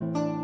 thank you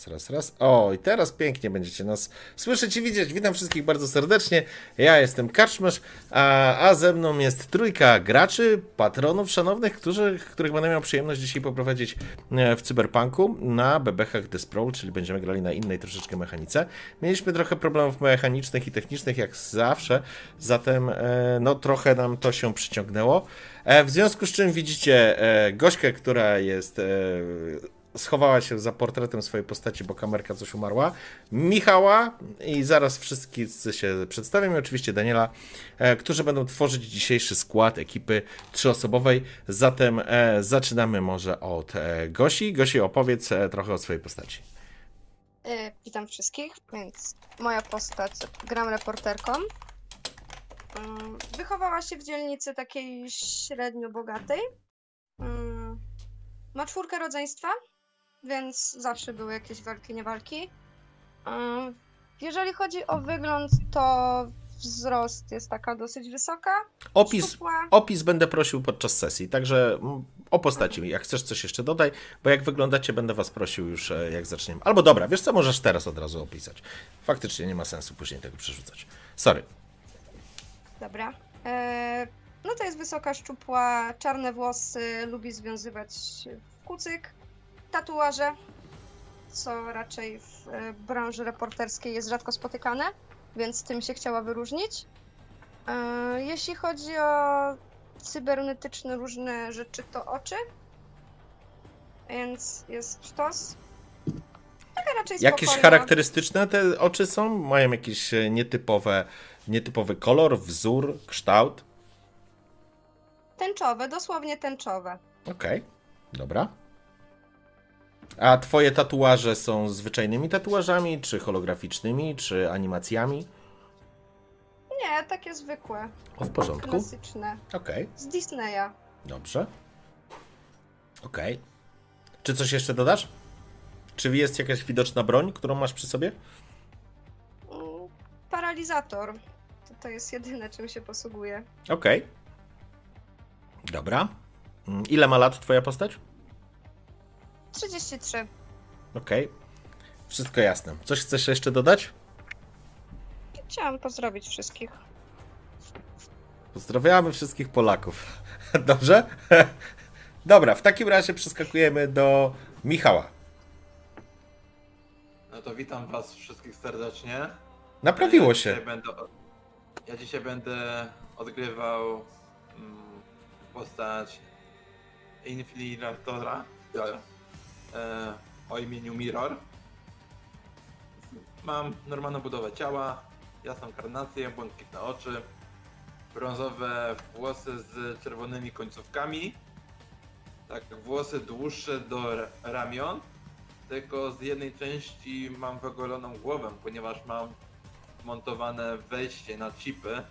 Raz, raz, raz. O, i teraz pięknie będziecie nas słyszeć i widzieć. Witam wszystkich bardzo serdecznie. Ja jestem Karczmasz, a, a ze mną jest trójka graczy, patronów szanownych, którzy, których będę miał przyjemność dzisiaj poprowadzić e, w Cyberpunku na bebechach Desprol, czyli będziemy grali na innej troszeczkę mechanice. Mieliśmy trochę problemów mechanicznych i technicznych, jak zawsze, zatem e, no trochę nam to się przyciągnęło. E, w związku z czym widzicie Gośkę, która jest schowała się za portretem swojej postaci, bo kamerka coś umarła. Michała i zaraz wszyscy się przedstawią. I oczywiście Daniela, e, którzy będą tworzyć dzisiejszy skład ekipy trzyosobowej. Zatem e, zaczynamy może od e, Gosi. Gosi, opowiedz e, trochę o swojej postaci. E, witam wszystkich, więc moja postać, gram reporterką. Mm, Wychowała się w dzielnicy takiej średnio bogatej. Mm, Ma czwórkę rodzeństwa. Więc zawsze były jakieś walki, nie walki. Ym, Jeżeli chodzi o wygląd, to wzrost jest taka dosyć wysoka. Opis, opis będę prosił podczas sesji, także mm, o postaci, jak chcesz coś jeszcze dodaj, bo jak wyglądacie, będę was prosił już e, jak zaczniemy. Albo dobra, wiesz co, możesz teraz od razu opisać. Faktycznie nie ma sensu później tego przerzucać. Sorry. Dobra. E, no to jest wysoka, szczupła, czarne włosy, lubi związywać w kucyk, tatuaże, co raczej w e, branży reporterskiej jest rzadko spotykane, więc tym się chciała wyróżnić. E, jeśli chodzi o cybernetyczne różne rzeczy, to oczy, więc jest sztos. Taka raczej Jakieś spokojna. charakterystyczne te oczy są? Mają jakiś e, nietypowe, nietypowy kolor, wzór, kształt? Tęczowe, dosłownie tęczowe. Okej, dobra. A twoje tatuaże są zwyczajnymi tatuażami, czy holograficznymi, czy animacjami? Nie, takie zwykłe, O, w porządku. klasyczne. Okej, Z Disneya. dobrze. Okej. Czy coś jeszcze dodasz? Czy jest jakaś widoczna broń, którą masz przy sobie? Mm, Paralizator. To, to jest jedyne, czym się posługuje. Okej. Dobra. Mm, Ile ma lat twoja postać? 33. Okej. Wszystko jasne. Coś chcesz jeszcze dodać? Chciałam pozdrowić wszystkich. Pozdrawiamy wszystkich Polaków. Dobrze? Dobra, w takim razie przeskakujemy do Michała. No to witam was wszystkich serdecznie. Naprawiło ja się. Dzisiaj będę, ja dzisiaj będę odgrywał mm, postać Infiltratora e, o imieniu Mirror. Mam normalną budowę ciała, jasną karnację, błękitne oczy, brązowe włosy z czerwonymi końcówkami. Tak, włosy dłuższe do ra- ramion, tylko z jednej części mam wygoloną głowę, ponieważ mam montowane wejście na chipy,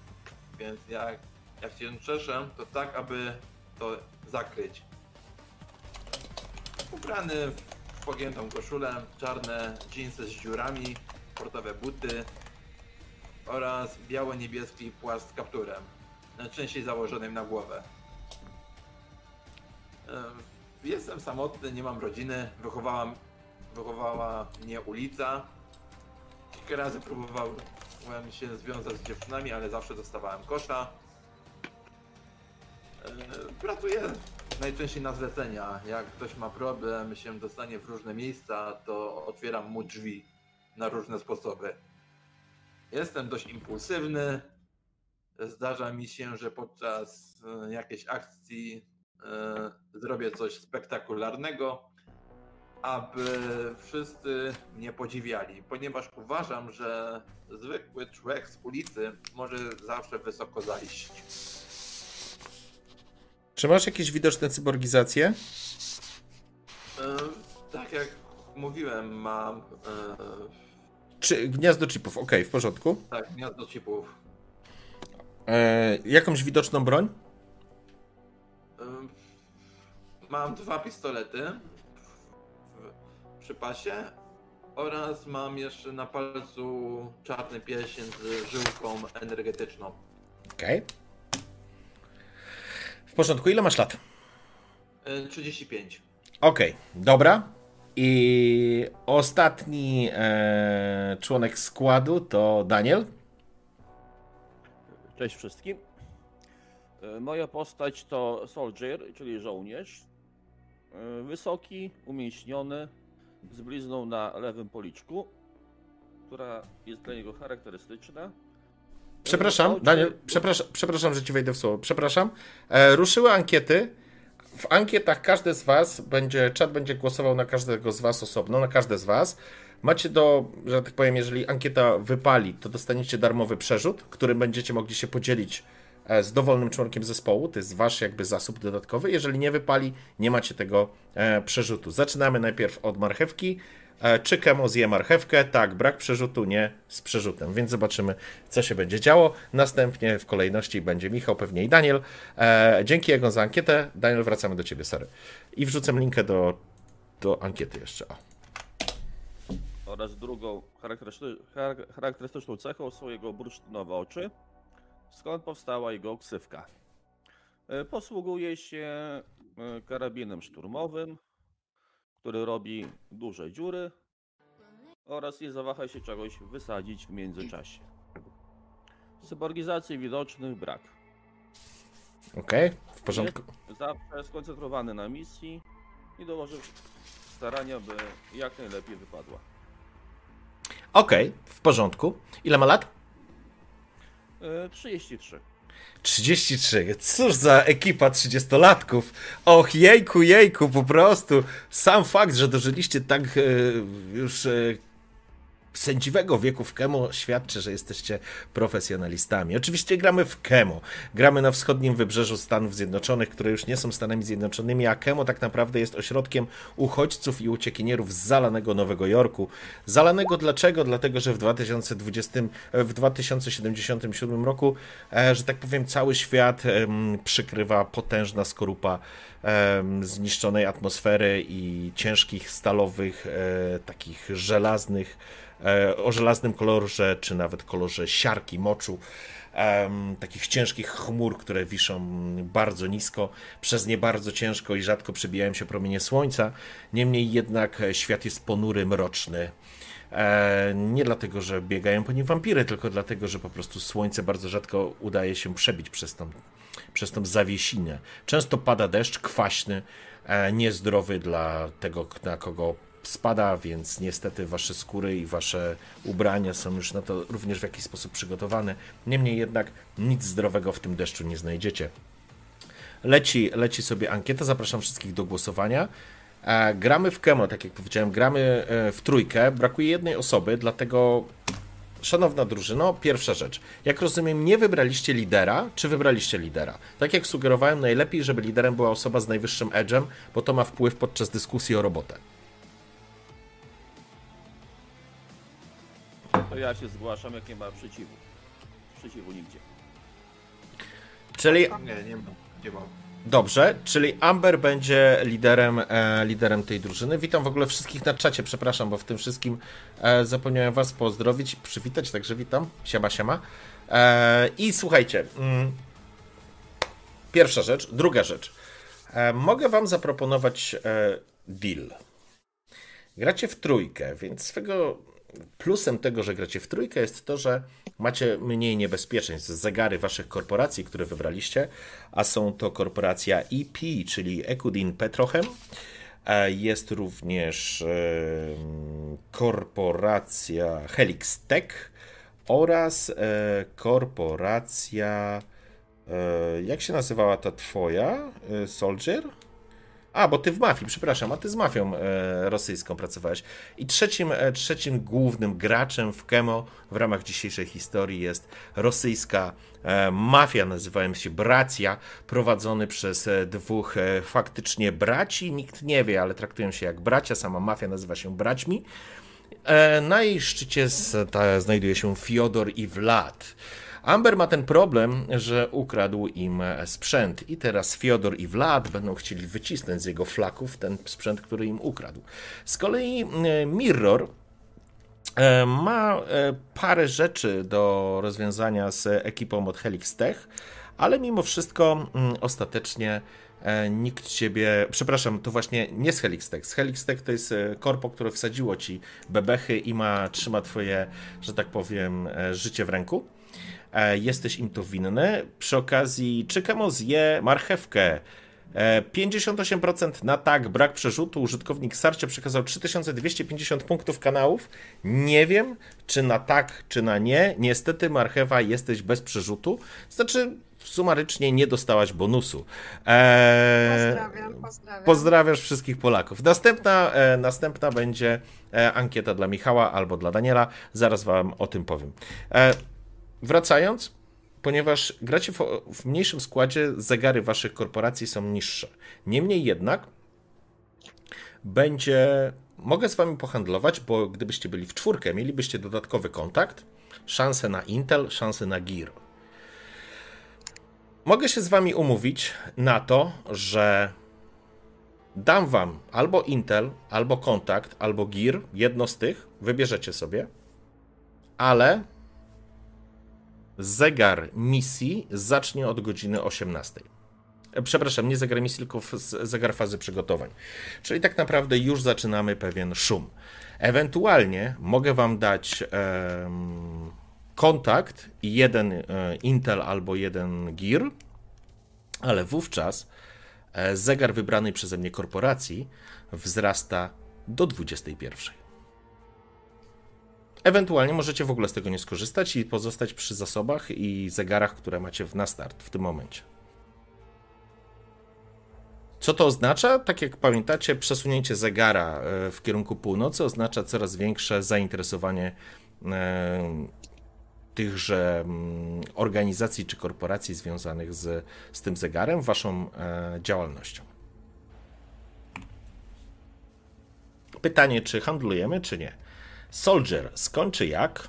więc jak, jak się czeszę, to tak, aby to zakryć. Ubrany w pogiętą koszulę, czarne dżinsy z dziurami, sportowe buty oraz biało-niebieski płaszcz z kapturem, najczęściej założonym na głowę. Jestem samotny, nie mam rodziny, wychowałam, wychowała mnie ulica. Kilka razy próbowałem się związać z dziewczynami, ale zawsze dostawałem kosza. Pracuję najczęściej na zlecenia. Jak ktoś ma problem, się dostanie w różne miejsca, to otwieram mu drzwi na różne sposoby. Jestem dość impulsywny. Zdarza mi się, że podczas e, jakiejś akcji e, zrobię coś spektakularnego, aby wszyscy mnie podziwiali, ponieważ uważam, że zwykły człowiek z ulicy może zawsze wysoko zajść. Czy masz jakieś widoczne cyborgizacje? E, tak jak mówiłem, mam e, Czy gniazdo chipów? Okej, w porządku. tak, gniazdo chipów. E, jakąś widoczną broń? E, mam dwa pistolety w, przy pasie oraz mam jeszcze na palcu czarny pierścień z żyłką energetyczną. Okej. W porządku, ile masz lat? E, 35. Okej, dobra. I ostatni e, członek składu to Daniel. Cześć wszystkim. E, Moja postać to soldier, czyli żołnierz. E, Wysoki, umięśniony, z blizną na lewym policzku, która jest dla niego charakterystyczna. Przepraszam, Daniel, przepraszam, przepraszam, że ci wejdę w słowo. Przepraszam. E, ruszyły ankiety. W ankietach każdy z was będzie, czat będzie głosował na każdego z was osobno, na każde z was. Macie do, że tak powiem, jeżeli ankieta wypali, to dostaniecie darmowy przerzut, którym będziecie mogli się podzielić e, z dowolnym członkiem zespołu. To jest wasz jakby zasób dodatkowy. Jeżeli nie wypali, nie macie tego e, przerzutu. Zaczynamy najpierw od marchewki. E, Czy Kemo zje marchewkę? Tak, brak przerzutu, nie z przerzutem. Więc zobaczymy, co się będzie działo. Następnie w kolejności będzie Michał, pewnie i Daniel. E, dzięki Egon za ankietę. Daniel, wracamy do ciebie, sorry. I wrzucę linkę do do ankiety jeszcze. O. Oraz drugą charakterystyczną cechą są jego bursztynowe oczy, skąd powstała jego ksywka. E, Posługuje się karabinem szturmowym, który robi duże dziury oraz nie zawaha się czegoś wysadzić w międzyczasie. Cyborgizacji widocznych brak. Okej, w porządku. Jest zawsze skoncentrowany na misji i dołożył starania, by jak najlepiej wypadła. Okej, w porządku. Ile ma lat? E, 33. 33. Cóż za ekipa 30-latków. Och, jejku, jejku, po prostu. Sam fakt, że dożyliście tak e, już e, sędziwego wieku w Kemo świadczy, że jesteście profesjonalistami. Oczywiście gramy w Kemo. Gramy na wschodnim wybrzeżu Stanów Zjednoczonych, które już nie są Stanami Zjednoczonymi, a Kemo tak naprawdę jest ośrodkiem uchodźców i uciekinierów z zalanego Nowego Jorku. Zalanego dlaczego? Dlatego, że w 2020, e, w 2077 roku, e, że tak powiem, cały świat przykrywa potężna skorupa zniszczonej atmosfery i ciężkich stalowych, e, takich żelaznych, o żelaznym kolorze, czy nawet kolorze siarki, moczu. takich ciężkich chmur, które wiszą bardzo nisko, przez nie bardzo ciężko i rzadko przebijają się promienie słońca. Niemniej jednak e, świat jest ponury, mroczny. E, nie dlatego, że biegają po nim wampiry, tylko dlatego, że po prostu słońce bardzo rzadko udaje się przebić przez tą, przez tą zawiesinę. Często pada deszcz kwaśny, e, niezdrowy dla tego, na kogo spada, więc niestety wasze skóry i wasze ubrania są już na to również w jakiś sposób przygotowane. Niemniej jednak nic zdrowego w tym deszczu nie znajdziecie. Leci, leci sobie ankieta, zapraszam wszystkich do głosowania. E, gramy w Kemo, tak jak powiedziałem, gramy e, w trójkę. Brakuje jednej osoby, dlatego szanowna drużyno, pierwsza rzecz. Jak rozumiem, nie wybraliście lidera, czy wybraliście lidera? Tak jak sugerowałem, najlepiej, żeby liderem była osoba z najwyższym edge'em, bo to ma wpływ podczas dyskusji o robotę. To ja się zgłaszam, jak nie ma przeciwu. Przeciwu nigdzie. Czyli Nie, nie mam. Nie mam. Dobrze, czyli Amber będzie liderem, e, liderem tej drużyny. Witam w ogóle wszystkich na czacie, przepraszam, bo w tym wszystkim e, zapomniałem Was pozdrowić i przywitać, także witam. Siema, siema. E, I słuchajcie, mm, pierwsza rzecz, druga rzecz. E, mogę Wam zaproponować e, deal. Gracie w trójkę, więc swego plusem tego, że gracie w trójkę jest to, że macie mniej niebezpieczeństw. Zegary waszych korporacji, które wybraliście, a są to korporacja EP, czyli Ekudin Petrochem. E, Jest również korporacja Helix Tech oraz e, korporacja. e, Jak się nazywała ta twoja? Soldier? A, bo ty w mafii, przepraszam, a ty z mafią e, rosyjską pracowałeś. I trzecim, e, trzecim głównym graczem w Kemo w ramach dzisiejszej historii jest rosyjska e, mafia, nazywają się Bracia, prowadzony przez e, dwóch e, faktycznie braci. Nikt nie wie, ale traktują się jak bracia, sama mafia nazywa się braćmi. E, Na jej szczycie z- ta, znajduje się Fiodor i Vlad. Amber ma ten problem, że ukradł im sprzęt i teraz Fiodor i Vlad będą chcieli wycisnąć z jego flaków ten sprzęt, który im ukradł. Z kolei e, Mirror e, ma e, parę rzeczy do rozwiązania z ekipą od Helix Tech, ale mimo wszystko mm, ostatecznie nikt ciebie, przepraszam, to właśnie nie z Helix Tech. Z Helix Tech to jest korpo, które wsadziło ci bebechy i ma, trzyma twoje, że tak powiem, życie w ręku. E, Jesteś im to winny. Przy okazji, czy Kemo zje marchewkę? E, 58% na tak, brak przerzutu. Użytkownik Sarcia przekazał 3250 punktów kanałów. Nie wiem, czy na tak, czy na nie. Niestety, marchewa, jesteś bez przerzutu. Znaczy, sumarycznie nie dostałaś bonusu. E, Pozdrawiam, pozdrawiam. Pozdrawiasz wszystkich Polaków. Następna, e, następna będzie e, ankieta dla Michała albo dla Daniela. Zaraz wam o tym powiem. E, wracając, ponieważ gracie w, w mniejszym składzie, zegary waszych korporacji są niższe. Niemniej jednak będzie. Mogę z wami pohandlować, bo gdybyście byli w czwórkę, mielibyście dodatkowy kontakt, szansę na Intel, szansę na Gear. Mogę się z wami umówić na to, że Dam wam albo Intel, albo Kontakt, albo Gear, jedno z tych, wybierzecie sobie, ale zegar misji zacznie od godziny 18. E, Przepraszam, nie zegar misji, tylko zegar fazy przygotowań. Czyli tak naprawdę już zaczynamy pewien szum. Ewentualnie mogę wam dać em, kontakt i jeden e, Intel albo jeden Gear, ale wówczas e, zegar wybranej przeze mnie korporacji wzrasta do 21. Ewentualnie możecie w ogóle z tego nie skorzystać i pozostać przy zasobach i zegarach, które macie w- na start w tym momencie. Co to oznacza? Tak jak pamiętacie, przesunięcie zegara e, w kierunku północy oznacza coraz większe zainteresowanie e, tychże mm, organizacji czy korporacji związanych z, z tym zegarem, waszą e, działalnością. Pytanie, czy handlujemy, czy nie. Soldier skończy jak?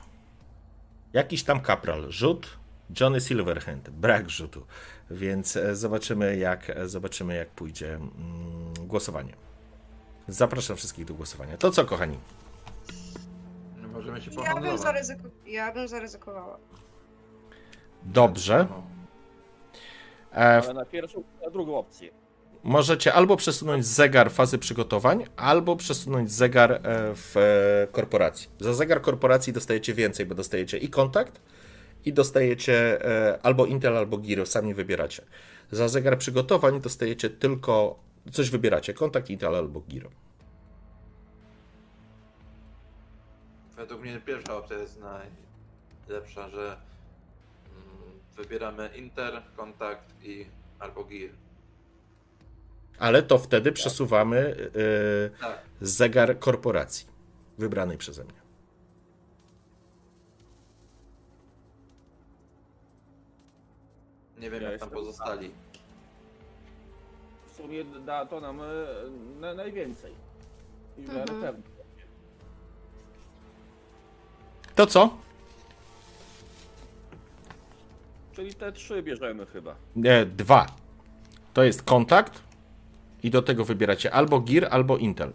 Jakiś tam kapral. Rzut. Johnny Silverhand. Brak rzutu. Więc e, zobaczymy, jak, e, zobaczymy, jak pójdzie mm, głosowanie. Zapraszam wszystkich do głosowania. To co, kochani? Możemy się Ja bym, zaryzyko... ja bym zaryzykowała. Dobrze. No. E, Ale na pierwszą, na drugą opcję. Możecie albo przesunąć zegar fazy przygotowań, albo przesunąć zegar e, w e, korporacji. Za zegar korporacji dostajecie więcej, bo dostajecie i kontakt, i dostajecie e, albo Intel, albo Giro, sami wybieracie. Za zegar przygotowań dostajecie tylko, coś wybieracie, kontakt, Intel albo Giro. Według mnie pierwsza opcja jest najlepsza, że mm, wybieramy Inter, kontakt i albo Gear. Ale to wtedy przesuwamy e, Tak. zegar korporacji, wybranej przeze mnie. Nie wiem Ja jak tam pozostali. W sumie da to nam e, na, najwięcej. I Mhm. To co? Czyli te trzy bierzemy chyba. E, dwa. To jest kontakt i do tego wybieracie albo Gear, albo Intel.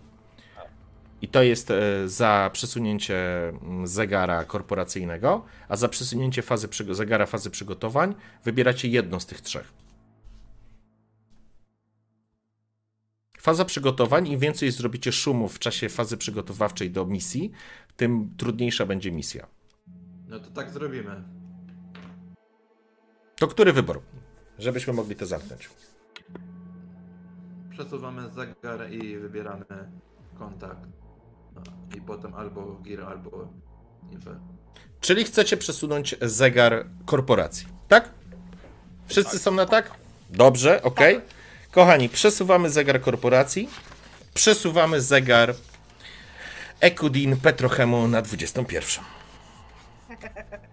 I to jest e, za przesunięcie mm, zegara korporacyjnego, a za przesunięcie fazy zegara fazy przygotowań wybieracie jedną z tych trzech. Faza przygotowań, im więcej zrobicie szumów w czasie fazy przygotowawczej do misji, tym trudniejsza będzie misja. No to tak zrobimy. To który wybór? Żebyśmy mogli to zamknąć. Przesuwamy zegar i wybieramy kontakt. No, I potem albo Gear, albo Infer. Czyli chcecie przesunąć zegar korporacji, tak? Wszyscy są na tak? Dobrze, ok. Kochani, przesuwamy zegar korporacji, przesuwamy zegar Ekudin Petrochemu na 21.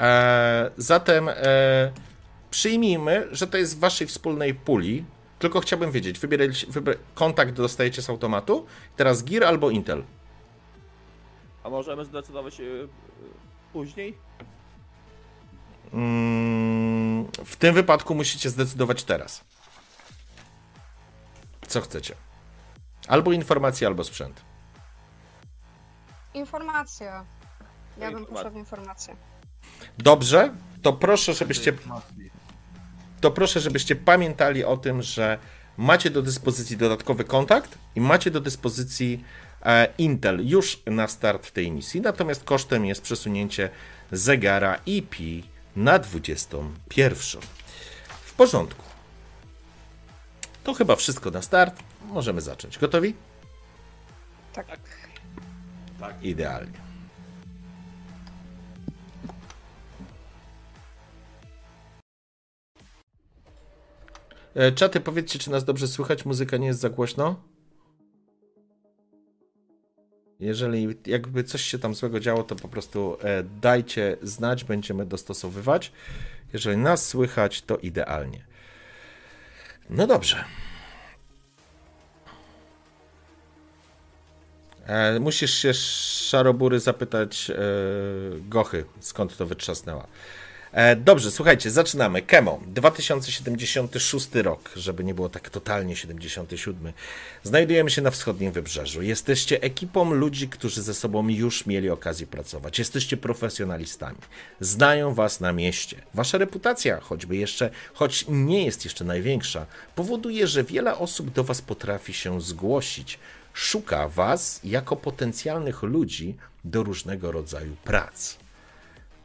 E, zatem e, przyjmijmy, że to jest w waszej wspólnej puli. Tylko chciałbym wiedzieć, wybieraliście, wybier- kontakt dostajecie z automatu, teraz Gear albo Intel. A możemy zdecydować e, później? Mm, W tym wypadku musicie zdecydować teraz. Co chcecie? Albo informacje, albo sprzęt. Informacja. Ja bym Informacja. poszła w informację. Dobrze, to proszę, żebyście, Informacji. To proszę, żebyście pamiętali o tym, że macie do dyspozycji dodatkowy kontakt i macie do dyspozycji e, Intel już na start tej misji. Natomiast kosztem jest przesunięcie zegara IP na 21. W porządku. To chyba wszystko na start. Możemy zacząć. Gotowi? Tak. Idealnie. Czaty, powiedzcie, czy nas dobrze słychać? Muzyka nie jest za głośno? Jeżeli jakby coś się tam złego działo, to po prostu e, dajcie znać, będziemy dostosowywać. Jeżeli nas słychać, to idealnie. No dobrze. E, musisz się Szarobury zapytać e, Gochy, skąd to wytrzasnęła. E, dobrze, słuchajcie, zaczynamy. Kemo, 2076 rok, żeby nie było tak totalnie 77. Znajdujemy się na wschodnim wybrzeżu. Jesteście ekipą ludzi, którzy ze sobą już mieli okazję pracować. Jesteście profesjonalistami. Znają was na mieście. Wasza reputacja, choćby jeszcze, choć nie jest jeszcze największa, powoduje, że wiele osób do was potrafi się zgłosić. Szuka was jako potencjalnych ludzi do różnego rodzaju prac.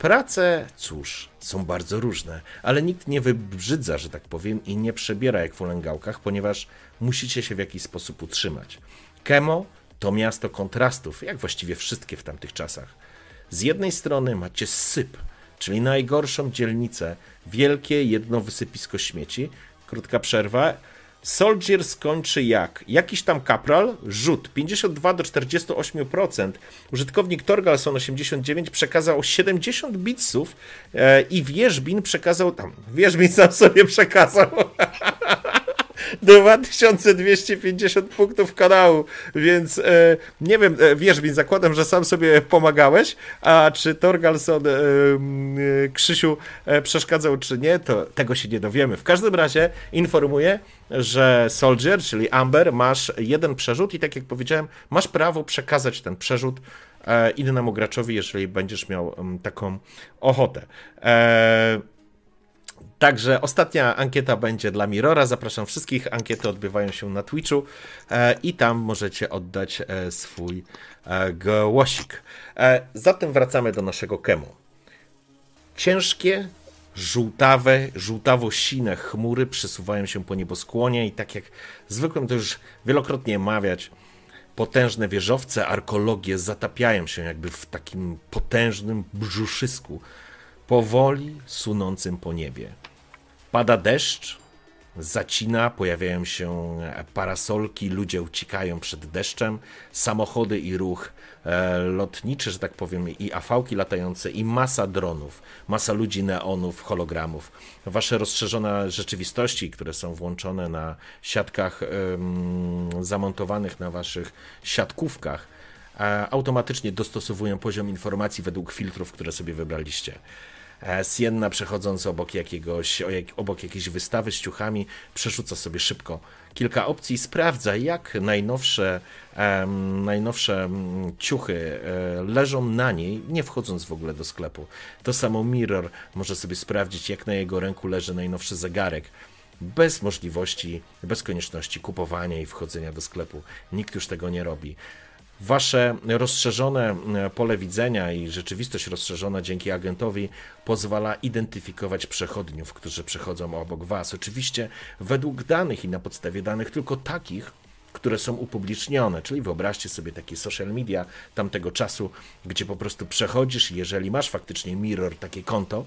Prace, cóż, są bardzo różne, ale nikt nie wybrzydza, że tak powiem, i nie przebiera jak w ulęgałkach, ponieważ musicie się w jakiś sposób utrzymać. Kemo to miasto kontrastów, jak właściwie wszystkie w tamtych czasach. Z jednej strony macie syp, czyli najgorszą dzielnicę, wielkie jedno wysypisko śmieci. Krótka przerwa. Soldier skończy jak? Jakiś tam kapral, rzut 52 do 48%. Użytkownik Torgalson 89 przekazał 70 bitsów e, i Wierzbin przekazał tam. Wierzbin sam sobie przekazał 2250 punktów kanału, więc e, nie wiem, e, Wierzbin, zakładam, że sam sobie pomagałeś, a czy Torgalson e, e, Krzysiu e, przeszkadzał, czy nie, to tego się nie dowiemy. W każdym razie informuję, że Soldier, czyli Amber, masz jeden przerzut i tak jak powiedziałem, masz prawo przekazać ten przerzut e, innemu graczowi, jeżeli będziesz miał taką ochotę. E, Także ostatnia ankieta będzie dla Mirora. Zapraszam wszystkich. Ankiety odbywają się na Twitchu e, i tam możecie oddać e, swój e, głosik. Zatem wracamy do naszego kemu. Ciężkie, żółtawe, żółtawo-sine chmury przesuwają się po nieboskłonie i tak jak zwykłem to już wielokrotnie mawiać, potężne wieżowce, arkologie zatapiają się jakby w takim potężnym brzuszysku, powoli sunącym po niebie. Pada deszcz, zacina, pojawiają się parasolki, ludzie uciekają przed deszczem, samochody i ruch e, lotniczy, że tak powiem, i afałki latające, i masa dronów, masa ludzi, neonów, hologramów. Wasze rozszerzone rzeczywistości, które są włączone na siatkach zamontowanych na waszych siatkówkach, e, automatycznie dostosowują poziom informacji według filtrów, które sobie wybraliście. E, Sienna przechodząc obok jakiegoś, obok jakiejś wystawy z ciuchami, przerzuca sobie szybko kilka opcji, sprawdza jak najnowsze, em, najnowsze mm, ciuchy e, leżą na niej, nie wchodząc w ogóle do sklepu. To samo Mirror może sobie sprawdzić jak na jego ręku leży najnowszy zegarek. Bez możliwości, bez konieczności kupowania i wchodzenia do sklepu. Nikt już tego nie robi. Wasze rozszerzone e, pole widzenia i rzeczywistość rozszerzona dzięki agentowi pozwala identyfikować przechodniów, którzy przechodzą obok Was. Oczywiście według danych i na podstawie danych tylko takich, które są upublicznione. Czyli wyobraźcie sobie takie social media tamtego czasu, gdzie po prostu przechodzisz jeżeli masz faktycznie mirror, takie konto,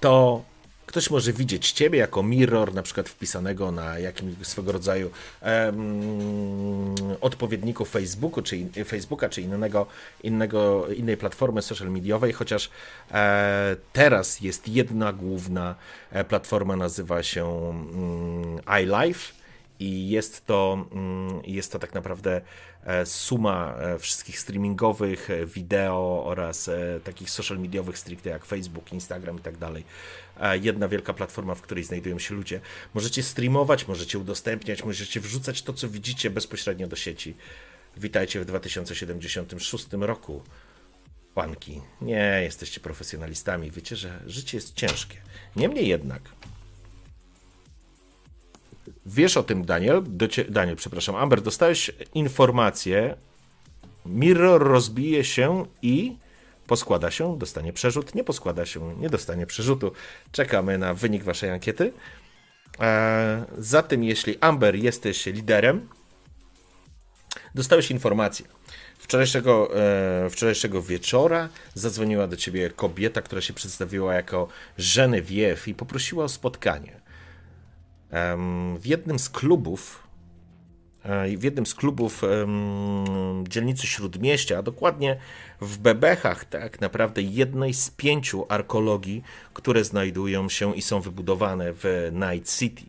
to ktoś może widzieć ciebie jako mirror, na przykład wpisanego na jakimś swego rodzaju em, odpowiedniku Facebooku, czy in, Facebooka, czy innego, innego, innej platformy social mediowej, chociaż e, teraz jest jedna główna e, platforma, nazywa się mm, iLife i jest to, mm, jest to tak naprawdę e, suma e, wszystkich streamingowych, e, wideo oraz takich social mediowych stricte jak Facebook, Instagram i tak dalej. Jedna wielka platforma, w której znajdują się ludzie. Możecie streamować, możecie udostępniać, możecie wrzucać to, co widzicie bezpośrednio do sieci. Witajcie w 2076 roku. Panki, nie jesteście profesjonalistami, wiecie, że życie jest ciężkie. Niemniej jednak, Wiesz o tym, Daniel, docie, Daniel, przepraszam, Amber, dostałeś informację, Mirror rozbije się i poskłada się, dostanie przerzut, nie poskłada się, nie dostanie przerzutu. Czekamy na wynik waszej ankiety. Eee, zatem, jeśli Amber jesteś liderem, dostałeś informację. Wczorajszego, e, wczorajszego wieczora zadzwoniła do ciebie kobieta, która się przedstawiła jako Genevieve i poprosiła o spotkanie. W jednym z klubów, e, w jednym z klubów dzielnicy Śródmieścia, a dokładnie w Bebechach, tak naprawdę jednej z pięciu arkologii, które znajdują się i są wybudowane w Night City.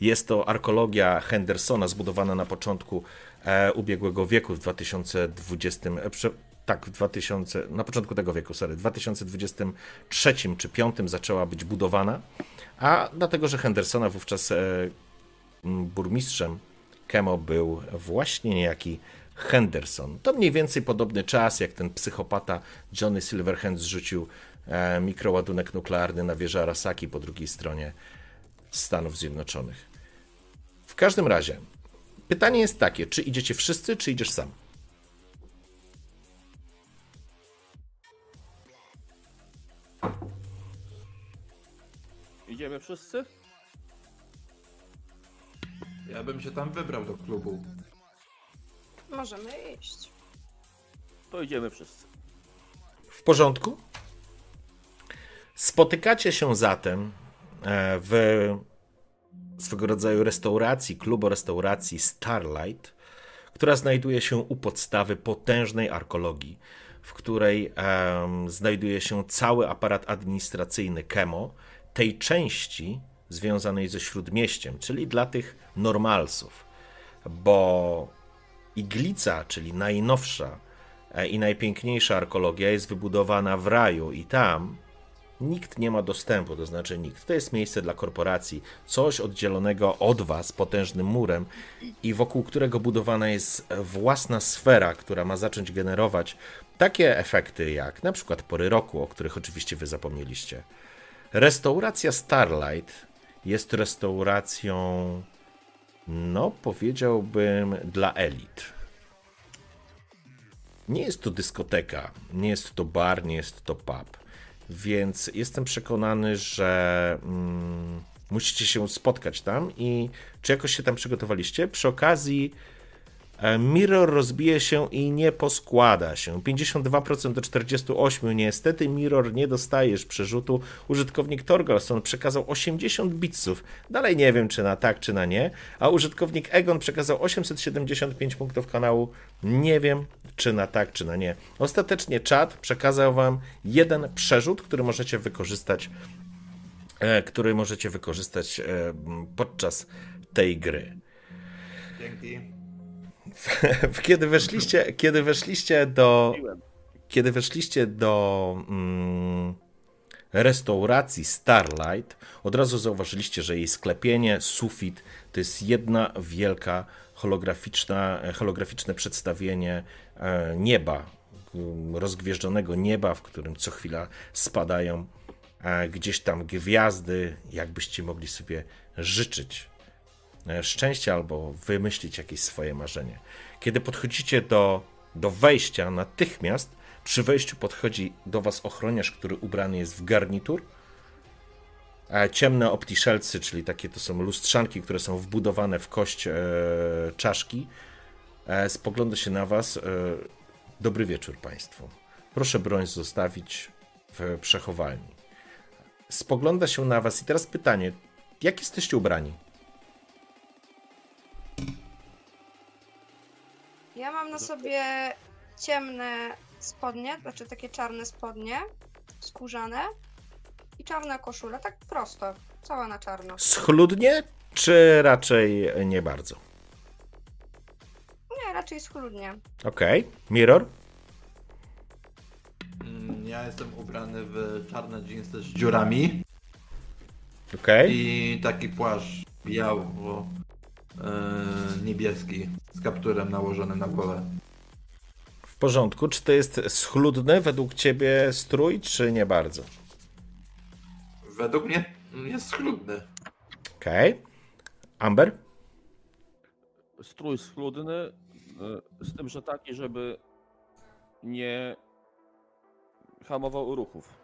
Jest to arkologia Hendersona, zbudowana na początku e, ubiegłego wieku, w 2020, e, tak, w 2000, na początku tego wieku, sorry, w 2023 czy 2005 zaczęła być budowana, a dlatego, że Hendersona wówczas e, burmistrzem Kemo był właśnie niejaki Henderson. To mniej więcej podobny czas, jak ten psychopata Johnny Silverhand zrzucił e, mikroładunek nuklearny na wieżę Arasaki po drugiej stronie Stanów Zjednoczonych. W każdym razie, pytanie jest takie, czy idziecie wszyscy, czy idziesz sam? Idziemy wszyscy? Ja bym się tam wybrał do klubu. Możemy iść. To idziemy wszyscy. W porządku? Spotykacie się zatem e, w swego rodzaju restauracji, klubu restauracji Starlight, która znajduje się u podstawy potężnej arkologii, w której em, znajduje się cały aparat administracyjny Kemo, tej części związanej ze śródmieściem, czyli dla tych normalsów, bo Iglica, czyli najnowsza e, i najpiękniejsza arkeologia jest wybudowana w raju i tam nikt nie ma dostępu, to znaczy nikt. To jest miejsce dla korporacji, coś oddzielonego od was potężnym murem i wokół którego budowana jest własna sfera, która ma zacząć generować takie efekty jak na przykład pory roku, o których oczywiście wy zapomnieliście. Restauracja Starlight jest restauracją, no powiedziałbym, dla elit. Nie jest to dyskoteka, nie jest to bar, nie jest to pub. Więc jestem przekonany, że mm, musicie się spotkać tam i czy jakoś się tam przygotowaliście? Przy okazji Mirror rozbije się i nie poskłada się. 52% do 48%. Niestety Mirror nie dostajesz przerzutu. Użytkownik Torgalson przekazał 80 bitsów. Dalej nie wiem, czy na tak, czy na nie. A użytkownik Egon przekazał 875 punktów kanału. Nie wiem, czy na tak, czy na nie. Ostatecznie czat przekazał wam jeden przerzut, który możecie wykorzystać, e, który możecie wykorzystać e, podczas tej gry. Dzięki. Kiedy weszliście, kiedy weszliście do, kiedy weszliście do mm, restauracji Starlight, od razu zauważyliście, że jej sklepienie, sufit to jest jedna wielka holograficzna, holograficzne przedstawienie e, nieba, m, rozgwieżdżonego nieba, w którym co chwila spadają e, gdzieś tam gwiazdy, jakbyście mogli sobie życzyć e, szczęścia albo wymyślić jakieś swoje marzenie. Kiedy podchodzicie do, do wejścia, natychmiast przy wejściu podchodzi do was ochroniarz, który ubrany jest w garnitur. A ciemne optiszelcy, czyli takie to są lustrzanki, które są wbudowane w kość e, czaszki, e, spogląda się na was. E, dobry wieczór Państwu. Proszę broń zostawić w przechowalni. Spogląda się na was i teraz pytanie, jak jesteście ubrani? Ja mam na sobie ciemne spodnie, znaczy takie czarne spodnie, skórzane i czarna koszula, tak prosto, cała na czarno. Schludnie, czy raczej nie bardzo? Nie, raczej schludnie. Okej. Mirror? Mm, Ja jestem ubrany w czarne dżinsy z dziurami Okej. i taki płaszcz biało niebieski z kapturem nałożonym na głowę. W porządku. Czy to jest schludny według ciebie strój, czy nie bardzo? Według mnie jest schludny. Okej. Amber? Strój schludny, e, z tym, że taki, żeby nie hamował ruchów.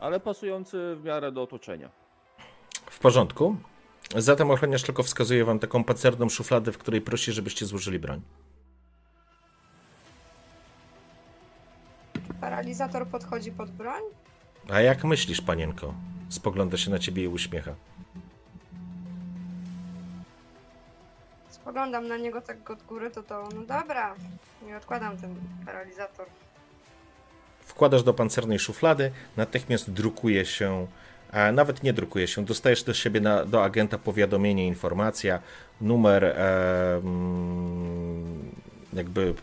Ale pasujący w miarę do otoczenia. W porządku. Zatem ochroniarz tylko wskazuje wam taką pancerną szufladę, w której prosi, żebyście złożyli broń. Paralizator podchodzi pod broń? A jak myślisz, panienko? Spogląda się na ciebie i uśmiecha. Spoglądam na niego tak od góry, to to, no dobra, nie odkładam ten paralizator. Wkładasz do pancernej szuflady, natychmiast drukuje się, nawet nie drukuje się, dostajesz do siebie na, do agenta powiadomienie, informacja, numer e, jakby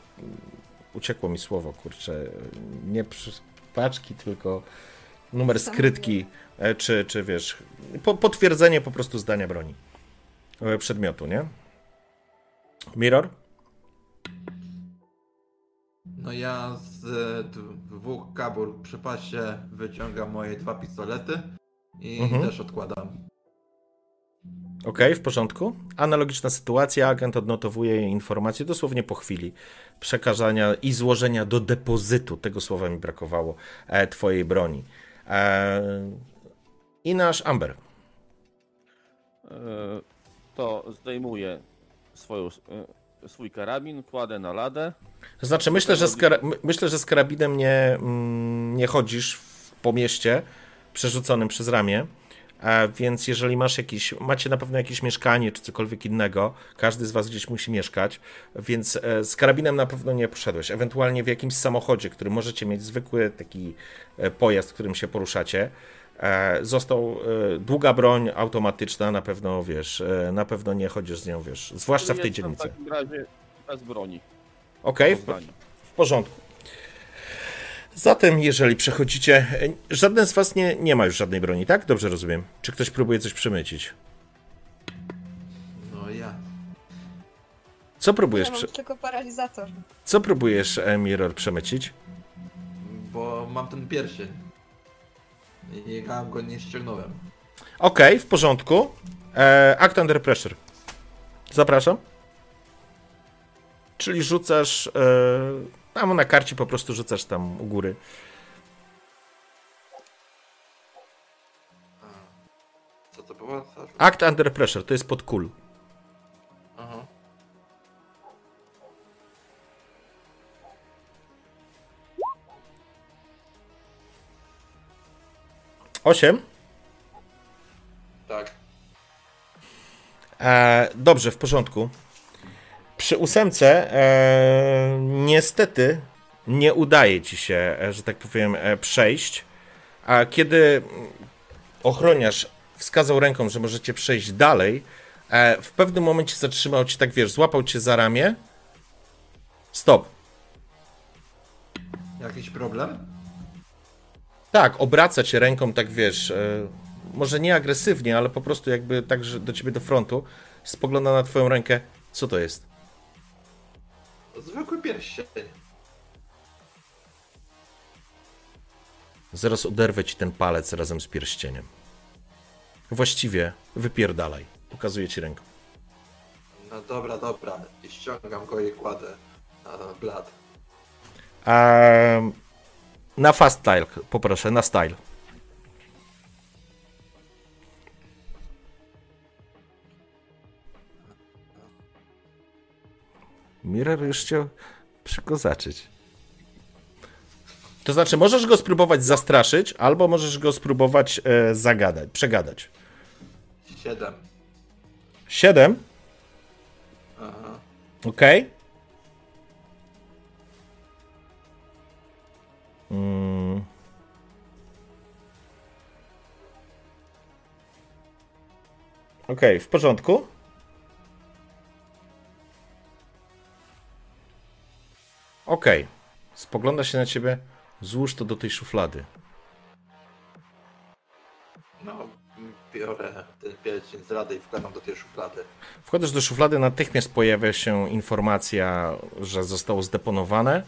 uciekło mi słowo, kurczę, nie przy paczki, tylko numer skrytki, e, czy, czy wiesz, po, potwierdzenie po prostu zdania broni, e, przedmiotu, nie? Mirror? No ja z e, dwóch kabur przy pasie wyciągam moje dwa pistolety i Mhm. też odkładam. Okej, w porządku. Analogiczna sytuacja, agent odnotowuje informacje dosłownie po chwili przekazania i złożenia do depozytu, tego słowa mi brakowało, e, twojej broni. E, I nasz Amber. E, To zdejmuję swoją, e, swój karabin, kładę na ladę. Znaczy, myślę, że z, myślę, że z karabinem nie, mm, nie chodzisz w, po mieście przerzuconym przez ramię. A więc jeżeli masz jakiś, macie na pewno jakieś mieszkanie czy cokolwiek innego, każdy z was gdzieś musi mieszkać, więc e, z karabinem na pewno nie poszedłeś. Ewentualnie w jakimś samochodzie, który możecie mieć zwykły taki e, pojazd, którym się poruszacie. E, Został e, długa broń automatyczna, na pewno wiesz, e, na pewno nie chodzisz z nią, wiesz, zwłaszcza w tej dzielnicy. W takim razie bez broni. Okej, w w, w porządku. Zatem, jeżeli przechodzicie, e, żaden z was nie, nie ma już żadnej broni, tak? Dobrze rozumiem. Czy ktoś próbuje coś przemycić? No ja. Co próbujesz, Ja mam prze... tylko paralizator. co próbujesz e, Mirror przemycić? Bo mam ten pierścień. I ja go nie ściągnąłem. Okej, w porządku. E, act under pressure. Zapraszam. Czyli rzucasz, e, tam na karcie po prostu rzucasz tam u góry. Co to było? Act under pressure, to jest pod kul. Aha. Osiem. Tak. E, dobrze, w porządku. Przy ósemce e, niestety nie udaje ci się, e, że tak powiem, e, przejść. A kiedy ochroniarz wskazał ręką, że możecie przejść dalej, e, w pewnym momencie zatrzymał cię, tak wiesz, złapał cię za ramię. Stop. Jakiś problem? Tak, obraca cię ręką, tak wiesz, e, może nie agresywnie, ale po prostu jakby tak, że do ciebie do frontu. Spogląda na twoją rękę. Co to jest? Zwykły pierścień. Zaraz oderwę ci ten palec razem z pierścieniem. Właściwie wypierdalaj. Pokazuję ci ręką. No dobra, dobra. I ściągam go i kładę na blat. Ehm, na fast style, poproszę, na style. Mirror już chciał przykozaczyć. To znaczy, możesz go spróbować zastraszyć, albo możesz go spróbować e, zagadać, przegadać. Siedem. 7, Aha. ok. Mm. Ok, w porządku. Ok. Spogląda się na ciebie. Złóż to do tej szuflady. No, biorę ten pierścień z rady i wkładam do tej szuflady. Wchodzisz do szuflady, natychmiast pojawia się informacja, że zostało zdeponowane.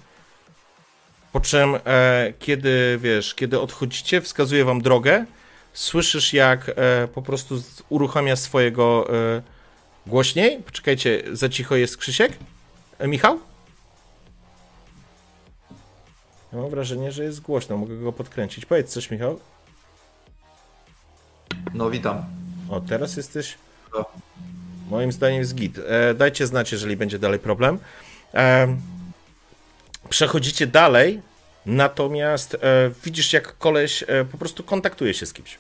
Po czym, e, kiedy wiesz, kiedy odchodzicie, wskazuje wam drogę. Słyszysz, jak e, po prostu z- uruchamia swojego e, głośniej. Poczekajcie, za cicho jest Krzysiek? E, Michał? Ja mam wrażenie, że jest głośno, mogę go podkręcić. Powiedz coś, Michał. No witam. O, teraz jesteś. No. Moim zdaniem jest git. E, dajcie znać, jeżeli będzie dalej problem. E, przechodzicie dalej, natomiast e, widzisz, jak koleś e, po prostu kontaktuje się z kimś.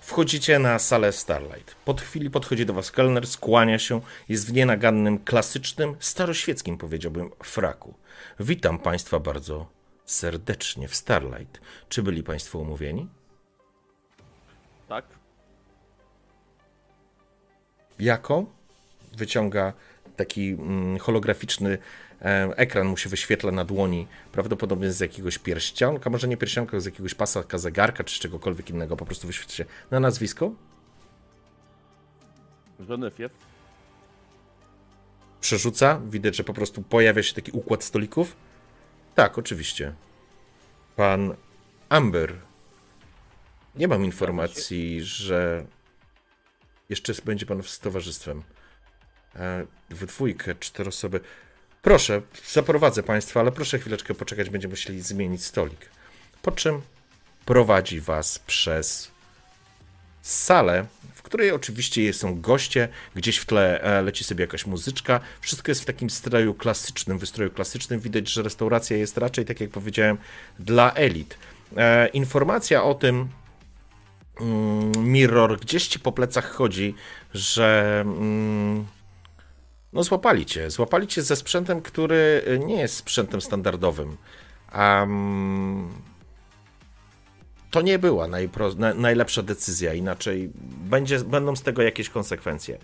Wchodzicie na salę Starlight. Po chwili podchodzi do was kelner, skłania się, jest w nienagannym, klasycznym, staroświeckim, powiedziałbym, fraku. Witam państwa bardzo serdecznie w Starlight. Czy byli państwo umówieni? Tak? Jaką? Wyciąga taki mm, holograficzny E, ekran mu się wyświetla na dłoni, prawdopodobnie z jakiegoś pierścionka, może nie pierścionka, z jakiegoś pasaka zegarka, czy czegokolwiek innego, po prostu wyświetla się na nazwisko. Żenefiew. Przerzuca, widać, że po prostu pojawia się taki układ stolików. Tak, oczywiście. Pan Amber. Nie mam informacji, że jeszcze będzie pan z towarzystwem. E, W dwójkę, cztery osoby. Proszę, zaprowadzę państwa, ale proszę chwileczkę poczekać, będziemy musieli zmienić stolik. Po czym prowadzi was przez salę, której oczywiście są goście, gdzieś w tle e, leci sobie jakaś muzyczka. Wszystko jest w takim stroju klasycznym, wystroju klasycznym. Widać, że restauracja jest raczej, tak jak powiedziałem, dla elit. E, informacja o tym, mm, Mirror, gdzieś ci po plecach chodzi, że mm, no złapali cię. Złapali cię ze sprzętem, który nie jest sprzętem standardowym. Um, to nie była najpro, na, najlepsza decyzja, inaczej będzie, będą z tego jakieś konsekwencje.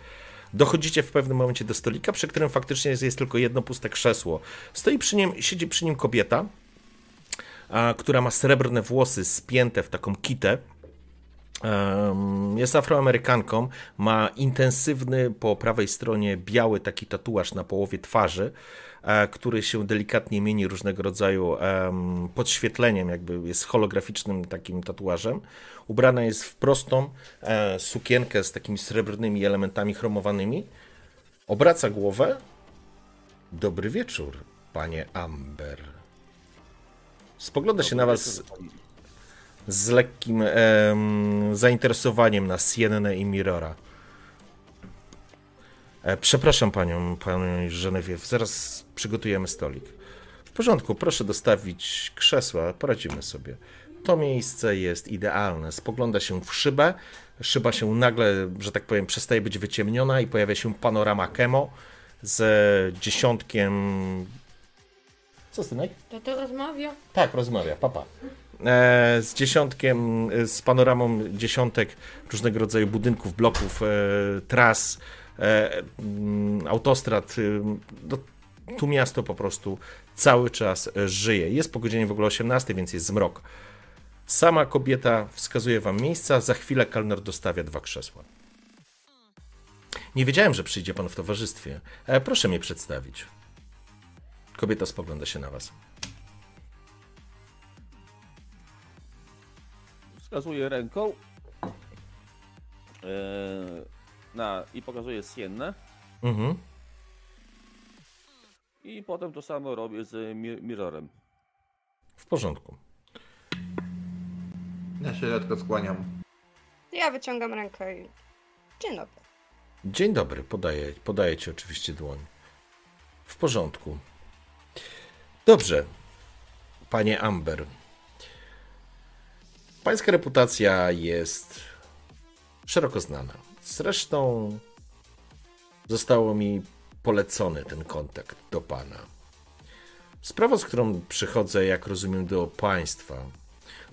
Dochodzicie w pewnym momencie do stolika, przy którym faktycznie jest, jest tylko jedno puste krzesło. Stoi przy nim, siedzi przy nim kobieta, a, która ma srebrne włosy spięte w taką kitę. Jest afroamerykanką, ma intensywny po prawej stronie biały taki tatuaż na połowie twarzy, który się delikatnie mieni różnego rodzaju em, podświetleniem, jakby jest holograficznym takim tatuażem. Ubrana jest w prostą e, sukienkę z takimi srebrnymi elementami chromowanymi. Obraca głowę. Dobry wieczór, panie Amber. Spogląda się na was z lekkim em, zainteresowaniem na Siennę i Mirrora. E, przepraszam panią, panią Genevieve, zaraz przygotujemy stolik. W porządku, proszę dostawić krzesła, poradzimy sobie. To miejsce jest idealne. Spogląda się w szybę. Szyba się nagle, że tak powiem, przestaje być wyciemniona i pojawia się panorama Kemo z dziesiątkiem. Co synek? To to rozmawia? Tak, rozmawia, papa. E, z dziesiątkiem, e, z panoramą dziesiątek różnego rodzaju budynków, bloków, e, tras, e, autostrad. E, no, tu miasto po prostu cały czas żyje. Jest po godzinie w ogóle 18, więc jest zmrok. Sama kobieta wskazuje wam miejsca, za chwilę kelner dostawia dwa krzesła. Nie wiedziałem, że przyjdzie pan w towarzystwie. E, proszę mnie przedstawić. Kobieta spogląda się na was. Wskazuje ręką e, na, i pokazuje Siennę. Mhm. I potem to samo robię z mi Mirrorem. W porządku. Ja się lekko skłaniam. Ja wyciągam rękę i... Dzień dobry. Dzień dobry, podaję, podaję ci oczywiście dłoń. W porządku. Dobrze, panie Amber. Pańska reputacja jest szeroko znana. Zresztą zostało mi polecony ten kontakt do pana. Sprawa, z którą przychodzę, jak rozumiem, do państwa,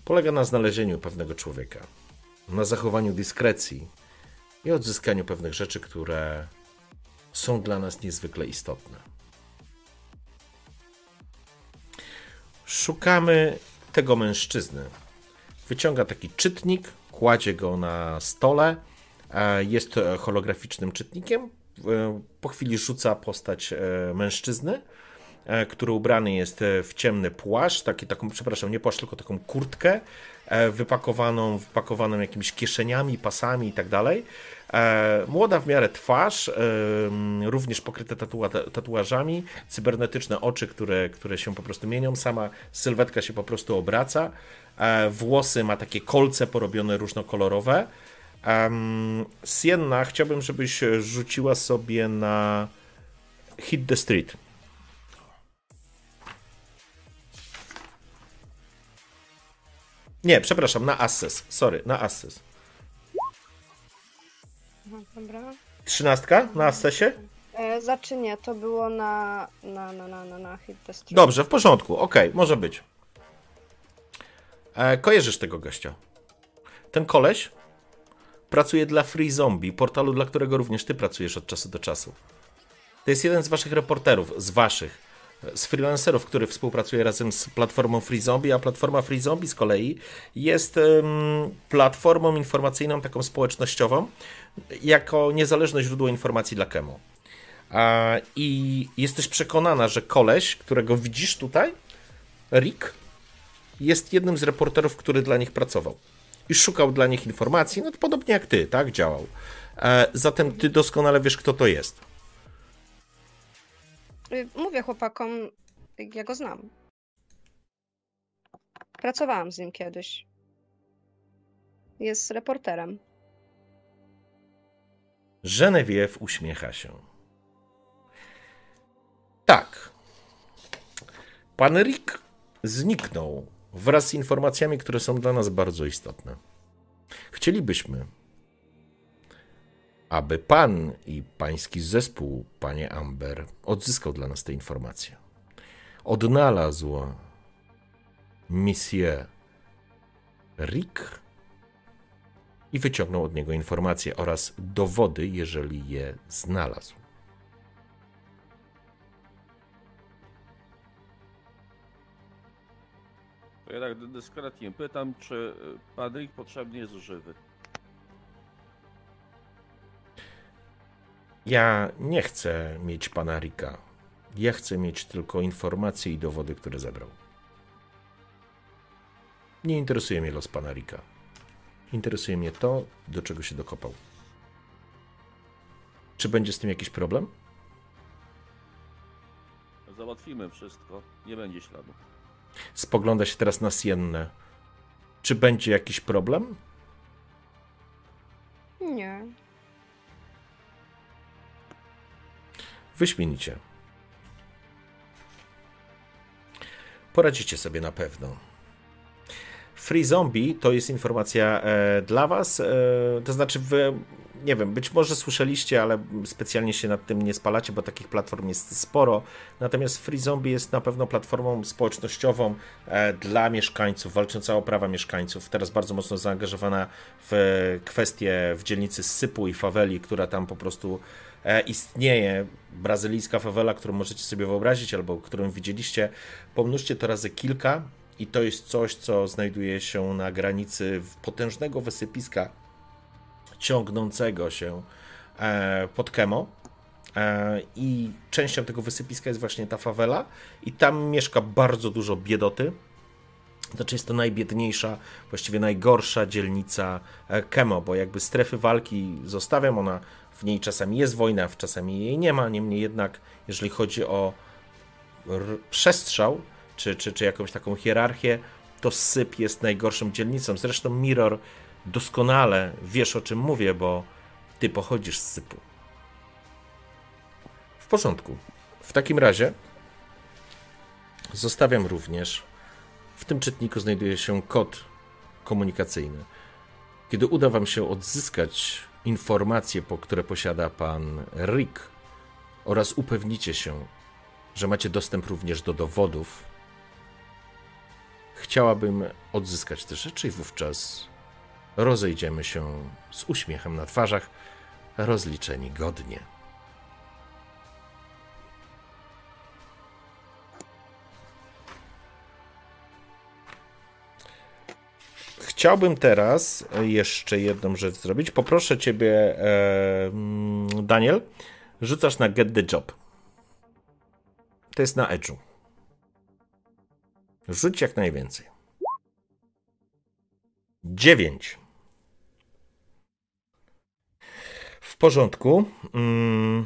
polega na znalezieniu pewnego człowieka, na zachowaniu dyskrecji i odzyskaniu pewnych rzeczy, które są dla nas niezwykle istotne. Szukamy tego mężczyzny. Wyciąga taki czytnik, kładzie go na stole. Jest holograficznym czytnikiem. E, Po chwili rzuca postać e, mężczyzny, e, który ubrany jest w ciemny płaszcz, taki, taką, przepraszam, nie płaszcz, tylko taką kurtkę wypakowaną, wypakowaną jakimiś kieszeniami, pasami i tak dalej. Młoda w miarę twarz, również pokryte tatua- tatuażami, cybernetyczne oczy, które, które się po prostu mienią, sama sylwetka się po prostu obraca, włosy ma takie kolce porobione różnokolorowe. Um, Sienna, chciałbym, żebyś rzuciła sobie na Hit the Street. Nie, przepraszam, na Access. Sorry, na. Aha, dobra. Trzynastka na Accessie? E, znaczy nie, to było na... na, na, na, na, na Hit the Street. Dobrze, w porządku, okej, może być. E, kojarzysz tego gościa. Ten koleś pracuje dla Free Zombie, portalu, dla którego również ty pracujesz od czasu do czasu. To jest jeden z waszych reporterów, z waszych, z freelancerów, który współpracuje razem z platformą Free Zombie, a platforma Free Zombie z kolei jest em, platformą informacyjną, taką społecznościową, jako niezależne źródło informacji dla Kemo. A, I jesteś przekonana, że koleś, którego widzisz tutaj, Rick, jest jednym z reporterów, który dla nich pracował. I szukał dla nich informacji, no to podobnie jak ty, tak, działał. E, zatem ty doskonale wiesz, kto to jest. Y, Mówię chłopakom, ja go znam. Pracowałam z nim kiedyś. Jest reporterem. Genevieve uśmiecha się. Tak. Pan Rick zniknął wraz z informacjami, które są dla nas bardzo istotne. Chcielibyśmy, aby pan i pański zespół, panie Amber, odzyskał dla nas te informacje. Odnalazł Monsieur Rick i wyciągnął od niego informacje oraz dowody, jeżeli je znalazł. To ja tak dyskretnie pytam, czy y, pan Rick potrzebny jest żywy. Ja nie chcę mieć pana Rika. Ja chcę mieć tylko informacje i dowody, które zebrał. Nie interesuje mnie los pana Rika. Interesuje mnie to, do czego się dokopał. Czy będzie z tym jakiś problem? Załatwimy wszystko, nie będzie śladu. Spogląda się teraz na Siennę. Czy będzie jakiś problem? Nie. Wyśmienicie. Poradzicie sobie na pewno. Free Zombie to jest informacja e, dla Was. E, to znaczy, wy, nie wiem, być może słyszeliście, ale specjalnie się nad tym nie spalacie, bo takich platform jest sporo. Natomiast Free Zombie jest na pewno platformą społecznościową e, dla mieszkańców, walcząca o prawa mieszkańców. Teraz bardzo mocno zaangażowana w kwestie w dzielnicy Sypu i Faweli, która tam po prostu e, istnieje. Brazylijska fawela, którą możecie sobie wyobrazić, albo którą widzieliście. Pomnóżcie to razy kilka. I to jest coś, co znajduje się na granicy potężnego wysypiska ciągnącego się e, pod Kemo. E, I częścią tego wysypiska jest właśnie ta fawela, i tam mieszka bardzo dużo biedoty. Znaczy, jest to najbiedniejsza, właściwie najgorsza dzielnica e, Kemo, bo jakby strefy walki zostawiam, ona w niej czasami jest wojna, czasami jej nie ma. Niemniej jednak, jeżeli chodzi o przestrzał, czy, czy, czy jakąś taką hierarchię, to Syp jest najgorszą dzielnicą. Zresztą Mirror doskonale wiesz o czym mówię, bo ty pochodzisz z Sypu. W porządku. W takim razie zostawiam również. W tym czytniku znajduje się kod komunikacyjny. Kiedy uda Wam się odzyskać informacje, po które posiada pan Rick, oraz upewnicie się, że macie dostęp również do dowodów, chciałabym odzyskać te rzeczy i wówczas rozejdziemy się z uśmiechem na twarzach, rozliczeni godnie. Chciałbym teraz jeszcze jedną rzecz zrobić. Poproszę ciebie, e, Daniel, rzucasz na Get the Job. To jest na Edge'u. Rzuć jak najwięcej. 9. W porządku. Mm.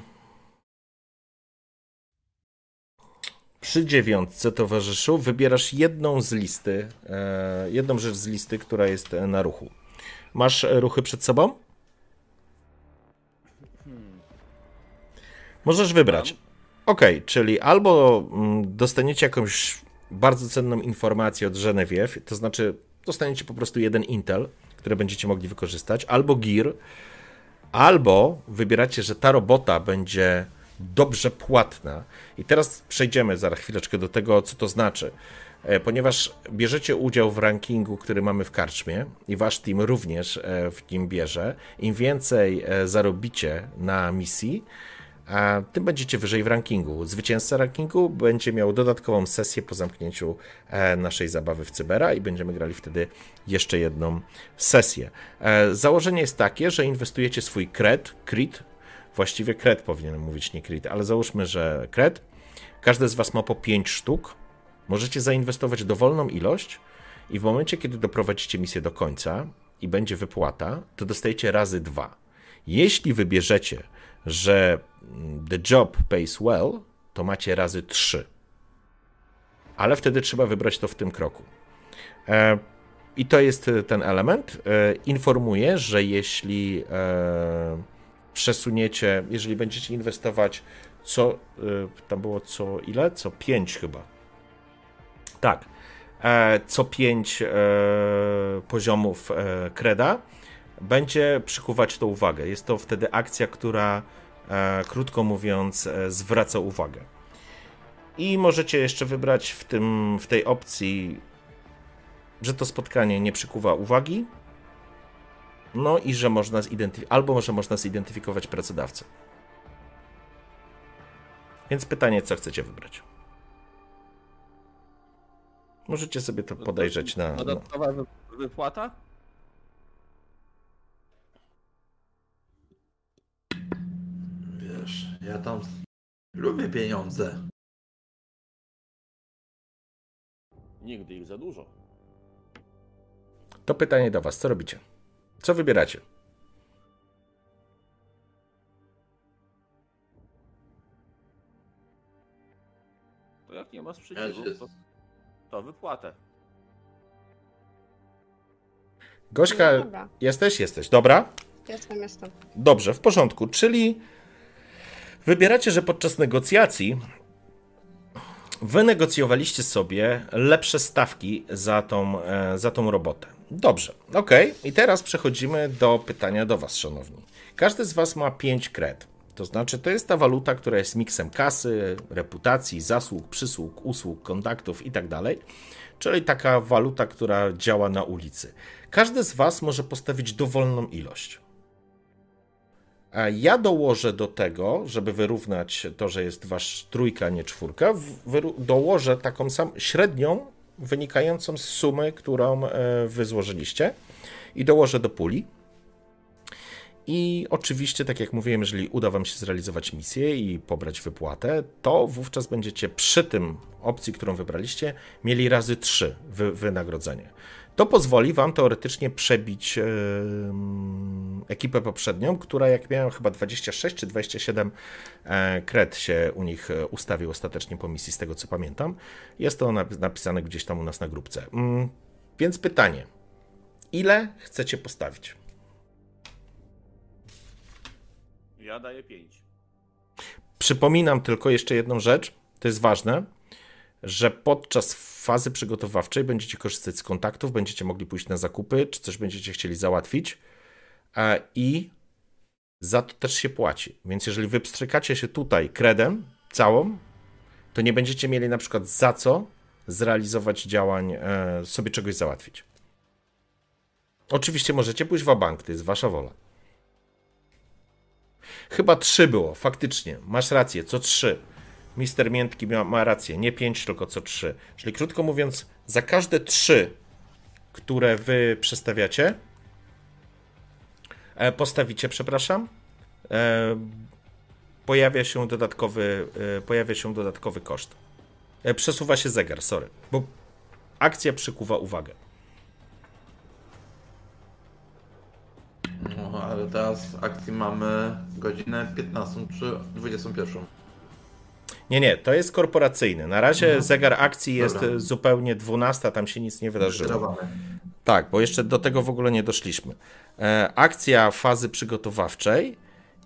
Przy dziewiątce, towarzyszu, wybierasz jedną z listy, e, jedną rzecz z listy, która jest na ruchu. Masz ruchy przed sobą? Możesz wybrać. Ok, czyli albo mm, dostaniecie jakąś bardzo cenną informację od Genevieve, to znaczy dostaniecie po prostu jeden Intel, który będziecie mogli wykorzystać, albo Gear, albo wybieracie, że ta robota będzie dobrze płatna. I teraz przejdziemy za chwileczkę do tego, co to znaczy. E, Ponieważ bierzecie udział w rankingu, który mamy w karczmie i wasz team również e, w nim bierze, im więcej e, zarobicie na misji, a tym będziecie wyżej w rankingu. Zwycięzca rankingu będzie miał dodatkową sesję po zamknięciu e, naszej zabawy w Cybera i będziemy grali wtedy jeszcze jedną sesję. E, Założenie jest takie, że inwestujecie swój kred, crit, właściwie kred powinienem mówić, nie crit, ale załóżmy, że kred. Każdy z Was ma po 5 sztuk. Możecie zainwestować dowolną ilość i w momencie, kiedy doprowadzicie misję do końca i będzie wypłata, to dostajecie razy dwa. Jeśli wybierzecie, że the job pays well, to macie razy trzy. Ale wtedy trzeba wybrać to w tym kroku. E, I to jest e, ten element. E, informuję, że jeśli przesuniecie, jeżeli będziecie inwestować co, tam było co ile? Co 5 chyba. Tak. Co 5 poziomów kreda będzie przykuwać to uwagę. Jest to wtedy akcja, która e, krótko mówiąc e, zwraca uwagę. I możecie jeszcze wybrać w, tym, w tej opcji, że to spotkanie nie przykuwa uwagi, no i że można zidentyfikować, albo że można zidentyfikować pracodawcę. Więc pytanie, co chcecie wybrać? Możecie sobie to podejrzeć na. No. Dodatkowa wy- wypłata? Wiesz, ja tam lubię pieniądze. Nigdy ich za dużo. To pytanie do Was, co robicie? Co wybieracie? To jak nie ma sprzeciwu, Ja się- to, to wypłatę. Gośka, No dobra, jesteś? Jesteś. Dobra. jestem, jestem. Dobrze, w porządku. Czyli wybieracie, że podczas negocjacji wynegocjowaliście sobie lepsze stawki za tą, e, za tą robotę. Dobrze, ok. I teraz przechodzimy do pytania do Was, szanowni. Każdy z Was ma 5 kred. To znaczy, to jest ta waluta, która jest miksem kasy, reputacji, zasług, przysług, usług, kontaktów itd. Czyli taka waluta, która działa na ulicy. Każdy z Was może postawić dowolną ilość. Ja dołożę do tego, żeby wyrównać to, że jest wasz trójka, nie czwórka, dołożę taką sam średnią wynikającą z sumy, którą e, wy złożyliście i dołożę do puli. I oczywiście, tak jak mówiłem, jeżeli uda wam się zrealizować misję i pobrać wypłatę, to wówczas będziecie przy tym opcji, którą wybraliście, mieli razy 3 wy, wynagrodzenie. To pozwoli wam teoretycznie przebić ekipę poprzednią, która jak miałem chyba 26 czy 27 e, kred się u nich e, ustawił ostatecznie po misji, z tego co pamiętam. Jest to nap- napisane gdzieś tam u nas na grupce. Mm, Więc pytanie, ile chcecie postawić? Ja daję 5. Przypominam tylko jeszcze jedną rzecz, to jest ważne, że podczas fazy przygotowawczej będziecie korzystać z kontaktów, będziecie mogli pójść na zakupy, czy coś będziecie chcieli załatwić e, i za to też się płaci. Więc jeżeli wy pstrykacie się tutaj kredem całą, to nie będziecie mieli na przykład za co zrealizować działań, e, sobie czegoś załatwić. Oczywiście możecie pójść w bank, to jest wasza wola. Chyba trzy było, faktycznie. Masz rację, co trzy. Mister Miętki ma, ma rację, nie pięć, tylko co trzy. Czyli krótko mówiąc, za każde trzy, które wy przestawiacie, e, postawicie, przepraszam, e, pojawia się dodatkowy, e, pojawia się dodatkowy koszt. Przesuwa się zegar, sorry, bo akcja przykuwa uwagę. No, ale teraz akcji mamy godzinę 15 czy 21. Nie, nie, to jest korporacyjny. Na razie zegar akcji jest Dobra. zupełnie 12, tam się nic nie wydarzyło. Zdrowane. Tak, bo jeszcze do tego w ogóle nie doszliśmy. E, akcja fazy przygotowawczej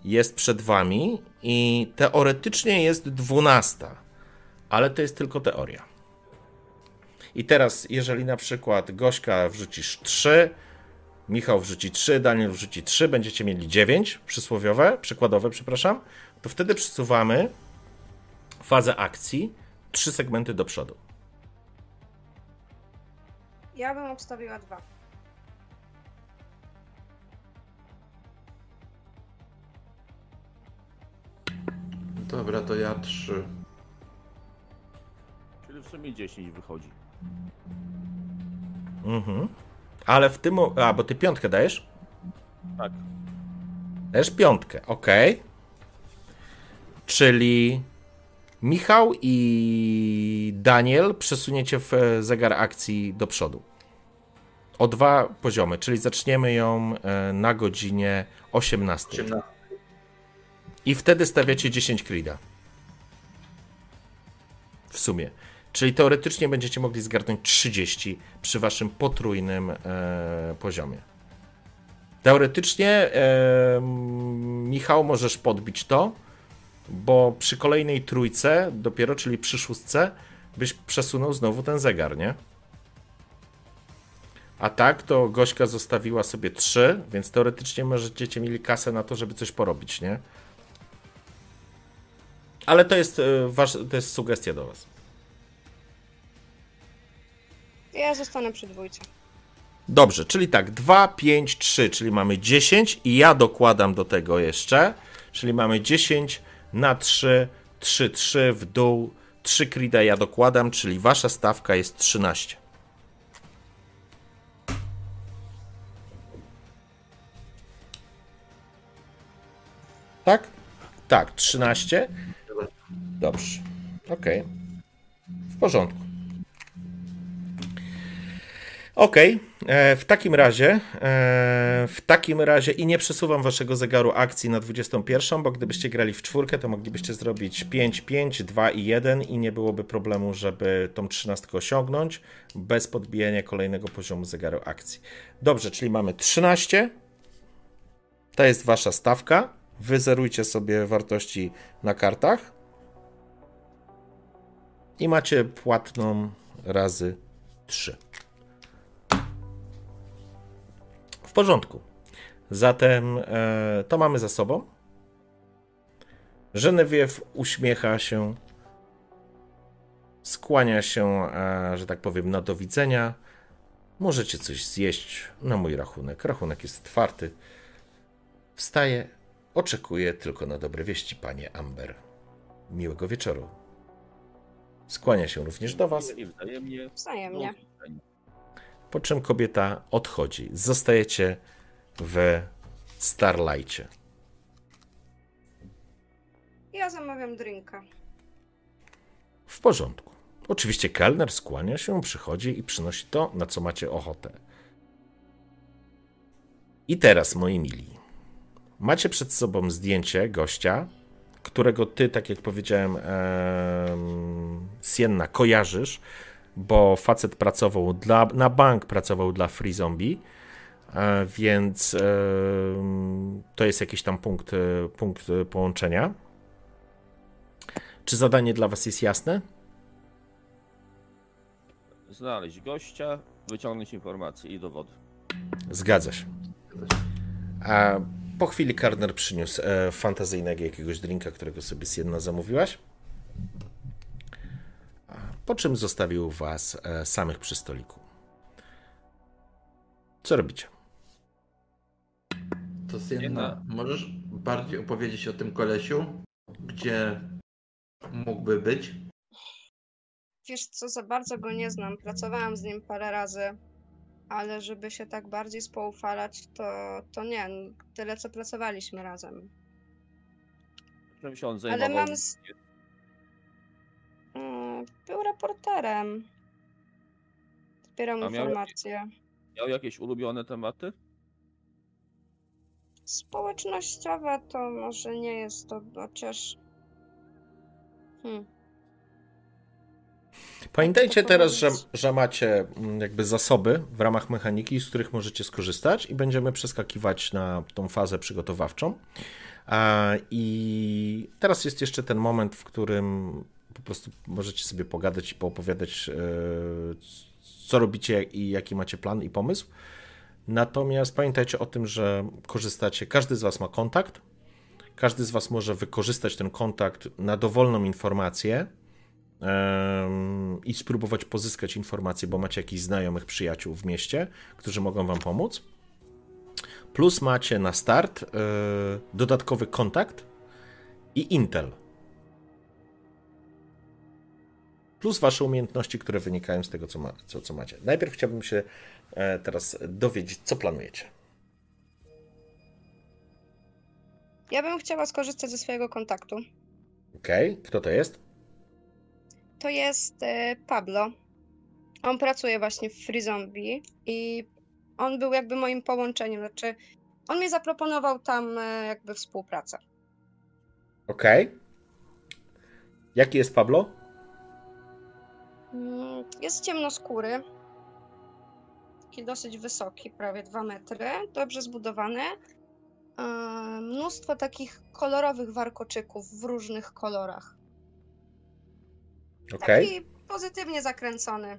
jest przed wami i teoretycznie jest 12, ale to jest tylko teoria. I teraz, jeżeli na przykład Gośka wrzucisz 3, Michał wrzuci 3, Daniel wrzuci 3, będziecie mieli 9 przysłowiowe, przykładowe, przepraszam, to wtedy przesuwamy fazę akcji 3 segmenty do przodu. Ja bym obstawiła dwa. Dobra, to ja trzy. Czyli w sumie 10 wychodzi. Mhm. Ale w tym. A, bo ty piątkę dajesz? Tak. Dajesz piątkę, ok. Czyli Michał i Daniel przesuniecie w e, zegar akcji do przodu. O dwa poziomy, czyli zaczniemy ją e, na godzinie 18. 18. I wtedy stawiacie 10 krida. W sumie. Czyli teoretycznie będziecie mogli zgarnąć 30 przy waszym potrójnym e, poziomie. Teoretycznie, e, Michał, możesz podbić to, bo przy kolejnej trójce, dopiero, czyli przy szóstce, byś przesunął znowu ten zegar, nie? A tak, to Gośka zostawiła sobie 3, więc teoretycznie możecie mieli kasę na to, żeby coś porobić, nie? Ale to jest, wasz, to jest sugestia do was. Ja zostanę przy dwójce. Dobrze, czyli tak, 2, 5, 3, czyli mamy 10 i ja dokładam do tego jeszcze, czyli mamy 10 na 3, 3, 3 w dół, 3 krida ja dokładam, czyli wasza stawka jest 13. Tak? Tak, 13. Dobrze. Okej. W porządku. Okej, e, w takim razie, e, w takim razie i nie przesuwam waszego zegaru akcji na 21, bo gdybyście grali w czwórkę, to moglibyście zrobić 5, 5, 2 i 1 i nie byłoby problemu, żeby tą 13 osiągnąć bez podbijania kolejnego poziomu zegaru akcji. Dobrze, czyli mamy 13. To jest wasza stawka. Wyzerujcie sobie wartości na kartach. I macie płatną razy 3. porządku. Zatem e, to mamy za sobą. Genevieve uśmiecha się, skłania się, e, że tak powiem, na do widzenia. Możecie coś zjeść na mój rachunek. Rachunek jest otwarty. Wstaje, oczekuję tylko na dobre wieści, panie Amber. Miłego wieczoru. Skłania się również do was. I wzajemnie. Wzajemnie. Po czym kobieta odchodzi. Zostajecie w Starlightie. Ja zamawiam drinka. W porządku. Oczywiście kelner skłania się, przychodzi i przynosi to, na co macie ochotę. I teraz, moi mili, macie przed sobą zdjęcie gościa, którego ty, tak jak powiedziałem, em, Sienna, kojarzysz, bo facet pracował dla, na bank, pracował dla Free Zombie, e, więc em, to jest jakiś tam punkt, e, punkt e, połączenia. Czy zadanie dla was jest jasne? Znaleźć gościa, wyciągnąć informacje i dowody. Zgadza się. A po chwili Karner przyniósł e, fantazyjnego jakiegoś drinka, którego sobie z jedna zamówiłaś. Po czym zostawił was e, samych przy stoliku. Co robicie? To Sienna, możesz bardziej opowiedzieć o tym kolesiu? Gdzie mógłby być? Wiesz co, za bardzo go nie znam. Pracowałam z nim parę razy, ale żeby się tak bardziej spoufalać, to, to nie. Tyle co pracowaliśmy razem. Czym się on Ale zajmował? mam. Z... Był reporterem. Zbierał A miał informacje. Miał jakieś ulubione tematy? Społecznościowe to może nie jest to, chociaż. Hmm. Pamiętajcie to teraz, że, że macie mm, jakby zasoby w ramach mechaniki, z których możecie skorzystać i będziemy przeskakiwać na tą fazę przygotowawczą. A, I teraz jest jeszcze ten moment, w którym prostu możecie sobie pogadać i poopowiadać, e, co robicie i jaki macie plan i pomysł. Natomiast pamiętajcie o tym, że korzystacie, każdy z Was ma kontakt, każdy z Was może wykorzystać ten kontakt na dowolną informację, i spróbować pozyskać informacje, bo macie jakichś znajomych przyjaciół w mieście, którzy mogą wam pomóc. Plus macie na start e, dodatkowy kontakt i intel. Plus wasze umiejętności, które wynikają z tego, co, ma, co, co macie. Najpierw chciałbym się e, teraz dowiedzieć, co planujecie. Ja bym chciała skorzystać ze swojego kontaktu. Okej, kto to jest? To jest e, Pablo. On pracuje właśnie w Free Zombie i on był jakby moim połączeniem. Znaczy, on mi zaproponował tam e, jakby współpracę. Okej. Jaki jest Pablo? Mm, Jest ciemnoskóry. Taki dosyć wysoki, prawie 2 metry. Dobrze zbudowany. E, Mnóstwo takich kolorowych warkoczyków w różnych kolorach. Okej. Taki pozytywnie zakręcony.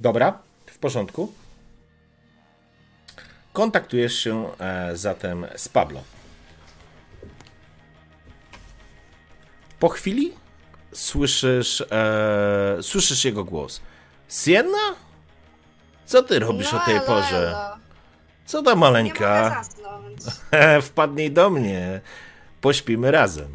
Dobra, w porządku. Kontaktujesz się e, zatem z Pablo. Po chwili słyszysz, e, słyszysz jego głos. Sienna? Co ty robisz No o tej porze? Co ta maleńka? Wpadnij do mnie. Pośpimy razem.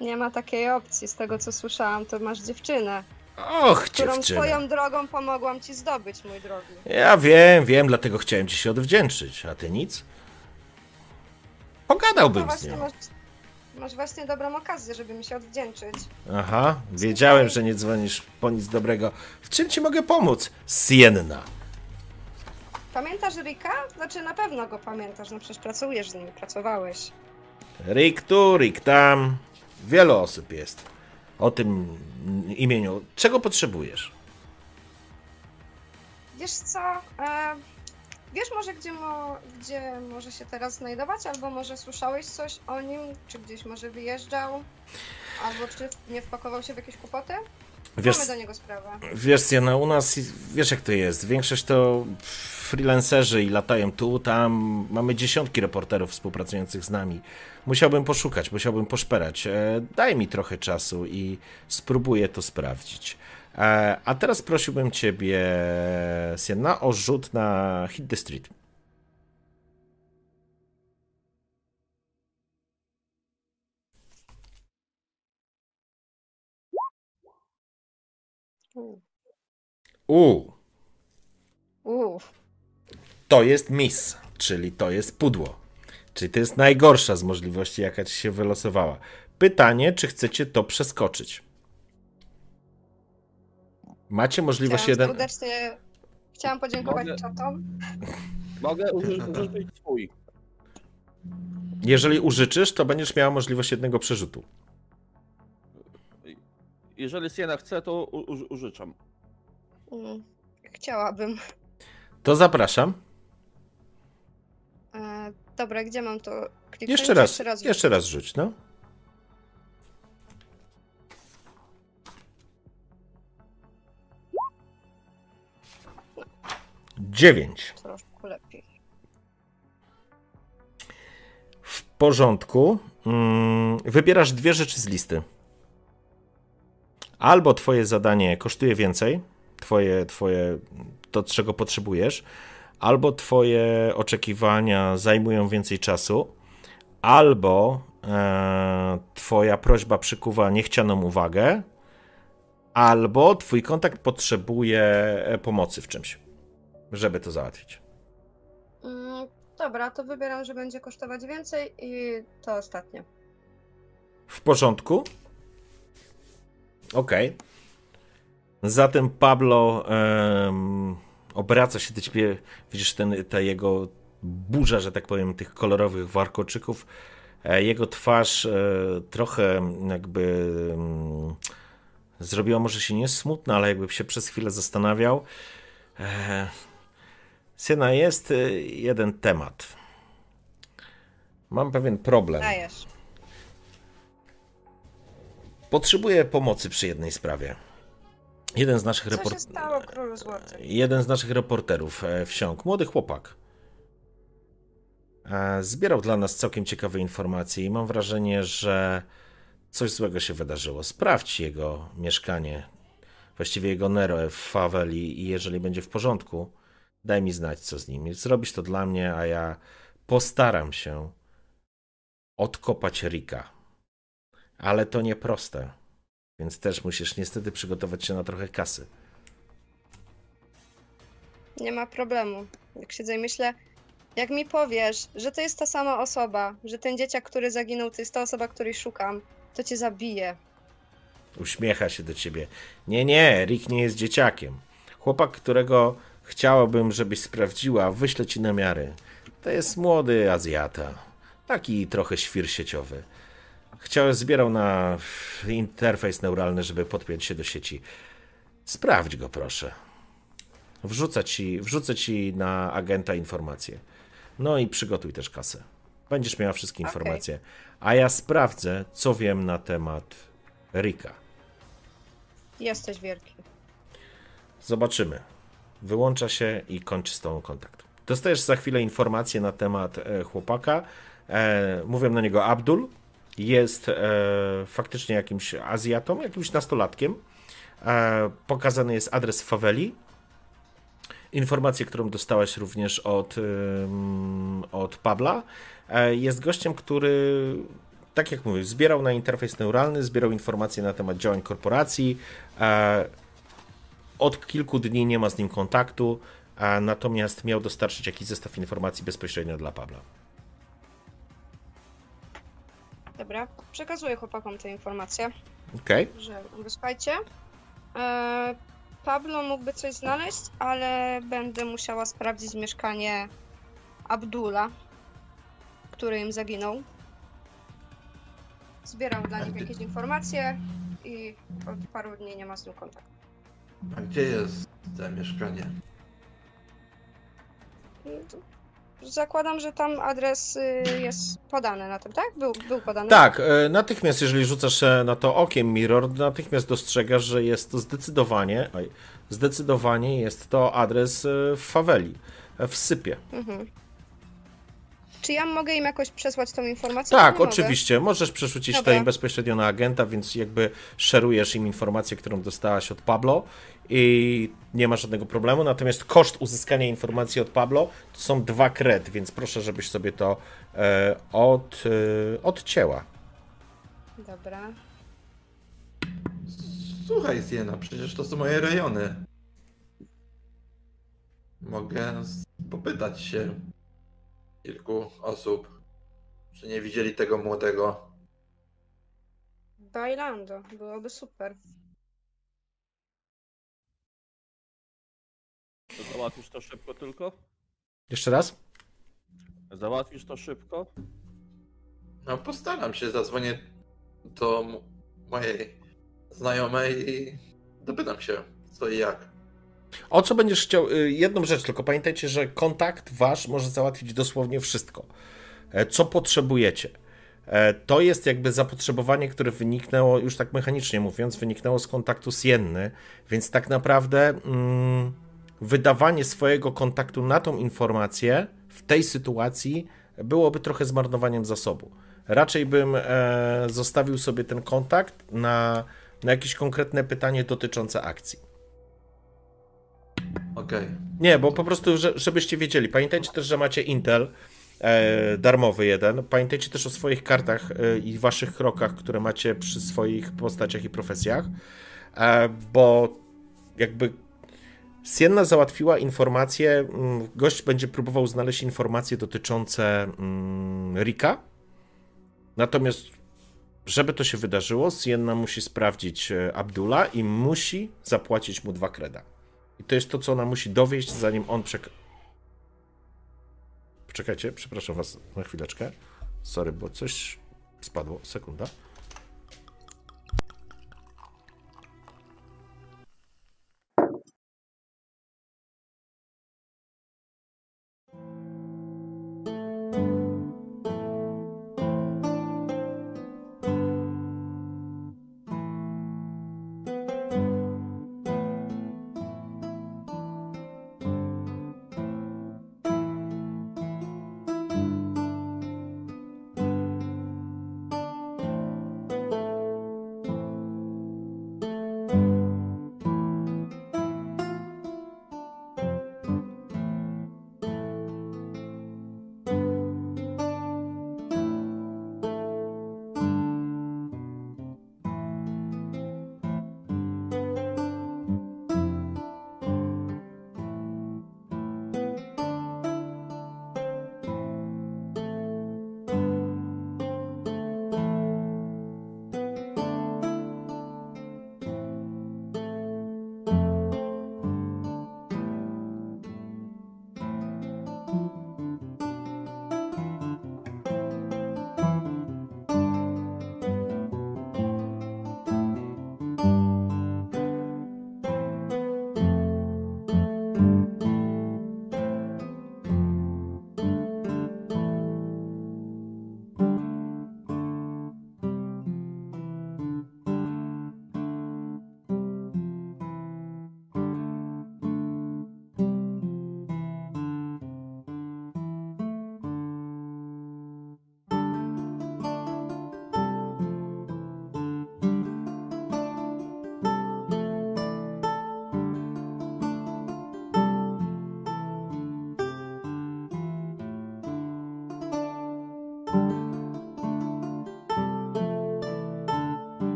Nie ma takiej opcji. Z tego co słyszałam, to masz dziewczynę, Och, którą dziewczyna. swoją drogą pomogłam ci zdobyć, mój drogi. Ja wiem, wiem, dlatego chciałem ci się odwdzięczyć. A ty nic? No Pogadałbym z właśnie nią. masz, masz właśnie dobrą okazję, żeby mi się odwdzięczyć. Aha, wiedziałem, że nie dzwonisz po nic dobrego. W czym ci mogę pomóc? Sienna. Pamiętasz Rika? Znaczy na pewno go pamiętasz, no przecież pracujesz z nim, pracowałeś. Rick tu, Rick tam. Wiele osób jest o tym imieniu. Czego potrzebujesz? Wiesz co, e, wiesz może gdzie, mo, gdzie może się teraz znajdować? Albo może słyszałeś coś o nim? Czy gdzieś może wyjeżdżał? Albo czy nie wpakował się w jakieś kłopoty? Wiesz, Mamy do niego sprawę. wiesz Sienna, u nas wiesz jak to jest. Większość to freelancerzy i latają tu, tam. Mamy dziesiątki reporterów współpracujących z nami. Musiałbym poszukać, musiałbym poszperać. E, Daj mi trochę czasu i spróbuję to sprawdzić. E, A teraz prosiłbym ciebie, Sienna, o rzut na Hit the Street. U, U, u, to jest miss, czyli to jest pudło. Czyli to jest najgorsza z możliwości, jaka ci się wylosowała. Pytanie, czy chcecie to przeskoczyć? Macie możliwość Chciałam jeden. serdecznie chciałam podziękować Mogę- czatom. Mogę uży- użyczyć swój. Jeżeli użyczysz, to będziesz miała możliwość jednego przerzutu. Jeżeli Siena chce, to u- użyczam. Mm, Chciałabym. To zapraszam. E, dobra, gdzie mam to kliknąć? Jeszcze raz, Jeszcze raz. jeszcze raz rzuć, no. Dziewięć. Troszkę lepiej. W porządku. Mm, Wybierasz dwie rzeczy z listy. Albo twoje zadanie kosztuje więcej, twoje, twoje to, czego potrzebujesz, albo twoje oczekiwania zajmują więcej czasu, albo e, twoja prośba przykuwa niechcianą uwagę, albo twój kontakt potrzebuje e, pomocy w czymś, żeby to załatwić. Mm, dobra, to wybieram, że będzie kosztować więcej i to ostatnie. W porządku? Okej. Zatem Pablo em, obraca się do ciebie, widzisz ten, ta jego burza, że tak powiem, tych kolorowych warkoczyków. E, Jego twarz e, trochę jakby zrobiła może się nie smutna, ale jakby się przez chwilę zastanawiał. Syna, jest e, jeden temat. Mam pewien problem. Dajesz. Potrzebuję pomocy przy jednej sprawie. Jeden z naszych Co się report... stało, królu złoty? Jeden z naszych reporterów e, wsiąkł, młody chłopak. E, Zbierał dla nas całkiem ciekawe informacje i mam wrażenie, że coś złego się wydarzyło. Sprawdź jego mieszkanie, właściwie jego Nero w faweli i jeżeli będzie w porządku, daj mi znać, co z nim. Zrobisz to dla mnie, a ja postaram się odkopać Rika. ale to nie proste. Więc też musisz niestety przygotować się na trochę kasy. Nie ma problemu. Jak siedzę i myślę, jak mi powiesz, że to jest ta sama osoba, że ten dzieciak, który zaginął, to jest ta osoba, której szukam, to cię zabiję. Uśmiecha się do ciebie. Nie, nie, Rick nie jest dzieciakiem. Chłopak, którego chciałabym, żebyś sprawdziła, wyślę ci namiary. To jest młody Azjata. Taki trochę świr sieciowy. Chciał, zbierał na interfejs neuralny, żeby podpiąć się do sieci. Sprawdź go, proszę. Wrzucę ci, wrzucę ci na agenta informacje. No i przygotuj też kasę. Będziesz miała wszystkie informacje. A ja sprawdzę, co wiem na temat Rika. Jesteś wielki. Zobaczymy. Wyłącza się i kończy z tobą kontakt. Dostajesz za chwilę informacje na temat e, chłopaka. E, mówią na niego Abdul. Jest e, faktycznie jakimś Azjatą, jakimś nastolatkiem. E, pokazany jest adres faweli. Informację, którą dostałaś również od, od Pabla. Jest gościem, który, tak jak mówię, zbierał na interfejs neuralny, zbierał informacje na temat działań korporacji. Od kilku dni nie ma z nim kontaktu, a natomiast miał dostarczyć jakiś zestaw informacji bezpośrednio dla Pabla. Dobra, przekazuję chłopakom te informacje, Okej. że wysłuchajcie. E, Pablo mógłby coś znaleźć, ale będę musiała sprawdzić mieszkanie Abdula, który im zaginął. Zbierał dla nich jakieś informacje i od paru dni nie ma z nim kontaktu. A gdzie jest to mieszkanie? Zakładam, że tam adres y, jest podany na tym, tak? Był, był podany. Tak, e, natychmiast, jeżeli rzucasz e, na to okiem Mirror, natychmiast dostrzegasz, że jest to zdecydowanie, oj, zdecydowanie jest to adres e, w faweli, e, w sypie. Mhm. Czy ja mogę im jakoś przesłać tą informację? Tak, czy nie mogę? oczywiście. Możesz przerzucić to im bezpośrednio na agenta, więc jakby szerujesz im informację, którą dostałaś od Pablo i nie ma żadnego problemu. Natomiast koszt uzyskania informacji od Pablo to są dwa kred, więc proszę, żebyś sobie to e, od, e, odcięła. Dobra. Słuchaj, Siena, przecież to są moje rejony. Mogę popytać się kilku osób, czy nie widzieli tego młodego. Bailando, byłoby super. Załatwisz to szybko tylko? Jeszcze raz? Załatwisz to szybko? No, postaram się, zadzwonię do mojej znajomej i dopytam się, co i jak. O co będziesz chciał? y, Jedną rzecz, tylko pamiętajcie, że kontakt wasz może załatwić dosłownie wszystko. E, Co potrzebujecie? E, To jest jakby zapotrzebowanie, które wyniknęło, już tak mechanicznie mówiąc, wyniknęło z kontaktu z Jenny, więc tak naprawdę mm, wydawanie swojego kontaktu na tą informację w tej sytuacji byłoby trochę zmarnowaniem zasobu. Raczej bym e, zostawił sobie ten kontakt na, na jakieś konkretne pytanie dotyczące akcji. Okej. Nie, bo po prostu, że, żebyście wiedzieli. Pamiętajcie też, że macie Intel e, darmowy jeden. Pamiętajcie też o swoich kartach e, i waszych krokach, które macie przy swoich postaciach i profesjach, e, bo jakby Sienna załatwiła informacje, mm, gość będzie próbował znaleźć informacje dotyczące mm, Rika, natomiast żeby to się wydarzyło, Sienna musi sprawdzić e, Abdula i musi zapłacić mu dwa kreda. I to jest to, co ona musi dowieść, zanim on przek... Poczekajcie, przepraszam was na chwileczkę. Sorry, bo coś spadło. Sekunda.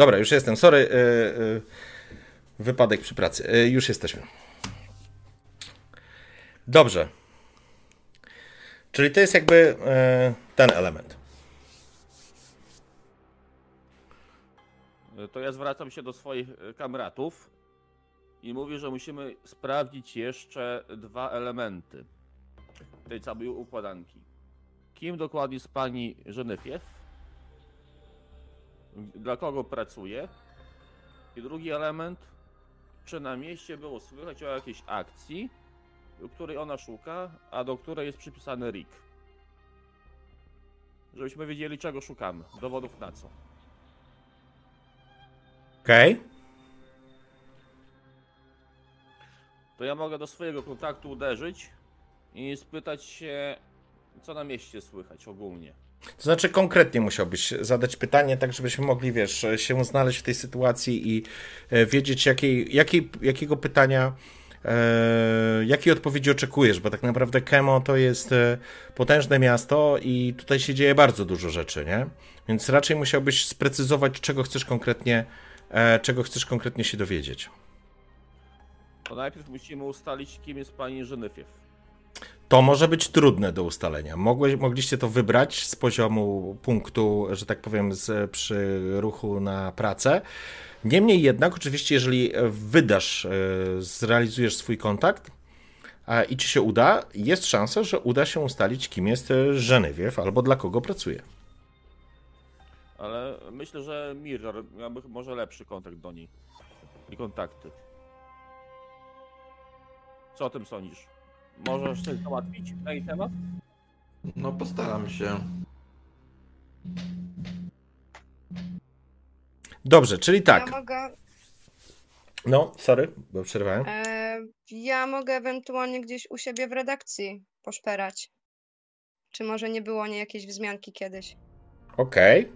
Dobra, już jestem. Sorry. y, y, wypadek przy pracy. Y, już jesteśmy. Dobrze. Czyli to jest jakby ten element. E, To ja zwracam się do swoich e, kamratów i mówię, że musimy sprawdzić jeszcze dwa elementy tej całej układanki. Kim dokładnie jest pani Żenefiew? Dla kogo pracuje? I drugi element, czy na mieście było słychać o jakiejś akcji, której ona szuka, a do której jest przypisany Rick? Żebyśmy wiedzieli, czego szukamy. Dowodów na co. Okej. to ja mogę do swojego kontaktu uderzyć i spytać się, co na mieście słychać ogólnie. To znaczy konkretnie musiałbyś zadać pytanie, tak żebyśmy mogli, wiesz, się znaleźć w tej sytuacji i e, wiedzieć, jakiej, jakiej, jakiego pytania, e, jakiej odpowiedzi oczekujesz, bo tak naprawdę Kemo to jest e, potężne miasto i tutaj się dzieje bardzo dużo rzeczy, nie? Więc raczej musiałbyś sprecyzować, czego chcesz konkretnie, e, czego chcesz konkretnie się dowiedzieć. To najpierw musimy ustalić, kim jest pani Żenefiew. To może być trudne do ustalenia. Mogliście to wybrać z poziomu punktu, że tak powiem, z, przy ruchu na pracę. Niemniej jednak, oczywiście, jeżeli wydasz, e, zrealizujesz swój kontakt i ci się uda, jest szansa, że uda się ustalić, kim jest e, Żenewiew albo dla kogo pracuje. Ale myślę, że Mirror miałby może lepszy kontakt do niej. I kontakty. Co o tym sądzisz? Możesz coś załatwić na jej temat? No postaram się. Dobrze, czyli tak. Ja mogę, No, sorry, bo przerwałem. e, ja mogę ewentualnie gdzieś u siebie w redakcji poszperać. Czy może nie było nie jakiejś wzmianki kiedyś? Okej.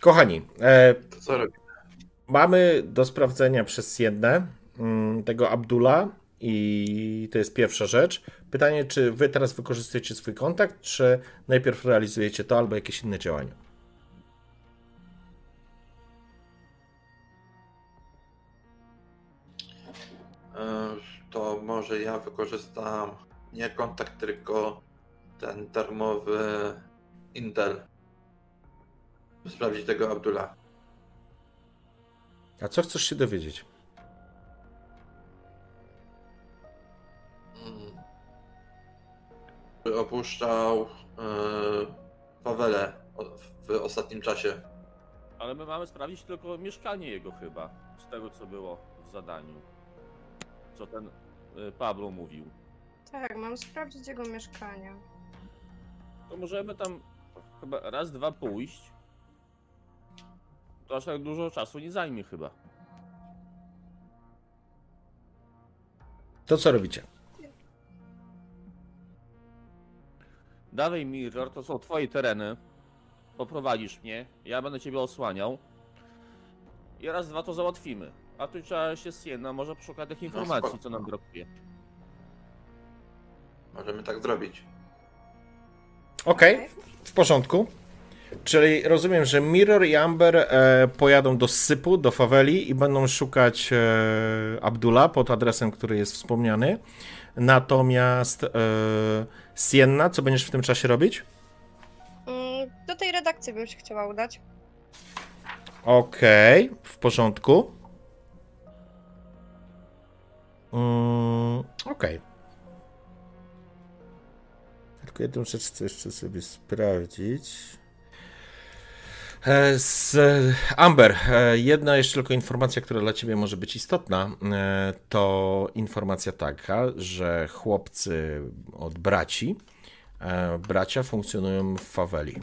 Kochani, e, To co robię? Mamy do sprawdzenia przez jedne mm, tego Abdula i to jest pierwsza rzecz. Pytanie, czy wy teraz wykorzystujecie swój kontakt, czy najpierw realizujecie to albo jakieś inne działania? E, To może ja wykorzystam nie kontakt, tylko ten darmowy Intel. Sprawdzić tego Abdullah. A co chcesz się dowiedzieć? Mm. Czy opuszczał e, fawelę o- w ostatnim czasie? Ale my mamy sprawdzić tylko mieszkanie jego chyba. Z tego, co było w zadaniu. Co ten y, Pablo mówił. Tak, mam sprawdzić jego mieszkanie. To możemy tam chyba raz, dwa pójść. To aż tak dużo czasu nie zajmie chyba. To co robicie? Dawaj Mirror, to są twoje tereny. Poprowadzisz mnie, ja będę ciebie osłaniał. I raz, dwa to załatwimy. A tu trzeba się z Siena może poszukać tych informacji, spoko. co nam brakuje. Możemy tak zrobić. Okej, w porządku. Czyli rozumiem, że Mirror i Amber e, pojadą do sypu, do faweli i będą szukać e, Abdula pod adresem, który jest wspomniany. Natomiast e, Sienna, co będziesz w tym czasie robić? Mm, Do tej redakcji bym się chciała udać. Okej, w porządku. Mm, Okej. Tylko jedną rzecz chcę jeszcze sobie sprawdzić. E, Z Amber, e, jedna jeszcze tylko informacja, która dla Ciebie może być istotna, e, to informacja taka, że chłopcy od braci, e, bracia funkcjonują w faweli.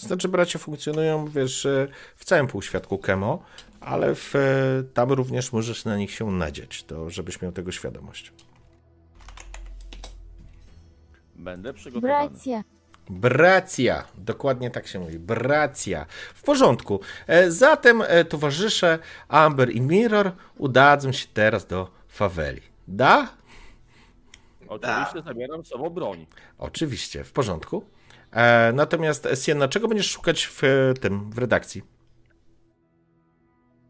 To znaczy, bracia funkcjonują, wiesz, e, w całym półświadku Kemo, ale w, e, tam również możesz na nich się nadzieć, to żebyś miał tego świadomość. Będę przygotowany. Bracia. Bracia, dokładnie tak się mówi, bracia. W porządku. E, Zatem e, towarzysze Amber i Mirror udadzą się teraz do faweli. Da? Oczywiście zabieram z sobą broń. Oczywiście, w porządku. E, natomiast Sienna, czego będziesz szukać w e, tym, w redakcji?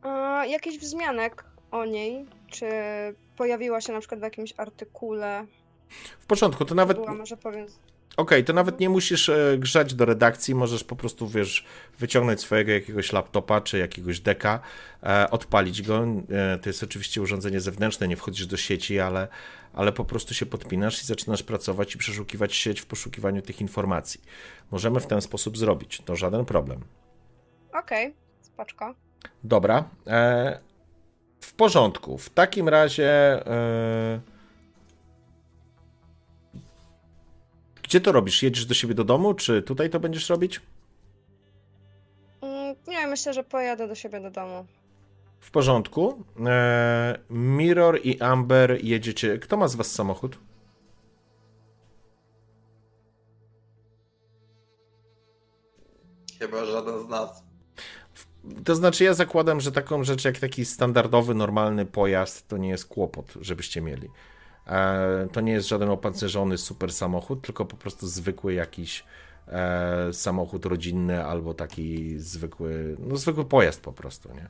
A, jakichś wzmianek o niej? Czy pojawiła się na przykład w jakimś artykule? W porządku, to nawet. Była Okej, powiem. to nawet nie musisz e, grzać do redakcji, możesz po prostu, wiesz, wyciągnąć swojego jakiegoś laptopa czy jakiegoś deka, e, odpalić go. E, to jest oczywiście urządzenie zewnętrzne, nie wchodzisz do sieci, ale, ale po prostu się podpinasz i zaczynasz pracować i przeszukiwać sieć w poszukiwaniu tych informacji. Możemy w ten sposób zrobić, to żaden problem. Okej, spoczko. Dobra. W porządku. W takim razie. E, gdzie to robisz? Jedziesz do siebie do domu, czy tutaj to będziesz robić? Mm, Nie, myślę, że pojadę do siebie do domu. W porządku. E, Mirror i Amber jedziecie. Kto ma z was samochód? Chyba żaden z nas. To znaczy, ja zakładam, że taką rzecz jak taki standardowy, normalny pojazd to nie jest kłopot, żebyście mieli. E, to nie jest żaden opancerzony super samochód, tylko po prostu zwykły jakiś e, samochód rodzinny albo taki zwykły, no zwykły pojazd po prostu, nie?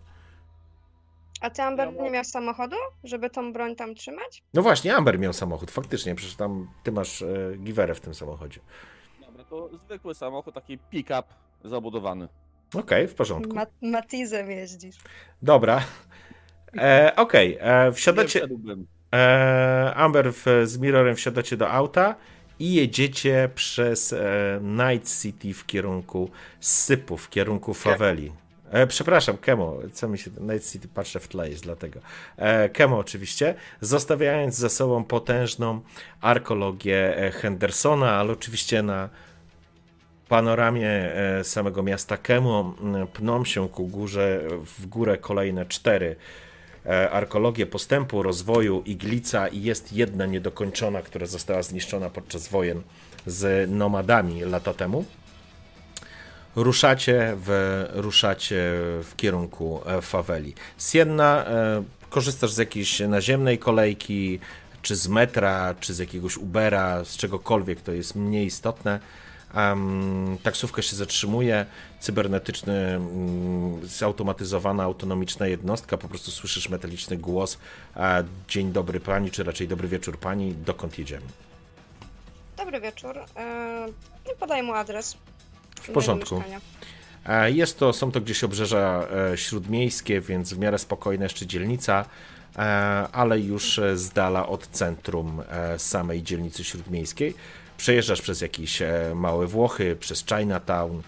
A ty, Amber, nie miałeś samochodu, żeby tą broń tam trzymać? No właśnie, Amber miał samochód, faktycznie, przecież tam ty masz e, giwerę w tym samochodzie. Dobra, to zwykły samochód, taki pick-up zabudowany. Okej, w porządku. Ma Matizem jeździsz. Dobra. E, Okej, e, Nie wsiadacie. wszedłbym. E, Amber w, z Mirrorem wsiadacie do auta i jedziecie przez e, Night City w kierunku sypu, w kierunku faweli. E, przepraszam, Kemo, co mi się. Night City patrzę w tle, jest dlatego. E, Kemo, oczywiście, zostawiając za sobą potężną arkologię e, Hendersona, ale oczywiście na panoramie samego miasta Kemo pną się ku górze, w górę kolejne cztery e, arkologie postępu, rozwoju, iglica i jest jedna niedokończona, która została zniszczona podczas wojen z nomadami lata temu. Ruszacie w, ruszacie w kierunku e, faweli. Sienna, e, korzystasz z jakiejś naziemnej kolejki, czy z metra, czy z jakiegoś Ubera, z czegokolwiek, to jest mniej istotne. Um, taksówka się zatrzymuje, cybernetyczny, mm, zautomatyzowana, autonomiczna jednostka, po prostu słyszysz metaliczny głos, a dzień dobry pani, czy raczej dobry wieczór pani, dokąd jedziemy? Dobry wieczór. E, I podaj mu adres. W porządku. E, Jest to, są to gdzieś obrzeża e, śródmiejskie, więc w miarę spokojna jeszcze dzielnica, e, ale już e, z dala od centrum e, samej dzielnicy śródmiejskiej. Przejeżdżasz przez jakieś e, małe Włochy, przez Chinatown,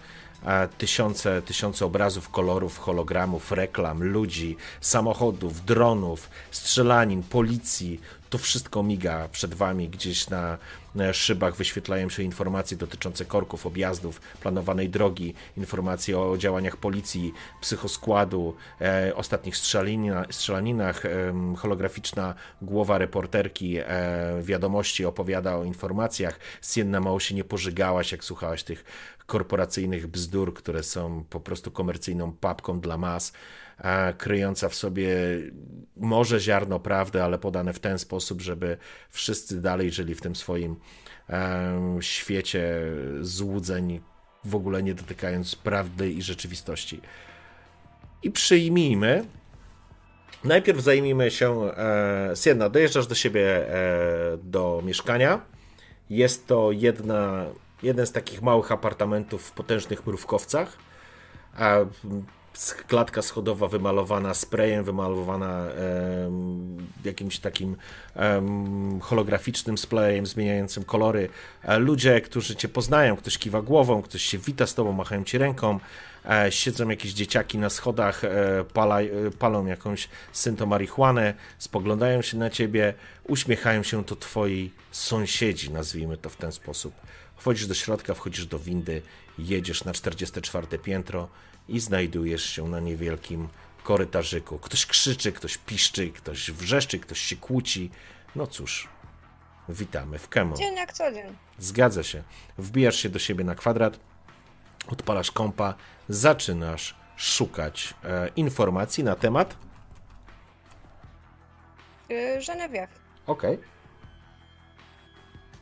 tysiące, tysiące obrazów, kolorów, hologramów, reklam, ludzi, samochodów, dronów, strzelanin, policji. To wszystko miga przed wami gdzieś na e, szybach wyświetlają się informacje dotyczące korków, objazdów, planowanej drogi, informacje o działaniach policji, psychoskładu, e, ostatnich strzelanina, strzelaninach, em, holograficzna głowa reporterki e, wiadomości opowiada o informacjach. Sienna mało się nie pożygałaś, jak słuchałaś tych korporacyjnych bzdur, które są po prostu komercyjną papką dla mas, kryjąca w sobie może ziarno prawdy, ale podane w ten sposób, żeby wszyscy dalej żyli w tym swoim em, świecie złudzeń, w ogóle nie dotykając prawdy i rzeczywistości. I przyjmijmy, najpierw zajmijmy się, e, Sienna, dojeżdżasz do siebie e, do mieszkania. Jest to jedna, jeden z takich małych apartamentów w potężnych mrówkowcach. Klatka schodowa wymalowana sprayem, wymalowana jakimś takim holograficznym sprayem zmieniającym kolory. E, Ludzie, którzy cię poznają, ktoś kiwa głową, ktoś się wita z tobą, machają ci ręką. E, Siedzą jakieś dzieciaki na schodach, e, pala, palą jakąś synto marihuanę, spoglądają się na ciebie, uśmiechają się to twoi sąsiedzi, nazwijmy to w ten sposób. Wchodzisz do środka, wchodzisz do windy, jedziesz na 44 piętro i znajdujesz się na niewielkim korytarzyku. Ktoś krzyczy, ktoś piszczy, ktoś wrzeszczy, ktoś się kłóci. No cóż, witamy w Kemo. Dzień jak co dzień. Zgadza się. Wbijasz się do siebie na kwadrat, odpalasz kąpa, zaczynasz szukać e, informacji na temat... Yy, Genevieve. Okej. Okay.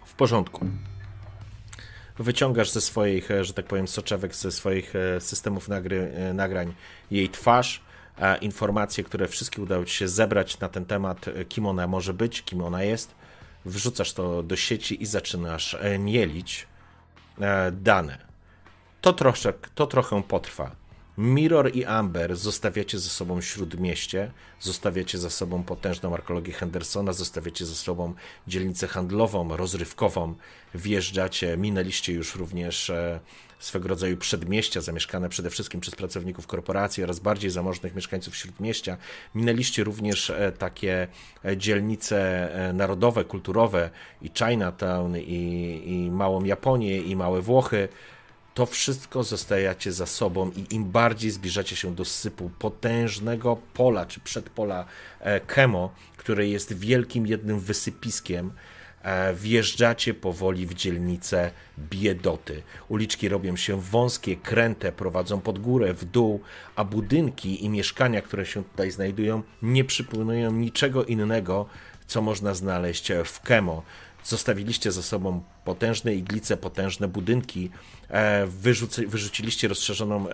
W porządku wyciągasz ze swoich, e, że tak powiem, soczewek, ze swoich e, systemów nagry, e, nagrań jej twarz, informacje, które wszystkie udało Ci się zebrać na ten temat, kim ona może być, kim ona jest, wrzucasz to do sieci i zaczynasz mielić dane. To, troszek, to trochę potrwa. Mirror i Amber zostawiacie ze sobą śródmieście, zostawiacie za sobą potężną arkeologię Hendersona, zostawiacie ze sobą dzielnicę handlową, rozrywkową, wjeżdżacie, minęliście już również e, swego rodzaju przedmieścia, zamieszkane przede wszystkim przez pracowników korporacji oraz bardziej zamożnych mieszkańców śródmieścia. Minęliście również e, takie e, dzielnice narodowe, kulturowe i Chinatown, i, i małą Japonię, i małe Włochy to wszystko zostajecie za sobą i im bardziej zbliżacie się do sypu potężnego pola czy przedpola e, Kemo, które jest wielkim jednym wysypiskiem, e, wjeżdżacie powoli w dzielnicę biedoty. Uliczki robią się wąskie, kręte, prowadzą pod górę, w dół, a budynki i mieszkania, które się tutaj znajdują, nie przypominają niczego innego, co można znaleźć w Kemo zostawiliście za sobą potężne iglice, potężne budynki, e, wyrzuci, wyrzuciliście rozszerzoną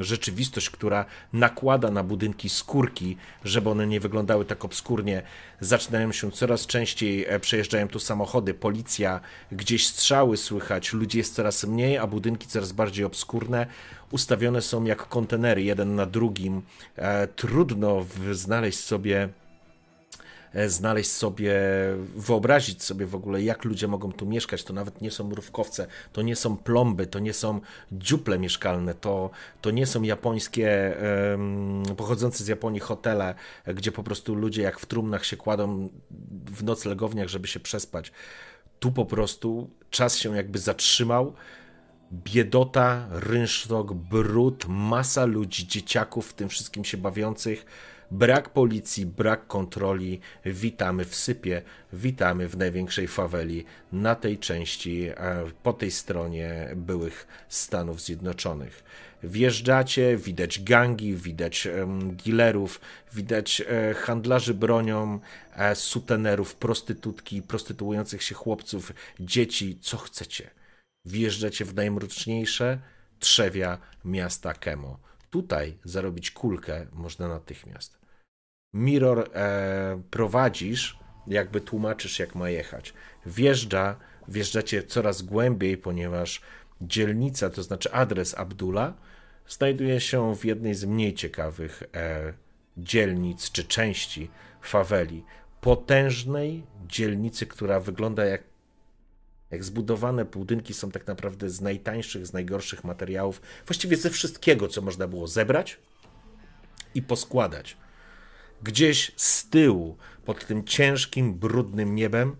rzeczywistość, która nakłada na budynki skórki, żeby one nie wyglądały tak obskurnie. Zaczynają się coraz częściej, e, przejeżdżają tu samochody, policja, gdzieś strzały słychać, ludzi jest coraz mniej, a budynki coraz bardziej obskurne. Ustawione są jak kontenery, jeden na drugim. E, trudno znaleźć sobie E, znaleźć sobie, wyobrazić sobie w ogóle, jak ludzie mogą tu mieszkać. To nawet nie są mrówkowce, to nie są plomby, to nie są dziuple mieszkalne, to, to nie są japońskie, pochodzące z Japonii hotele, gdzie po prostu ludzie jak w trumnach się kładą w noclegowniach, żeby się przespać. Tu po prostu czas się jakby zatrzymał biedota, rynsztok, brud, masa ludzi, dzieciaków w tym wszystkim się bawiących Brak policji, brak kontroli. Witamy w sypie, witamy w największej faweli na tej części, e, po tej stronie byłych Stanów Zjednoczonych. Wjeżdżacie, widać gangi, widać dealerów, widać e, handlarzy bronią, e, sutenerów, prostytutki, prostytuujących się chłopców, dzieci, co chcecie. Wjeżdżacie w najmroczniejsze trzewia miasta Kemo. Tutaj zarobić kulkę można natychmiast. Mirror e, prowadzisz, jakby tłumaczysz, jak ma jechać. Wjeżdża, wjeżdżacie coraz głębiej, ponieważ dzielnica, to znaczy adres Abdula, znajduje się w jednej z mniej ciekawych e, dzielnic czy części faweli. Potężnej dzielnicy, która wygląda jak jak zbudowane budynki są tak naprawdę z najtańszych, z najgorszych materiałów, właściwie ze wszystkiego, co można było zebrać i poskładać. Gdzieś z tyłu, pod tym ciężkim, brudnym niebem,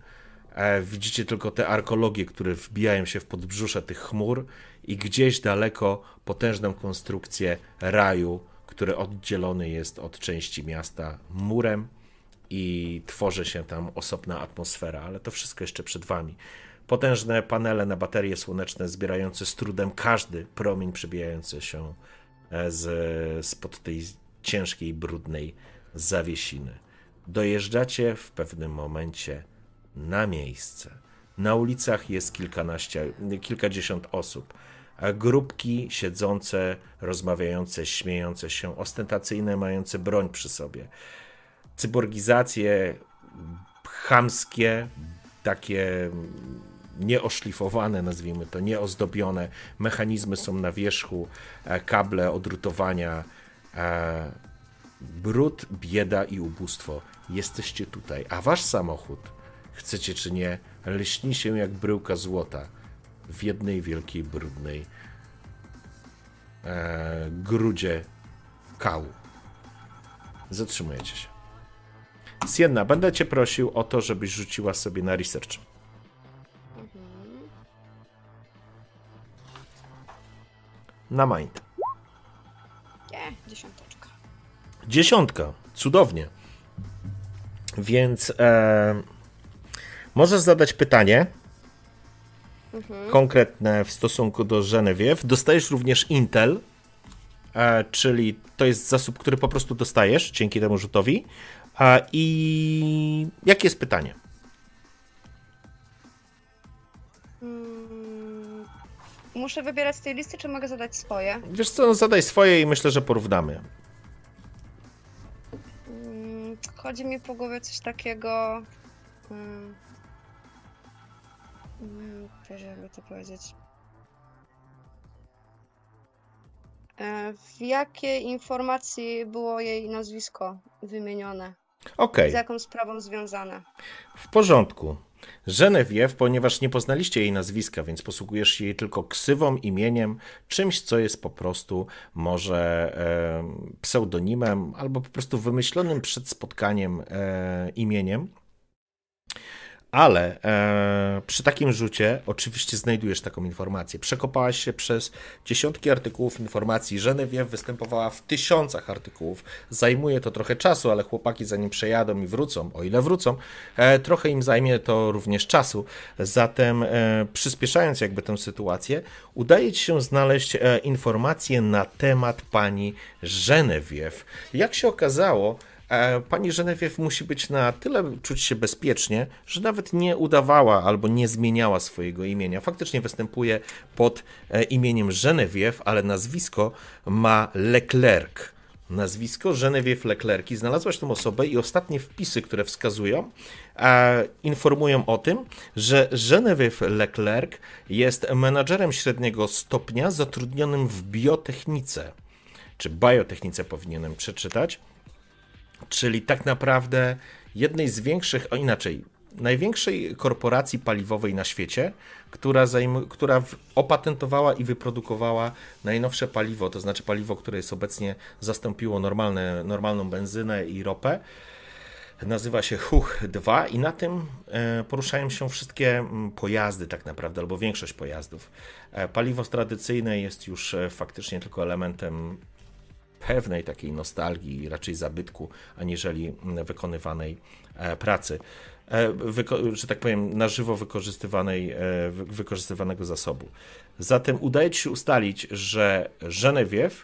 e, widzicie tylko te arkologie, które wbijają się w podbrzusze tych chmur i gdzieś daleko potężną konstrukcję raju, który oddzielony jest od części miasta murem i tworzy się tam osobna atmosfera, ale to wszystko jeszcze przed wami. Potężne panele na baterie słoneczne zbierające z trudem każdy promień przebijający się e, z, spod tej ciężkiej, brudnej zawiesiny. Dojeżdżacie w pewnym momencie na miejsce. Na ulicach jest kilkanaście, kilkadziesiąt osób. A grupki siedzące, rozmawiające, śmiejące się, ostentacyjne, mające broń przy sobie. Cyborgizacje chamskie, takie nieoszlifowane, nazwijmy to, nieozdobione. Mechanizmy są na wierzchu, e, kable odrutowania e, brud, bieda i ubóstwo. Jesteście tutaj, a wasz samochód, chcecie czy nie, lśni się jak bryłka złota w jednej wielkiej, brudnej e, grudzie kału. Zatrzymujecie się. Sienna, będę cię prosił o to, żebyś rzuciła sobie na research. Na mind. Nie, yeah, 10. Dziesiątka. Cudownie. Więc e, możesz zadać pytanie mhm. konkretne w stosunku do Genevieve. Dostajesz również Intel, e, czyli to jest zasób, który po prostu dostajesz dzięki temu rzutowi. E, I jakie jest pytanie? Mm, muszę wybierać z tej listy, czy mogę zadać swoje? Wiesz co, no zadaj swoje i myślę, że porównamy. Chodzi mi po głowie coś takiego. Mm, mm, Boże, jakby to powiedzieć. E, W jakiej informacji było jej nazwisko wymienione? Okej. Z jaką sprawą związane? W porządku. Genevieve, ponieważ nie poznaliście jej nazwiska, więc posługujesz się jej tylko ksywą, imieniem, czymś, co jest po prostu może e, pseudonimem albo po prostu wymyślonym przed spotkaniem e, imieniem. Ale e, przy takim rzucie oczywiście znajdujesz taką informację. Przekopałaś się przez dziesiątki artykułów informacji. Genevieve występowała w tysiącach artykułów. Zajmuje to trochę czasu, ale chłopaki zanim przejadą i wrócą, o ile wrócą, e, trochę im zajmie to również czasu. Zatem e, przyspieszając jakby tę sytuację, udaje ci się znaleźć e, informacje na temat pani Genevieve. Jak się okazało, Pani Genevieve musi być na tyle czuć się bezpiecznie, że nawet nie udawała albo nie zmieniała swojego imienia. Faktycznie występuje pod e, imieniem Genevieve, ale nazwisko ma Leclerc. Nazwisko Genevieve Leclerc. I znalazłaś tą osobę i ostatnie wpisy, które wskazują, e, informują o tym, że Genevieve Leclerc jest menadżerem średniego stopnia zatrudnionym w biotechnice, czy biotechnice powinienem przeczytać czyli tak naprawdę jednej z większych, o inaczej, największej korporacji paliwowej na świecie, która, zajm, która opatentowała i wyprodukowała najnowsze paliwo, to znaczy paliwo, które jest obecnie zastąpiło normalne, normalną benzynę i ropę. Nazywa się HUH 2 i na tym e, poruszają się wszystkie pojazdy tak naprawdę, albo większość pojazdów. E, Paliwo tradycyjne jest już e, faktycznie tylko elementem pewnej takiej nostalgii, raczej zabytku, aniżeli wykonywanej e, pracy. E, Wyko- że tak powiem, na żywo wykorzystywanej, e, wy- wykorzystywanego zasobu. Zatem udaje ci się ustalić, że Genevieve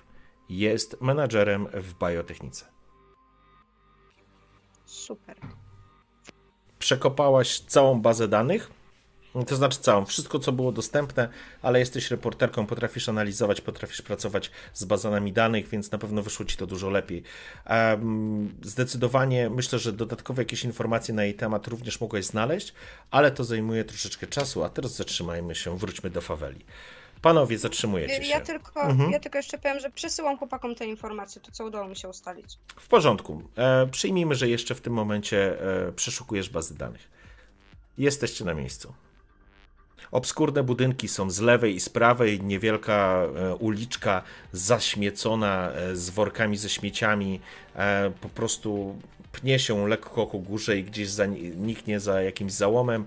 jest menadżerem w biotechnice. Super. Przekopałaś całą bazę danych, to znaczy całą, wszystko co było dostępne, ale jesteś reporterką, potrafisz analizować, potrafisz pracować z bazami danych, więc na pewno wyszło ci to dużo lepiej. Zdecydowanie myślę, że dodatkowe jakieś informacje na jej temat również mogłeś znaleźć, ale to zajmuje troszeczkę czasu, a teraz zatrzymajmy się, wróćmy do faweli. Panowie, zatrzymujecie się. Ja tylko, Mhm. ja tylko jeszcze powiem, że przesyłam chłopakom te informacje, to co udało mi się ustalić. W porządku. E, przyjmijmy, że jeszcze w tym momencie e, przeszukujesz bazy danych. Jesteście na miejscu. Obskurne budynki są z lewej i z prawej, niewielka e, uliczka zaśmiecona e, z workami ze śmieciami, e, po prostu pnie się lekko ku górze i gdzieś za, niknie za jakimś załomem.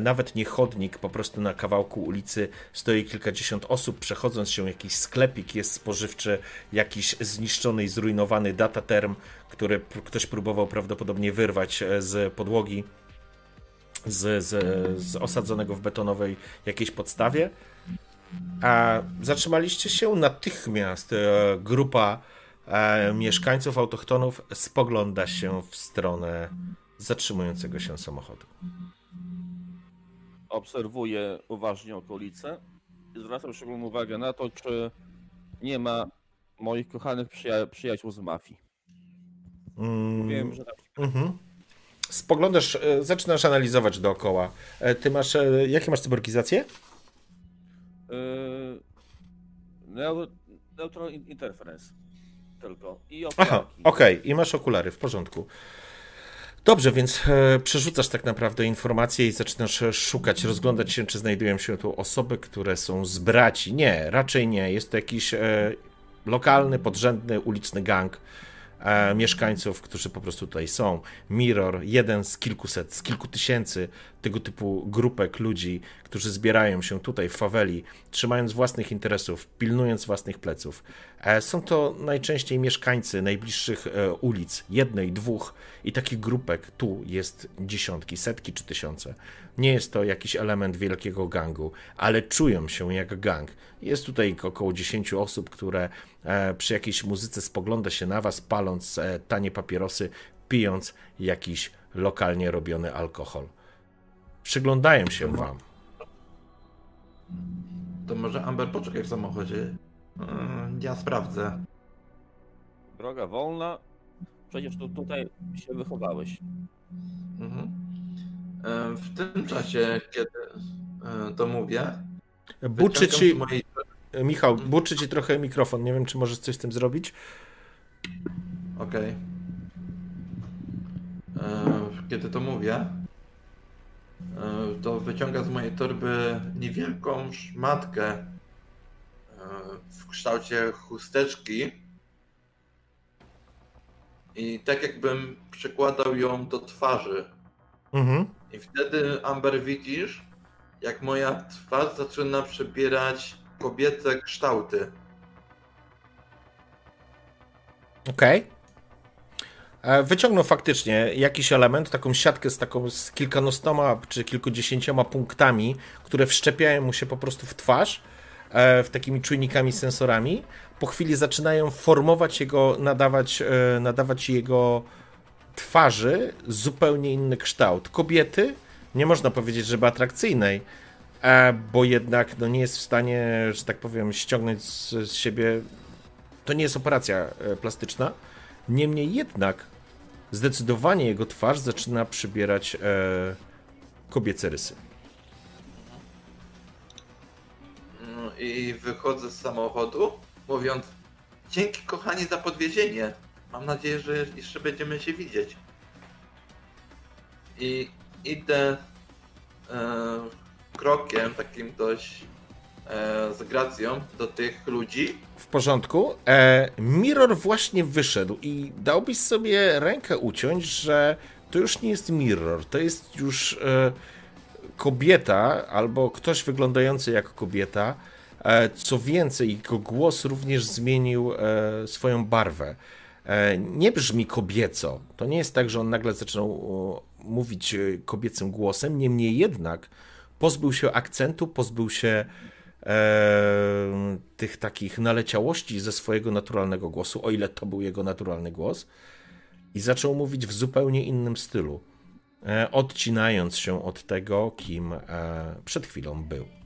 Nawet nie chodnik, po prostu na kawałku ulicy stoi kilkadziesiąt osób, przechodząc się jakiś sklepik jest spożywczy, jakiś zniszczony i zrujnowany dataterm, który ktoś próbował prawdopodobnie wyrwać z podłogi z, z, z osadzonego w betonowej jakiejś podstawie. A zatrzymaliście się natychmiast. E, grupa e, mieszkańców autochtonów spogląda się w stronę zatrzymującego się samochodu. Obserwuję uważnie okolice i zwracam szczególną uwagę na to, czy nie ma moich kochanych przyja- przyjaciół z mafii. Mm, Wiem, że na przykład mhm. Spoglądasz, e, zaczynasz analizować dookoła. E, Ty masz, e, jakie masz cyborgizacje? yy, neutral interference tylko. I Aha, okularki. okej, i masz okulary, w porządku. Dobrze, więc e, przerzucasz tak naprawdę informacje i zaczynasz szukać, rozglądać się, czy znajdują się tu osoby, które są z braci. Nie, raczej nie. Jest to jakiś e, lokalny, podrzędny, uliczny gang mieszkańców, którzy po prostu tutaj są. Mirror, jeden z kilkuset, z kilku tysięcy tego typu grupek ludzi, którzy zbierają się tutaj w faweli, trzymając własnych interesów, pilnując własnych pleców. E, Są to najczęściej mieszkańcy najbliższych e, ulic, jednej, dwóch i takich grupek tu jest dziesiątki, setki czy tysiące. Nie jest to jakiś element wielkiego gangu, ale czują się jak gang. Jest tutaj około 10 osób, które e, przy jakiejś muzyce spogląda się na was, paląc tanie papierosy, pijąc jakiś lokalnie robiony alkohol. Przyglądają się wam. To może Amber poczekaj w samochodzie. Yy, Ja sprawdzę. Droga wolna. Przecież tu, tutaj się wychowałeś. Mhm. E, W tym czasie, kiedy e, to mówię, Buczy ci, mojej Michał, buczy ci trochę mikrofon. Nie wiem, czy możesz coś z tym zrobić. Okej. E, Kiedy to mówię, e, to wyciąga z mojej torby niewielką szmatkę e, w kształcie chusteczki. I tak jakbym przykładał ją do twarzy. Mhm. I wtedy, Amber, widzisz, jak moja twarz zaczyna przybierać kobiece kształty. Okej. E, Wyciągnął faktycznie jakiś element, taką siatkę z taką z kilkunastoma czy kilkudziesięcioma punktami, które wszczepiają mu się po prostu w twarz, e, w takimi czujnikami, sensorami. Po chwili zaczynają formować jego, nadawać, e, nadawać jego twarzy zupełnie inny kształt. Kobiety, nie można powiedzieć, żeby atrakcyjnej, e, bo jednak no, nie jest w stanie, że tak powiem, ściągnąć z, z siebie. To nie jest operacja e, plastyczna. Niemniej jednak zdecydowanie jego twarz zaczyna przybierać e, kobiece rysy. No I wychodzę z samochodu, mówiąc: Dzięki, kochani, za podwiezienie. Mam nadzieję, że jeszcze będziemy się widzieć. I idę e, krokiem, takim dość z gracją, do tych ludzi. W porządku. E, Mirror właśnie wyszedł i dałbyś sobie rękę uciąć, że to już nie jest Mirror, to jest już e, kobieta albo ktoś wyglądający jak kobieta. E, co więcej, jego głos również zmienił e, swoją barwę. E, nie brzmi kobieco. To nie jest tak, że on nagle zaczął o, mówić e, kobiecym głosem, niemniej jednak pozbył się akcentu, pozbył się e, tych takich naleciałości ze swojego naturalnego głosu, o ile to był jego naturalny głos, i zaczął mówić w zupełnie innym stylu, e, odcinając się od tego, kim e, przed chwilą był.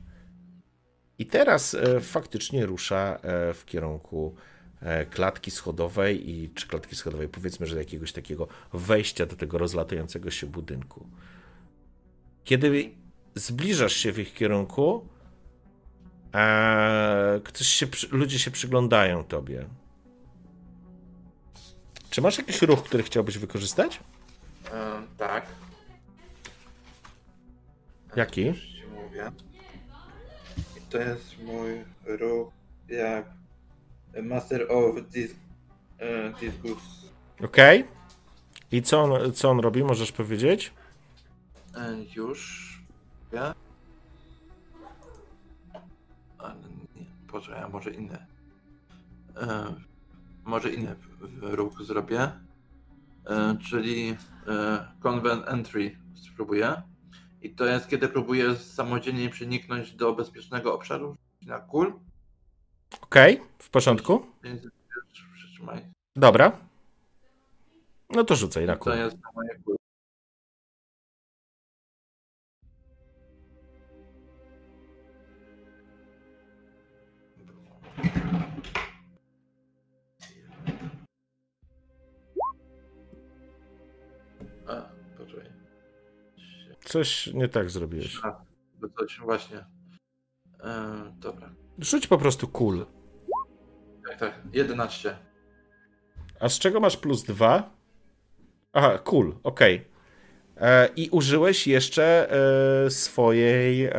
I teraz e, faktycznie rusza e, w kierunku e, klatki schodowej i czy klatki schodowej, powiedzmy, że jakiegoś takiego wejścia do tego rozlatającego się budynku. Kiedy zbliżasz się w ich kierunku, Eee, ktoś się, ludzie się przyglądają tobie. Czy masz jakiś ruch, który chciałbyś wykorzystać? E, tak. Jaki? Już ci mówię. I to jest mój ruch jak Master of Dis e, Disgust. Okej. I co on, co on robi, możesz powiedzieć? E, już. Ja? Nie, poczekaj, a może inny. E, może inny ruch zrobię. E, czyli e, Convent Entry spróbuję. I to jest kiedy próbuję samodzielnie przeniknąć do bezpiecznego obszaru na kul. Okej, w porządku. Przytrzymaj. Dobra. No to rzucaj na kół. To jest na moje kul. Coś nie tak zrobiłeś. A, to coś właśnie. E, dobra. Rzuć po prostu kul. Tak, tak. 11. A z czego masz plus dwa? Aha, kul, okej. E, I użyłeś jeszcze e, swojej e,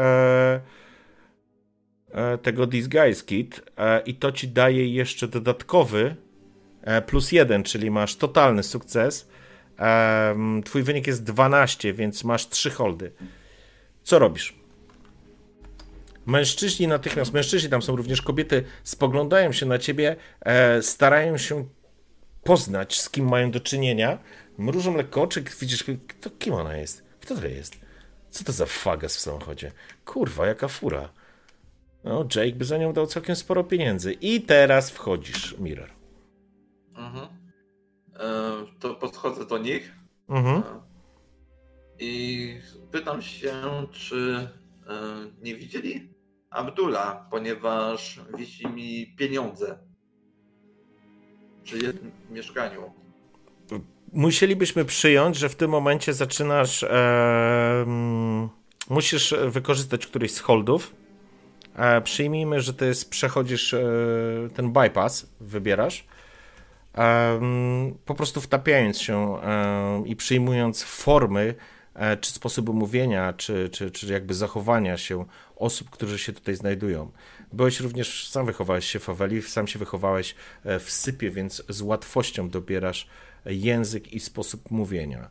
e, tego Disguise Kit e, i to ci daje jeszcze dodatkowy e, plus jeden, czyli masz totalny sukces. Em, twój wynik jest 12, więc masz 3 holdy. Co robisz? Mężczyźni natychmiast, mężczyźni, tam są również kobiety, spoglądają się na ciebie, e, starają się poznać, z kim mają do czynienia. Mrużą lekko oczy, widzisz, kto, kim ona jest? Kto to jest? Co to za fagas w samochodzie? Kurwa, jaka fura. No, Jake by za nią dał całkiem sporo pieniędzy. I teraz wchodzisz, Mirror. Mhm. E, to podchodzę do nich Mhm. e, i pytam się, czy e, nie widzieli Abdula, ponieważ wisi mi pieniądze. Jest w mieszkaniu? Musielibyśmy przyjąć, że w tym momencie zaczynasz. E, musisz wykorzystać któryś z holdów. E, przyjmijmy, że to jest. Przechodzisz e, ten bypass, wybierasz. Po prostu wtapiając się i przyjmując formy, e, czy sposoby mówienia, czy, czy, czy jakby zachowania się osób, którzy się tutaj znajdują. Byłeś również, sam wychowałeś się w Faweli, sam się wychowałeś e, w sypie, więc z łatwością dobierasz język i sposób mówienia.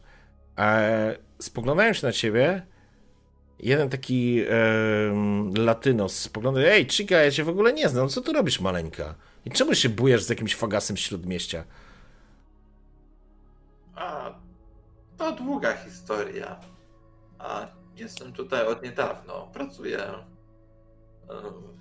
E, spoglądają się na ciebie. Jeden taki e, latynos spogląda, ej, Chica, ja cię w ogóle nie znam, co tu robisz, maleńka? I czemu się bujasz z jakimś fagasem śródmieścia? A, to długa historia. A jestem tutaj od niedawno. Pracuję. em,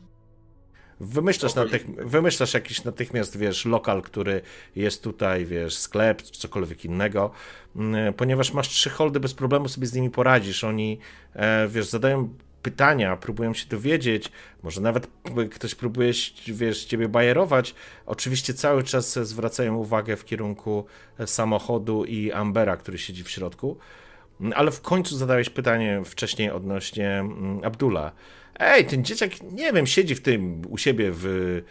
Wymyślasz, natych, wymyślasz jakiś natychmiast, wiesz, lokal, który jest tutaj, wiesz, sklep, czy cokolwiek innego, Mm, ponieważ masz trzy holdy, bez problemu sobie z nimi poradzisz. Oni, e, wiesz, zadają pytania, próbują się dowiedzieć, może nawet ktoś próbuje, wiesz, ciebie bajerować. Oczywiście cały czas zwracają uwagę w kierunku samochodu i Ambera, który siedzi w środku. Mm, Ale w końcu zadałeś pytanie wcześniej odnośnie mm, Abdula. Ej, ten dzieciak, nie wiem, siedzi w tym u siebie w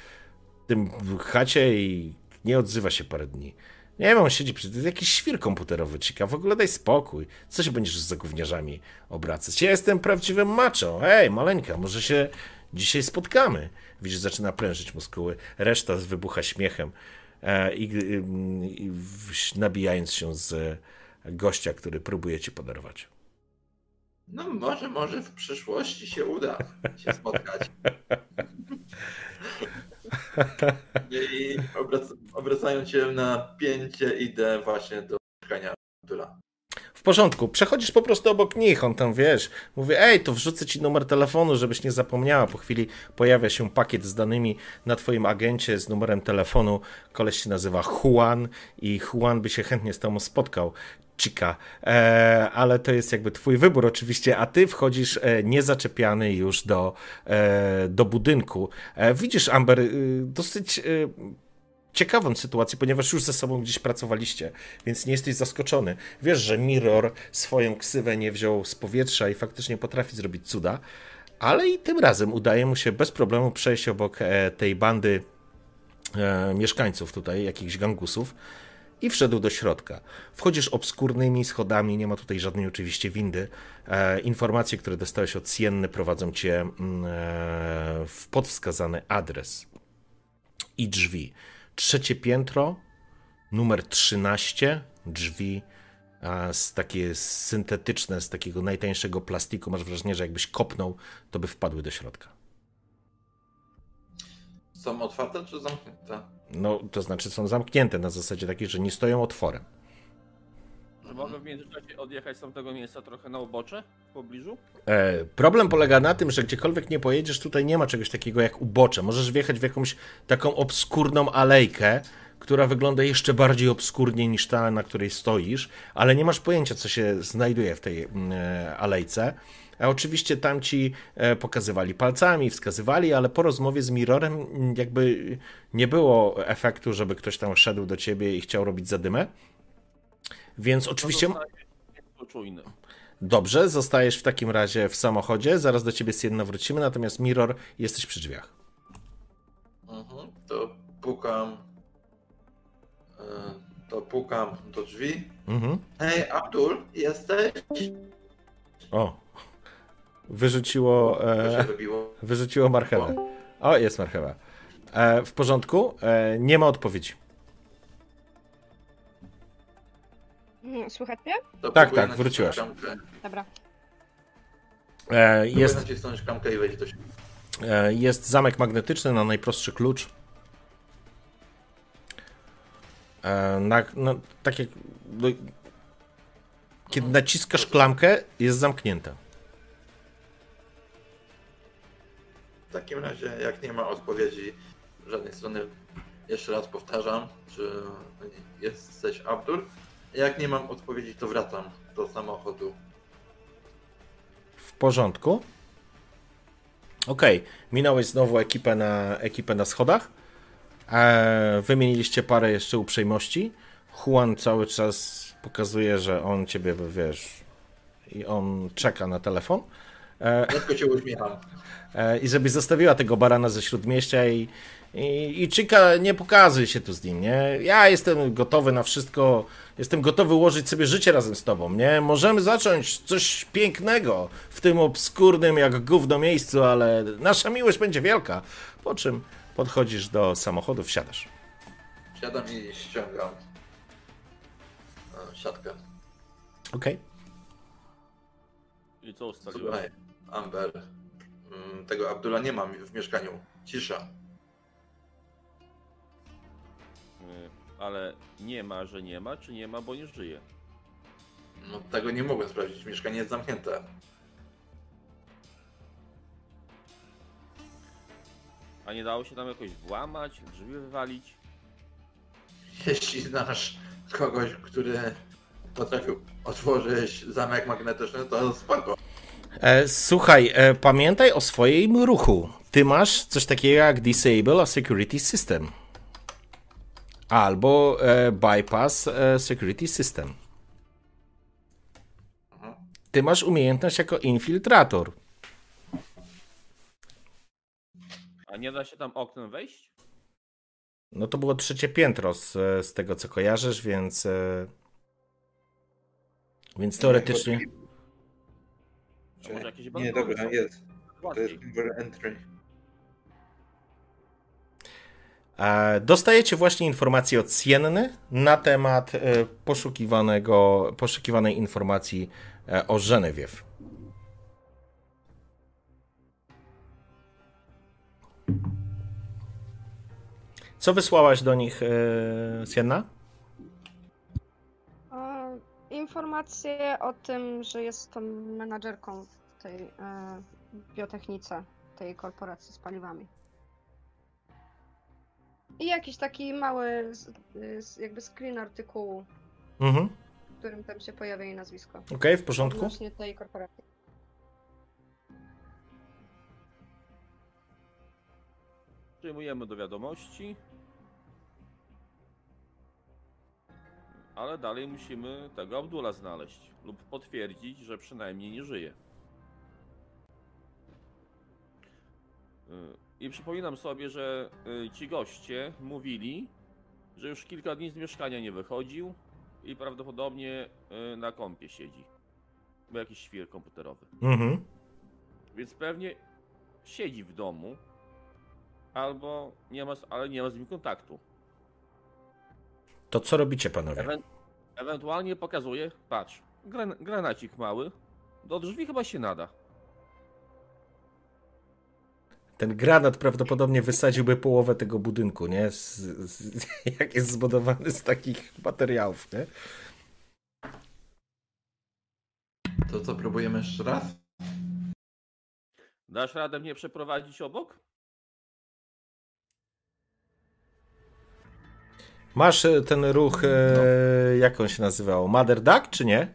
tym chacie i nie odzywa się parę dni. Nie wiem, on siedzi przy... To jest jakiś świr komputerowy, cika. W ogóle daj spokój. Co się będziesz za gówniarzami obracać? Ja jestem prawdziwym macho. Ej, maleńka, może się dzisiaj spotkamy. Widzisz, zaczyna prężyć muskuły. Reszta wybucha śmiechem e, i, i, i w- nabijając się z gościa, który próbuje ci podarować. No może, może w przyszłości się uda się spotkać. I obrac obracając się na pięcie idę właśnie do mieszkania Abdula. W porządku, przechodzisz po prostu obok nich, on tam wiesz, mówi, ej, to wrzucę ci numer telefonu, żebyś nie zapomniała. Po chwili pojawia się pakiet z danymi na twoim agencie z numerem telefonu. Koleś się nazywa Juan i Juan by się chętnie z tobą spotkał. Chica, e, ale to jest jakby twój wybór oczywiście, a ty wchodzisz e, niezaczepiany już do, e, do budynku. E, widzisz, Amber, y, dosyć y, ciekawą sytuację, ponieważ już ze sobą gdzieś pracowaliście, więc nie jesteś zaskoczony. Wiesz, że Mirror swoją ksywę nie wziął z powietrza i faktycznie potrafi zrobić cuda, ale i tym razem udaje mu się bez problemu przejść obok e, tej bandy e, mieszkańców tutaj, jakichś gangusów i wszedł do środka. Wchodzisz obskurnymi schodami, nie ma tutaj żadnej oczywiście windy. E, informacje, które dostałeś od Sienny prowadzą cię mm, e, w podwskazany adres i drzwi. Trzecie piętro, numer 13, drzwi z takie syntetyczne, z takiego najtańszego plastiku. Masz wrażenie, że jakbyś kopnął, to by wpadły do środka. Są otwarte czy zamknięte? No, to znaczy są zamknięte na zasadzie takiej, że nie stoją otworem. Że mogę w międzyczasie odjechać z tamtego miejsca trochę na ubocze w pobliżu? E, problem polega na tym, że gdziekolwiek nie pojedziesz, tutaj nie ma czegoś takiego jak ubocze. Możesz wjechać w jakąś taką obskurną alejkę, która wygląda jeszcze bardziej obskurnie niż ta, na której stoisz, ale nie masz pojęcia, co się znajduje w tej mm, e, alejce. A oczywiście tamci e, pokazywali palcami, wskazywali, ale po rozmowie z Mirrorem mm, jakby nie było efektu, żeby ktoś tam szedł do ciebie i chciał robić zadymę. Więc oczywiście... Czujny. Dobrze, zostajesz w takim razie w samochodzie, zaraz do ciebie z jedno wrócimy, natomiast Mirror, jesteś przy drzwiach. Mhm. To pukam. e, To pukam do drzwi. Mhm. Hej, Abdul, jesteś? O, wyrzuciło, e, wyrzuciło marchewę. O, jest marchewa. E, w porządku, e, nie ma odpowiedzi. Mm, Słychać mnie? To Tak, próbuję tak, wróciłaś. nacisnąć klamkę. Dobra. E, Próbuję jest, nacisnąć klamkę i wejść do środka. e, jest zamek magnetyczny na najprostszy klucz. E, na, no, tak jak, no, kiedy naciskasz klamkę, jest zamknięta. W takim razie, jak nie ma odpowiedzi żadnej strony, jeszcze raz powtarzam, czy jesteś Abdul. Jak nie mam odpowiedzi, to wracam do samochodu. W porządku. Okej, minąłeś znowu ekipę na, ekipę na schodach. E, wymieniliście parę jeszcze uprzejmości. Juan cały czas pokazuje, że on ciebie, wiesz, i on czeka na telefon. Tylko się uśmiecham. E, I żebyś zostawiła tego barana ze śródmieścia i, i, i Chica, nie pokazuj się tu z nim, nie? Ja jestem gotowy na wszystko, jestem gotowy ułożyć sobie życie razem z tobą, nie? Możemy zacząć coś pięknego w tym obskurnym jak gówno miejscu, ale nasza miłość będzie wielka. Po czym podchodzisz do samochodu, wsiadasz. Siadam i ściągam e, siatkę. Okej. I co ustaliłeś? Amber, mm, tego Abdula nie ma w mieszkaniu. Cisza. Y, Ale nie ma, że nie ma, czy nie ma, bo nie żyje? No tego nie mogłem sprawdzić. Mieszkanie jest zamknięte. A nie dało się tam jakoś włamać, drzwi wywalić? Jeśli znasz kogoś, który potrafił otworzyć zamek magnetyczny, to spoko. E, Słuchaj, e, pamiętaj o swoim ruchu. Ty masz coś takiego jak Disable a Security System. Albo e, Bypass e, Security System. Ty masz umiejętność jako infiltrator. A nie da się tam oknem wejść? No to było trzecie piętro z, z tego, co kojarzysz, więc. e, Więc teoretycznie. A może jakieś Nie, balkony dobra, są? jest. To Łatwiej. jest Entry. E, Dostajecie właśnie informację od Sienny na temat e, poszukiwanego, poszukiwanej informacji e, o Żenewiew. Co wysłałaś do nich, e, Sienna? Informacje o tym, że jest tą menadżerką w tej e, biotechnice, tej korporacji z paliwami. I jakiś taki mały, z- z- jakby screen artykułu, Mhm. w którym tam się pojawia jej nazwisko. Okej, w porządku. Odnośnie tej korporacji. Przyjmujemy do wiadomości. Ale dalej musimy tego Abdula znaleźć lub potwierdzić, że przynajmniej nie żyje. Y, I przypominam sobie, że y, ci goście mówili, że już kilka dni z mieszkania nie wychodził i prawdopodobnie y, na kompie siedzi. Bo jakiś świr komputerowy. Mhm. Więc pewnie siedzi w domu, albo nie ma, ale nie ma z nim kontaktu. To co robicie, panowie? Ewen ewentualnie pokazuje, patrz, gran granacik mały, do drzwi chyba się nada. Ten granat prawdopodobnie wysadziłby połowę tego budynku, nie? Z, z, jak jest zbudowany z takich materiałów, nie? To co, próbujemy jeszcze raz? Dasz radę mnie przeprowadzić obok? Masz e, ten ruch, e, jak on się nazywał? Mother Duck, czy nie?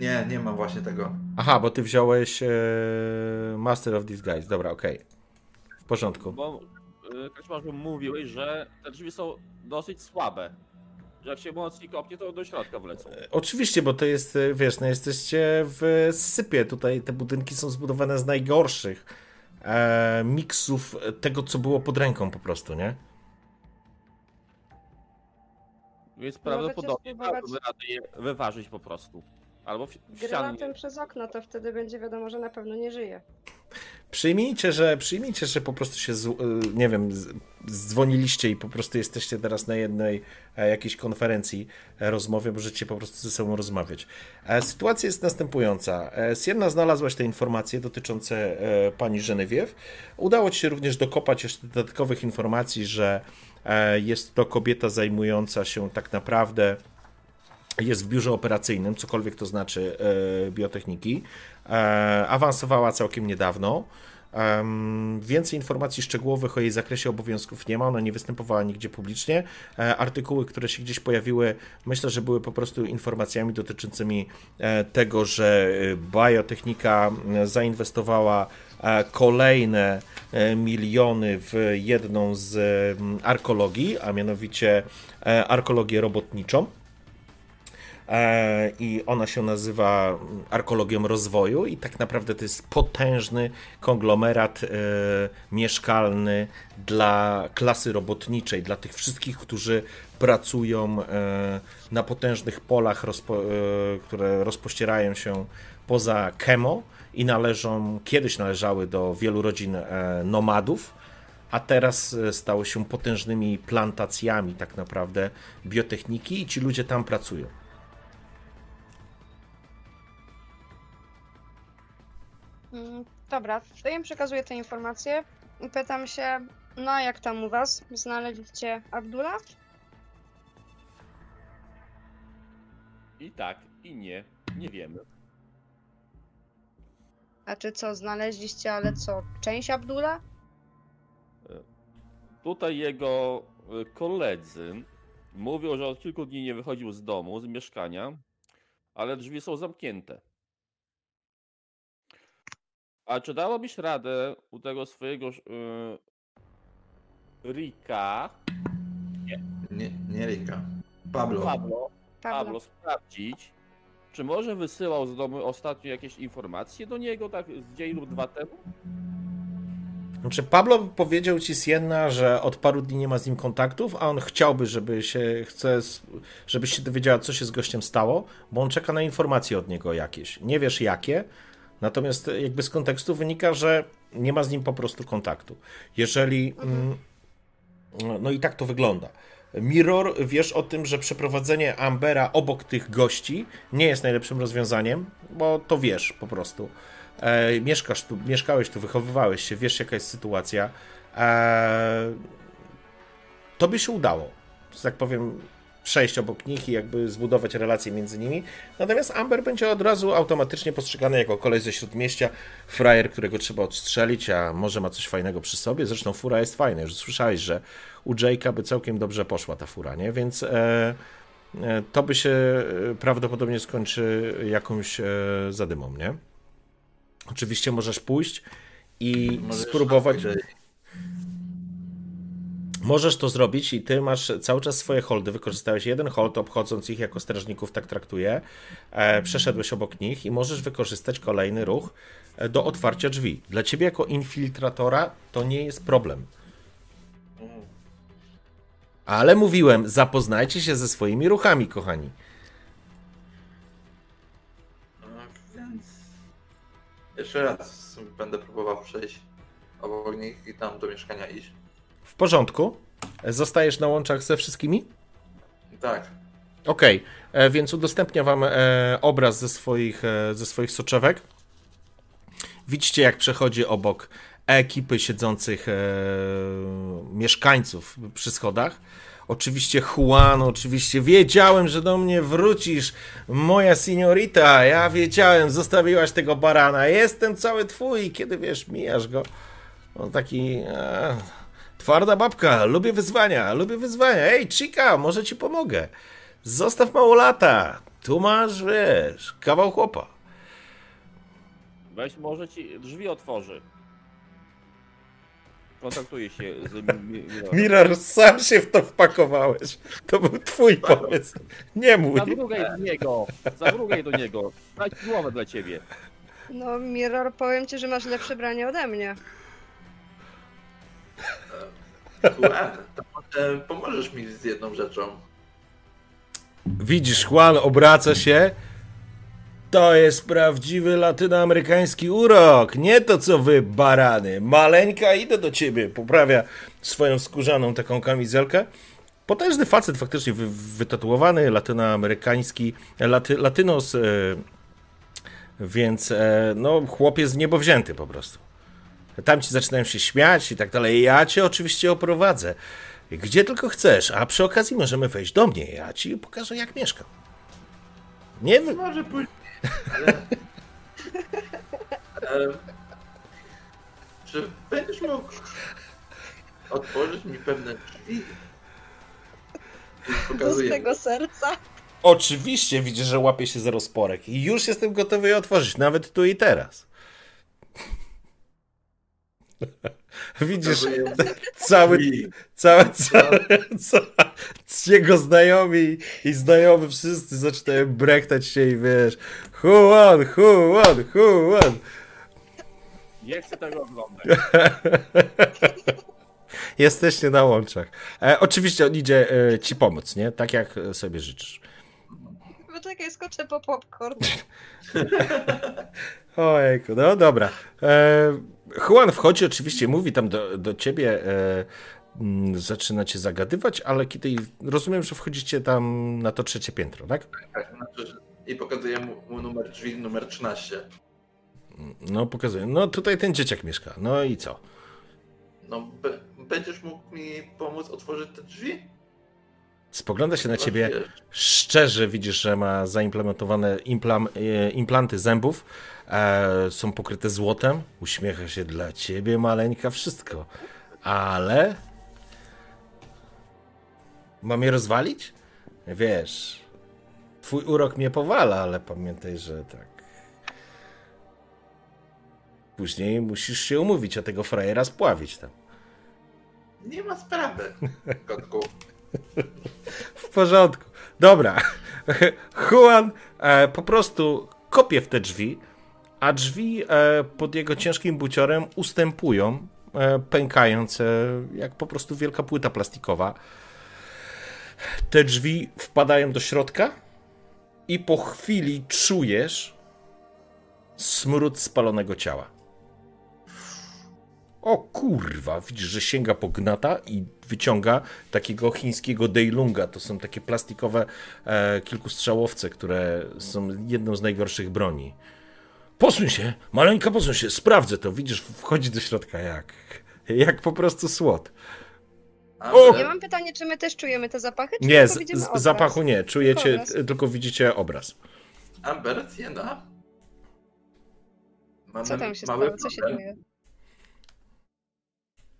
Nie, nie mam właśnie tego. Aha, bo ty wziąłeś e, Master of Disguise. Dobra, okej. W porządku. Bo Kaczmarzu mówiłeś, że te drzwi są dosyć słabe. Że jak się mocniej kopnie, to do środka wlecą. Oczywiście, bo to jest, wiesz, no jesteście w sypie. Tutaj te budynki są zbudowane z najgorszych e, miksów tego, co było pod ręką po prostu, nie? Więc prawdopodobnie spróbować- dałbym radę je wyważyć po prostu. Albo w, w. Granatem przez okno, to wtedy będzie wiadomo, że na pewno nie żyje. Przyjmijcie, że przyjmijcie, że po prostu się, z, y, nie wiem, z- dzwoniliście i po prostu jesteście teraz na jednej e, jakiejś konferencji, e, rozmowie, możecie po prostu ze sobą rozmawiać. E, Sytuacja jest następująca. Sienna znalazłaś te informacje dotyczące pani Żenewiew. Udało ci się również dokopać jeszcze dodatkowych informacji, że jest to kobieta zajmująca się tak naprawdę jest w biurze operacyjnym, cokolwiek to znaczy e, biotechniki. E, awansowała całkiem niedawno. Em, więcej informacji szczegółowych o jej zakresie obowiązków nie ma, ona nie występowała nigdzie publicznie. E, artykuły, które się gdzieś pojawiły, myślę, że były po prostu informacjami dotyczącymi e, tego, że e, biotechnika e, zainwestowała e, kolejne e, miliony w jedną z mm, arkologii, a mianowicie e, arkologię robotniczą. E, I ona się nazywa mm, Arkologią Rozwoju, i tak naprawdę to jest potężny konglomerat e, mieszkalny dla klasy robotniczej, dla tych wszystkich, którzy pracują e, na potężnych polach, e, które rozpościerają się poza Kemo i należą, kiedyś należały do wielu rodzin e, nomadów, a teraz e, stały się potężnymi plantacjami tak naprawdę biotechniki i ci ludzie tam pracują. Mm, Dobra, to im przekazuję te informacje i pytam się, no a jak tam u was? Znaleźliście Abdula? I tak, i nie. Nie wiemy. A czy co, znaleźliście, ale co, część Abdula? Tutaj jego y, koledzy mówią, że od kilku dni nie wychodził z domu, z mieszkania, ale drzwi są zamknięte. A czy dałabyś radę u tego swojego y, Rika, Nie, nie Rika. Pablo. Pablo, Pablo. Pablo, sprawdzić, czy może wysyłał z domu ostatnio jakieś informacje do niego, tak z dzień lub dwa temu? Znaczy, Pablo powiedział ci Sienna, że od paru dni nie ma z nim kontaktów, a on chciałby, żeby się chce, żebyś się dowiedziała, co się z gościem stało, bo on czeka na informacje od niego jakieś. Nie wiesz jakie, natomiast jakby z kontekstu wynika, że nie ma z nim po prostu kontaktu. Jeżeli. mm, No i tak to wygląda. Mirror, wiesz o tym, że przeprowadzenie Ambera obok tych gości nie jest najlepszym rozwiązaniem, bo to wiesz po prostu. E, mieszkasz tu, mieszkałeś tu, wychowywałeś się, wiesz jaka jest sytuacja. E, to by się udało, że tak powiem, przejść obok nich i jakby zbudować relacje między nimi. Natomiast Amber będzie od razu automatycznie postrzegany jako koleś ze śródmieścia, frajer, którego trzeba odstrzelić, a może ma coś fajnego przy sobie. Zresztą fura jest fajna, już słyszałeś, że u Jake'a by całkiem dobrze poszła ta fura, nie? Więc e, e, to by się e, prawdopodobnie skończy jakąś e, zadymą, nie? Oczywiście możesz pójść i Możesz spróbować. tak Możesz to zrobić i ty masz cały czas swoje holdy. Wykorzystałeś jeden hold, obchodząc ich jako strażników, tak traktuję. E, przeszedłeś obok nich i możesz wykorzystać kolejny ruch do otwarcia drzwi. Dla ciebie, jako infiltratora, to nie jest problem. Ale mówiłem, zapoznajcie się ze swoimi ruchami, kochani. No, więc jeszcze raz będę próbował przejść obok nich i tam do mieszkania iść. W porządku. Zostajesz na łączach ze wszystkimi? Tak. Okej, e, więc udostępnię wam e, obraz ze swoich, e, ze swoich soczewek. Widzicie, jak przechodzi obok ekipy siedzących e, mieszkańców przy schodach. Oczywiście Juan, oczywiście wiedziałem, że do mnie wrócisz, moja seniorita, ja wiedziałem, zostawiłaś tego barana, jestem cały twój, kiedy wiesz, mijasz go. On taki... E, twarda babka, lubię wyzwania, lubię wyzwania. Ej, chica, może ci pomogę. Zostaw mało lata. Tu masz, wiesz, kawał chłopa. Weź, może ci drzwi otworzy. Kontaktuję się z mi- mi- Mirrorem. Mirror, sam się w to wpakowałeś. To był twój pomysł, nie mój. Zamrugaj do niego! Zamrugaj do niego! Daj głowę dla ciebie. No, Mirror, powiem ci, że masz lepsze branie ode mnie. Juan, to może pomożesz mi z jedną rzeczą. Widzisz, Juan obraca się. To jest prawdziwy latynoamerykański urok. Nie to co wy, barany. Maleńka, idę do ciebie. Poprawia swoją skórzaną taką kamizelkę. Potężny facet, faktycznie wy, wytatuowany, latynoamerykański, laty, latynos, e, więc e, no, chłopiec niebowzięty po prostu. Tam ci zaczynają się śmiać i tak dalej. Ja cię oczywiście oprowadzę. Gdzie tylko chcesz, a przy okazji możemy wejść do mnie. Ja ci pokażę, jak mieszkam. Nie wy... Może później, ale... e, czy będziesz mógł otworzyć mi pewne drzwi? I Z Pokazuję. tego serca. Oczywiście widzisz, że łapie się za rozporek i już jestem gotowy je otworzyć, nawet tu i teraz. Widzisz, Pokazuję cały, drzwi. cały, cały, cały, jego znajomi i znajomi wszyscy zaczynają brechtać się i wiesz, who on, who on, who on. Nie chcę tego oglądać. Jesteście na łączach. E, oczywiście on idzie e, ci pomóc, nie? Tak jak sobie życzysz. Poczekaj, skoczę po popcorn. Ojejku, no dobra. E, Juan wchodzi, oczywiście mówi tam do, do ciebie, e, mm, zaczyna cię zagadywać, ale kiedy rozumiem, że wchodzicie tam na to trzecie piętro, tak? Tak, znaczy, że- I pokazuję mu, numer drzwi, numer 13. No pokazuję. No tutaj ten dzieciak mieszka. No i co? No, będziesz mógł mi pomóc otworzyć te drzwi? Spogląda się na ciebie Wiesz, szczerze, widzisz, że ma zaimplementowane implam, e, implanty zębów, e, są pokryte złotem, uśmiecha się dla ciebie, maleńka, wszystko. Ale... Mam je rozwalić? Wiesz, twój urok mnie powala, ale pamiętaj, że tak... Później musisz się umówić, a tego frajera spławić tam. Nie ma sprawy, kotku. W porządku. Dobra. Juan e, po prostu kopie w te drzwi, a drzwi e, pod jego ciężkim buciorem ustępują, e, pękając jak po prostu wielka płyta plastikowa. Te drzwi wpadają do środka i po chwili czujesz smród spalonego ciała. O kurwa, widzisz, że sięga po gnata i wyciąga takiego chińskiego Deilunga. To są takie plastikowe e, kilkustrzałowce, które są jedną z najgorszych broni. Posuń się, maleńka, posuń się, sprawdzę to. Widzisz, wchodzi do środka jak, jak po prostu słod. O! Ja mam pytanie, czy my też czujemy te zapachy, czy Nie, tylko z, z, obraz? zapachu nie, czujecie, Obraz. tylko widzicie obraz. Amber, Siena. Mamy Co tam się mały stało? Co się dzieje?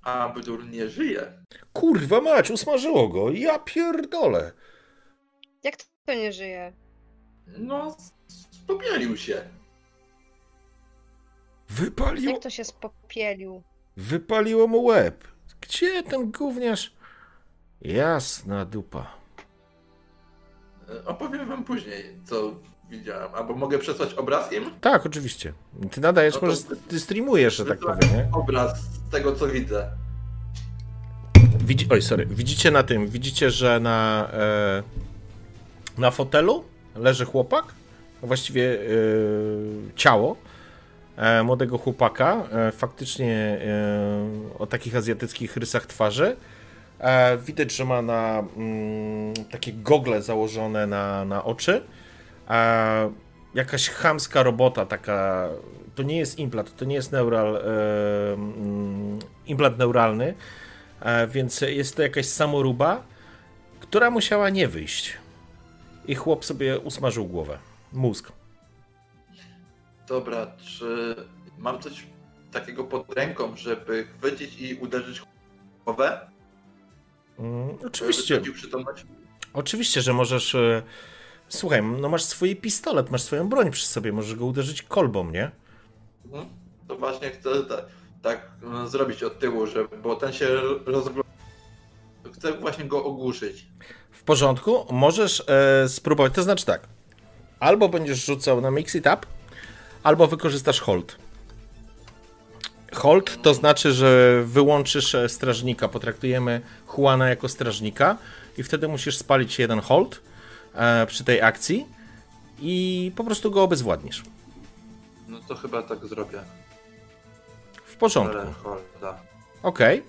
Abdur nie żyje. Kurwa mać, usmażyło go, ja pierdolę. Jak to nie żyje? No, spopielił się. Wypaliło, Jak to się spopielił? wypaliło mu łeb. Gdzie ten gówniarz? Jasna dupa. E, Opowiem wam później, co widziałem. Albo mogę przesłać obraz im? Tak, oczywiście. Ty nadajesz, No może ty streamujesz, że tak powiem, nie? Obraz z tego, co widzę. Widzi... Oj, sorry. Widzicie na tym, widzicie, że na, e, na fotelu leży chłopak, właściwie e, ciało e, młodego chłopaka, e, faktycznie e, o takich azjatyckich rysach twarzy. E, widać, że ma na mm, takie gogle założone na, na oczy. E, jakaś chamska robota, taka. To nie jest implant, to nie jest neural, e, mm, implant neuralny, e, więc jest to jakaś samoruba, która musiała nie wyjść. I chłop sobie usmażył głowę. Mózg. Dobra, czy mam coś takiego pod ręką, żeby chwycić i uderzyć głowę? Mm, oczywiście. Oczywiście, że możesz. Słuchaj, no masz swój pistolet, masz swoją broń przy sobie, możesz go uderzyć kolbą, nie? Mhm. To właśnie chcę ta, tak no, zrobić od tyłu, żeby, bo ten się rozgląda. Chcę właśnie go ogłuszyć. W porządku, możesz e, spróbować. To znaczy tak. Albo będziesz rzucał na Mix It Up, albo wykorzystasz hold. Hold to znaczy, że wyłączysz e, strażnika. Potraktujemy Juana jako strażnika i wtedy musisz spalić jeden hold przy tej akcji i po prostu go obezwładnisz. No to chyba tak zrobię. W porządku. Okej.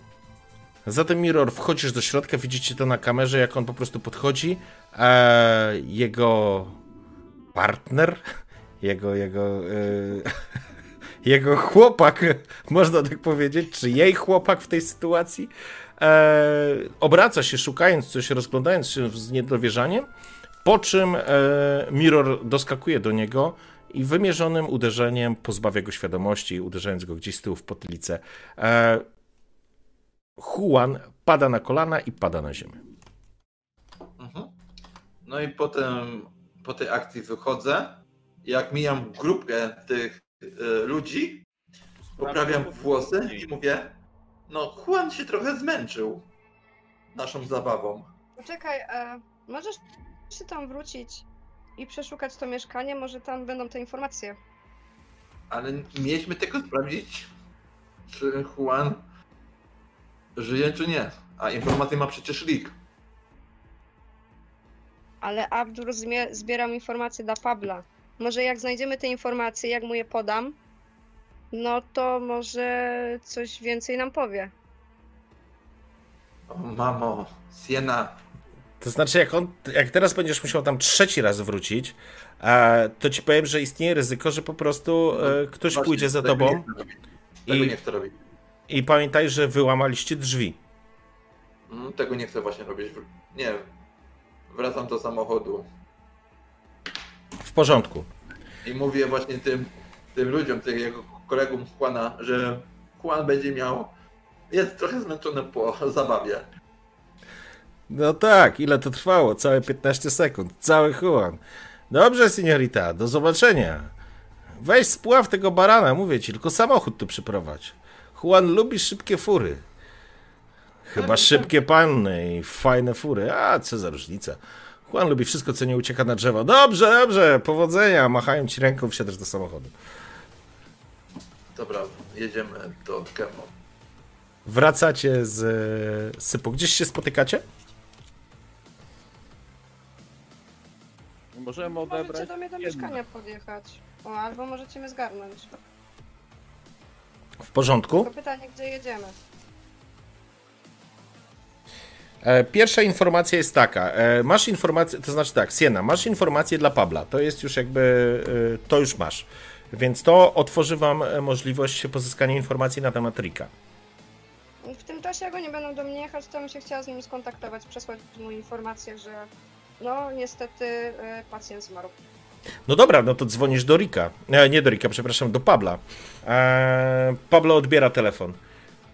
Zatem Mirror, wchodzisz do środka, widzicie to na kamerze, jak on po prostu podchodzi. E, jego partner, jego, jego, e, jego chłopak, można tak powiedzieć, czy jej chłopak w tej sytuacji, e, obraca się szukając coś, rozglądając się z niedowierzaniem, po czym e, Mirror doskakuje do niego i wymierzonym uderzeniem pozbawia go świadomości, uderzając go gdzieś z tyłu w potylicę. E, Juan pada na kolana i pada na ziemię. Mhm. No i potem po tej akcji wychodzę. Jak mijam grupkę tych y, ludzi, Poprawiam włosy i mówię, no Juan się trochę zmęczył naszą zabawą. Poczekaj, e, możesz się tam wrócić i przeszukać to mieszkanie, może tam będą te informacje. Ale mieliśmy tylko sprawdzić, czy Juan żyje, czy nie. A informację ma przecież Rick. Ale Abdur zmie- zbierał informacje dla Pabla. Może jak znajdziemy te informacje, jak mu je podam, no to może coś więcej nam powie. O mamo, Siena, To znaczy, jak, on, jak teraz będziesz musiał tam trzeci raz wrócić, e, to ci powiem, że istnieje ryzyko, że po prostu e, ktoś właśnie, pójdzie za tobą nie i- nie chcę robić. i pamiętaj, że wyłamaliście drzwi. Mm, Tego nie chcę właśnie robić. Nie, wracam do samochodu W porządku. i mówię właśnie tym, tym ludziom, tym jego kolegom Juana, że Juan będzie miał, jest trochę zmęczony po zabawie. No tak, ile to trwało? Całe 15 sekund. Cały Juan. Dobrze, seniorita, do zobaczenia. Weź spław tego barana, mówię ci, tylko samochód tu przyprowadź. Juan lubi szybkie fury. Chyba szybkie panny i fajne fury. A, co za różnica. Juan lubi wszystko, co nie ucieka na drzewo. Dobrze, dobrze, powodzenia. Machają ci ręką, wsiadasz do samochodu. Dobra, jedziemy do Kemo. Wracacie z sypu. Gdzieś się spotykacie? Możemy Możecie odebrać do mnie do jedno. mieszkania podjechać. O, albo możecie mnie zgarnąć. W porządku. Tylko pytanie, gdzie jedziemy. E, Pierwsza informacja jest taka. e, Masz informację, to znaczy tak, Siena, masz informację dla Pabla. To jest już jakby, e, to już masz. Więc to otworzy wam e, możliwość pozyskania informacji na temat Rika. W tym czasie, jak oni będą do mnie jechać, to bym się chciała z nimi skontaktować, przesłać mu informację, że no niestety e, pacjent zmarł. No dobra, no to dzwonisz do Rika. E, nie do Rika, przepraszam, do Pabla. E, Pablo odbiera telefon.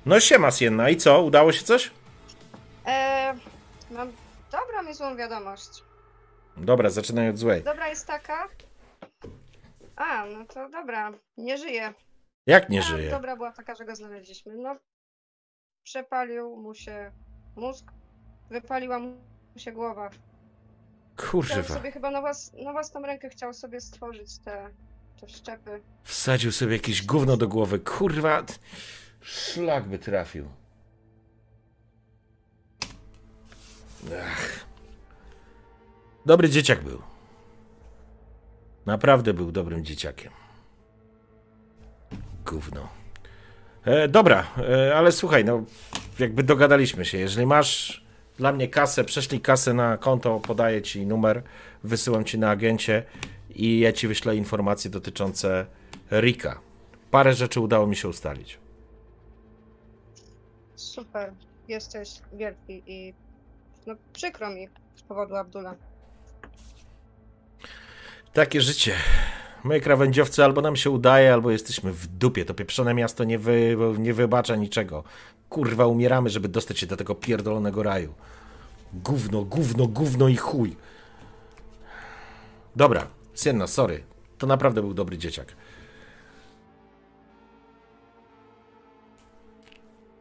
No siema Sienna, i co? Udało się coś? E, mam dobra mi złą wiadomość. Dobra, zaczynaj od złej. Dobra jest taka. A, no to dobra, nie żyje. Jak nie A, żyje? Dobra była taka, że go znaleźliśmy. No, przepalił mu się mózg, wypaliła mu się głowa. Chciał Kurwa. sobie chyba na, włas, na własną rękę chciał sobie stworzyć te, te wszczepy. Wsadził sobie jakieś gówno do głowy. Kurwa. Szlak by trafił. Ach. Dobry dzieciak był. Naprawdę był dobrym dzieciakiem. Gówno. E, dobra, e, ale słuchaj, no jakby dogadaliśmy się. Jeżeli masz dla mnie kasę, prześlij kasę na konto, podaję ci numer, wysyłam ci na agencie i ja ci wyślę informacje dotyczące Rika. Parę rzeczy udało mi się ustalić. Super, jesteś wielki i no przykro mi z powodu Abdula. Takie życie. My, krawędziowcy, albo nam się udaje, albo jesteśmy w dupie. To pieprzone miasto nie, wy, nie wybacza niczego. Kurwa, umieramy, żeby dostać się do tego pierdolonego raju. Gówno, gówno, gówno i chuj. Dobra, Sienna, sorry. To naprawdę był dobry dzieciak.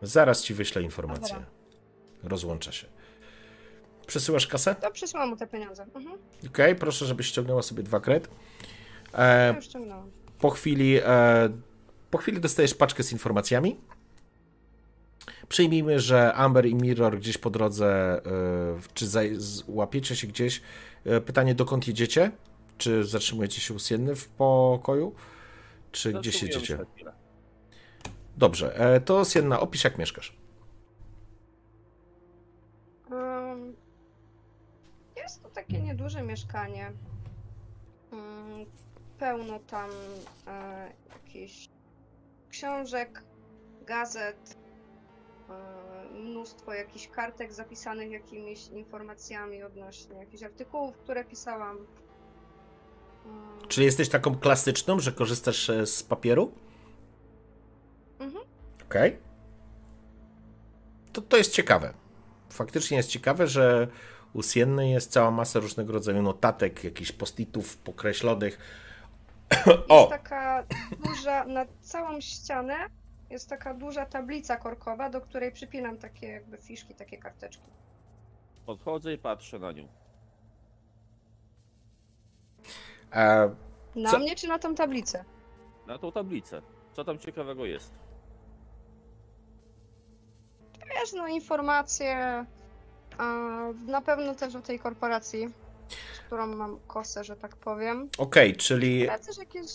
Zaraz ci wyślę informację. Dobra. Rozłącza się. Przesyłasz kasę? To przysłałam mu te pieniądze. Mhm, Okej, proszę, żebyś ściągnęła sobie dwa kred. ja E, już ściągnęłam. po chwili, e, po chwili dostajesz paczkę z informacjami. Przyjmijmy, że Amber i Mirror gdzieś po drodze, e, czy łapiecie się gdzieś. E, pytanie, dokąd jedziecie? Czy zatrzymujecie się u Sienny w pokoju? Czy gdzieś Zatrzymujemy jedziecie? Dobrze, e, to Sienna, opisz jak mieszkasz. Jest to takie nieduże mieszkanie. Mm, pełno tam e, jakichś książek, gazet, mnóstwo jakichś kartek zapisanych jakimiś informacjami odnośnie jakichś artykułów, które pisałam. Mm, Czy jesteś taką klasyczną, że korzystasz e, z papieru? Mhm. Okej. To, to jest ciekawe. Faktycznie jest ciekawe, że u Sienny jest cała masa różnego rodzaju notatek, jakichś postitów pokreślonych. O! Jest taka duża, na całą ścianę jest taka duża tablica korkowa, do której przypinam takie jakby fiszki, takie karteczki. Podchodzę i patrzę na nią. E, Na Co? mnie czy na tą tablicę? Na tą tablicę. Co tam ciekawego jest? Wiesz, no informacje, a na pewno też o tej korporacji, z którą mam kosę, że tak powiem. Okej, czyli Ale też jakieś,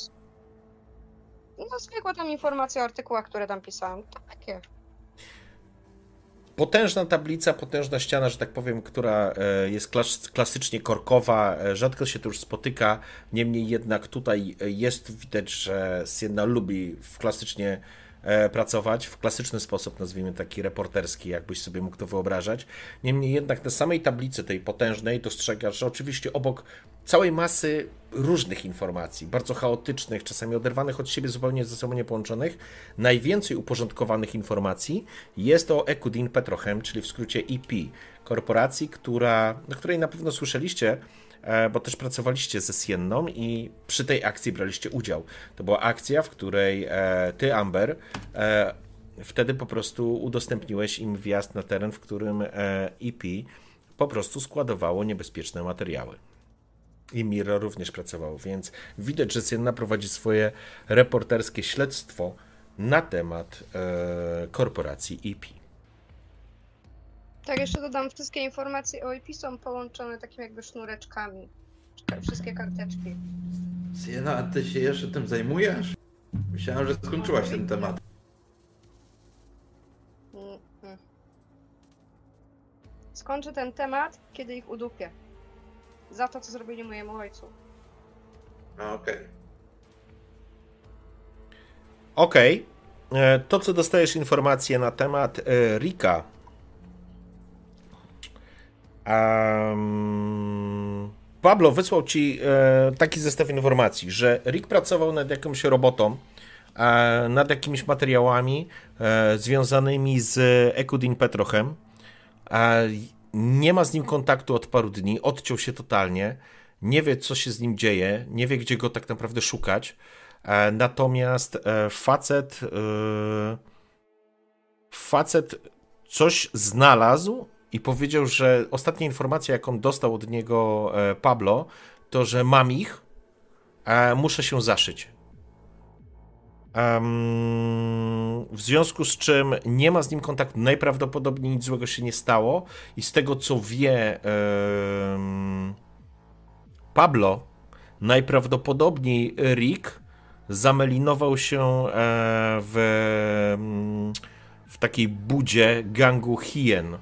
no zwykłe tam informacje o artykułach, które tam pisałem. Takie. potężna tablica, potężna ściana, że tak powiem, która e, jest klas klasycznie korkowa, e, rzadko się to już spotyka, niemniej jednak tutaj e, jest widać, że Sienna lubi w klasycznie pracować, w klasyczny sposób, nazwijmy taki reporterski, jakbyś sobie mógł to wyobrażać. Niemniej jednak na samej tablicy tej potężnej dostrzegasz, że oczywiście obok całej masy różnych informacji, bardzo chaotycznych, czasami oderwanych od siebie, zupełnie ze sobą niepołączonych, najwięcej uporządkowanych informacji jest o Ekudin Petrochem, czyli w skrócie EP, korporacji, która, o której na pewno słyszeliście, e, bo też pracowaliście ze Sienną i przy tej akcji braliście udział. To była akcja, w której e, ty, Amber, e, wtedy po prostu udostępniłeś im wjazd na teren, w którym e, EP po prostu składowało niebezpieczne materiały. I Miro również pracował, więc widać, że Sienna prowadzi swoje reporterskie śledztwo na temat e, korporacji EP. Tak, jeszcze dodam, wszystkie informacje o IP są połączone takimi jakby sznureczkami. Wszystkie karteczki. Siena, a ty się jeszcze tym zajmujesz? Myślałem, że skończyłaś ten temat. Mm, mm. Skończę ten temat, kiedy ich udupię. Za to, co zrobili mojemu ojcu. A, okej. Okej. E, To, co dostajesz informacje na temat e, Rika. Em, Pablo wysłał ci e, taki zestaw informacji, że Rick pracował nad jakąś robotą, e, nad jakimiś materiałami e, związanymi z Ekudin Petrochem. E, Nie ma z nim kontaktu od paru dni, odciął się totalnie. Nie wie, co się z nim dzieje, nie wie, gdzie go tak naprawdę szukać. E, Natomiast e, facet, facet coś znalazł i powiedział, że ostatnia informacja, jaką dostał od niego e, Pablo, to że mam ich, a muszę się zaszyć. Em, w związku z czym nie ma z nim kontaktu. Najprawdopodobniej nic złego się nie stało, i z tego co wie em, Pablo, najprawdopodobniej Rick zamelinował się e, w, w takiej budzie gangu hien.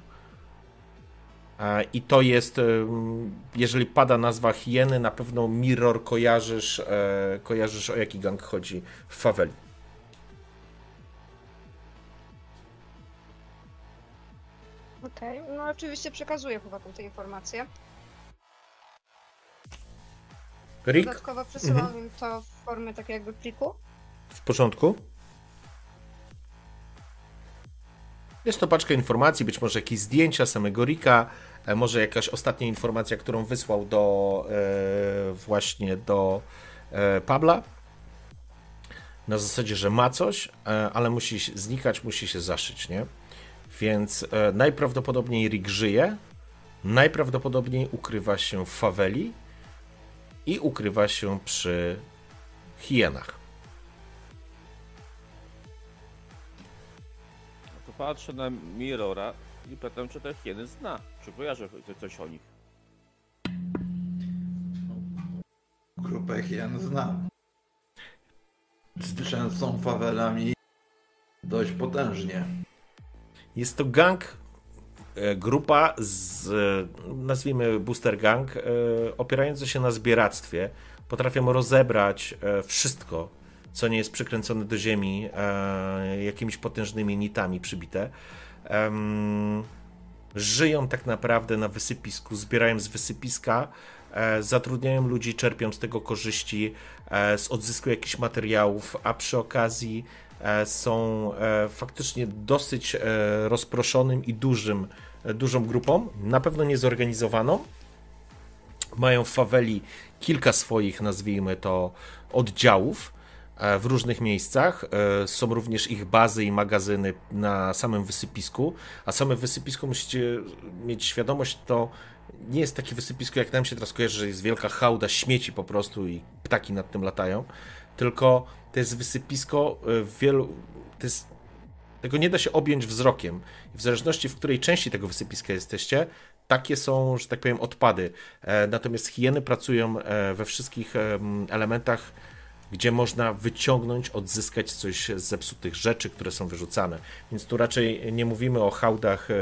E, I to jest, em, jeżeli pada nazwa hieny, na pewno Mirror kojarzysz, e, kojarzysz o jaki gang chodzi w faweli. Okej, no oczywiście przekazuję chłopakom te informacje. Rick, Dodatkowo przesyłam im to w formie takiego jakby pliku. w porządku? Jest to paczka informacji, być może jakieś zdjęcia samego Rika, e, może jakaś ostatnia informacja, którą wysłał do e, właśnie do e, Pabla. Na zasadzie, że ma coś, e, ale musi znikać, musi się zaszyć, nie? Więc e, najprawdopodobniej Rick żyje, najprawdopodobniej ukrywa się w faweli i ukrywa się przy hienach. To patrzę na Mirrora i pytam, czy te hieny zna. Czy kojarzy coś o nich. Grupę hien znam. Trzęsą fawelami dość potężnie. Jest to gang, e, grupa z, e, nazwijmy Booster Gang, e, opierająca się na zbieractwie. Potrafią rozebrać wszystko, co nie jest przykręcone do ziemi jakimiś potężnymi nitami przybite. Em, Żyją tak naprawdę na wysypisku, zbierają z wysypiska, e, zatrudniają ludzi, czerpią z tego korzyści, e, z odzysku jakichś materiałów, a przy okazji e, są e, faktycznie dosyć e, rozproszonym i dużym, e, dużą grupą, na pewno niezorganizowaną. Mają w faweli kilka swoich, nazwijmy to, oddziałów w różnych miejscach. E, Są również ich bazy i magazyny na samym wysypisku. A same wysypisko musicie mieć świadomość, to nie jest takie wysypisko, jak nam się teraz kojarzy, że jest wielka hałda śmieci po prostu i ptaki nad tym latają. Tylko to jest wysypisko e, w wielu. Jest, tego nie da się objąć wzrokiem. W zależności, w której części tego wysypiska jesteście, takie są, że tak powiem, odpady. E, Natomiast hieny pracują e, we wszystkich em, elementach, gdzie można wyciągnąć, odzyskać coś z zepsutych rzeczy, które są wyrzucane. Więc tu raczej nie mówimy o hałdach e,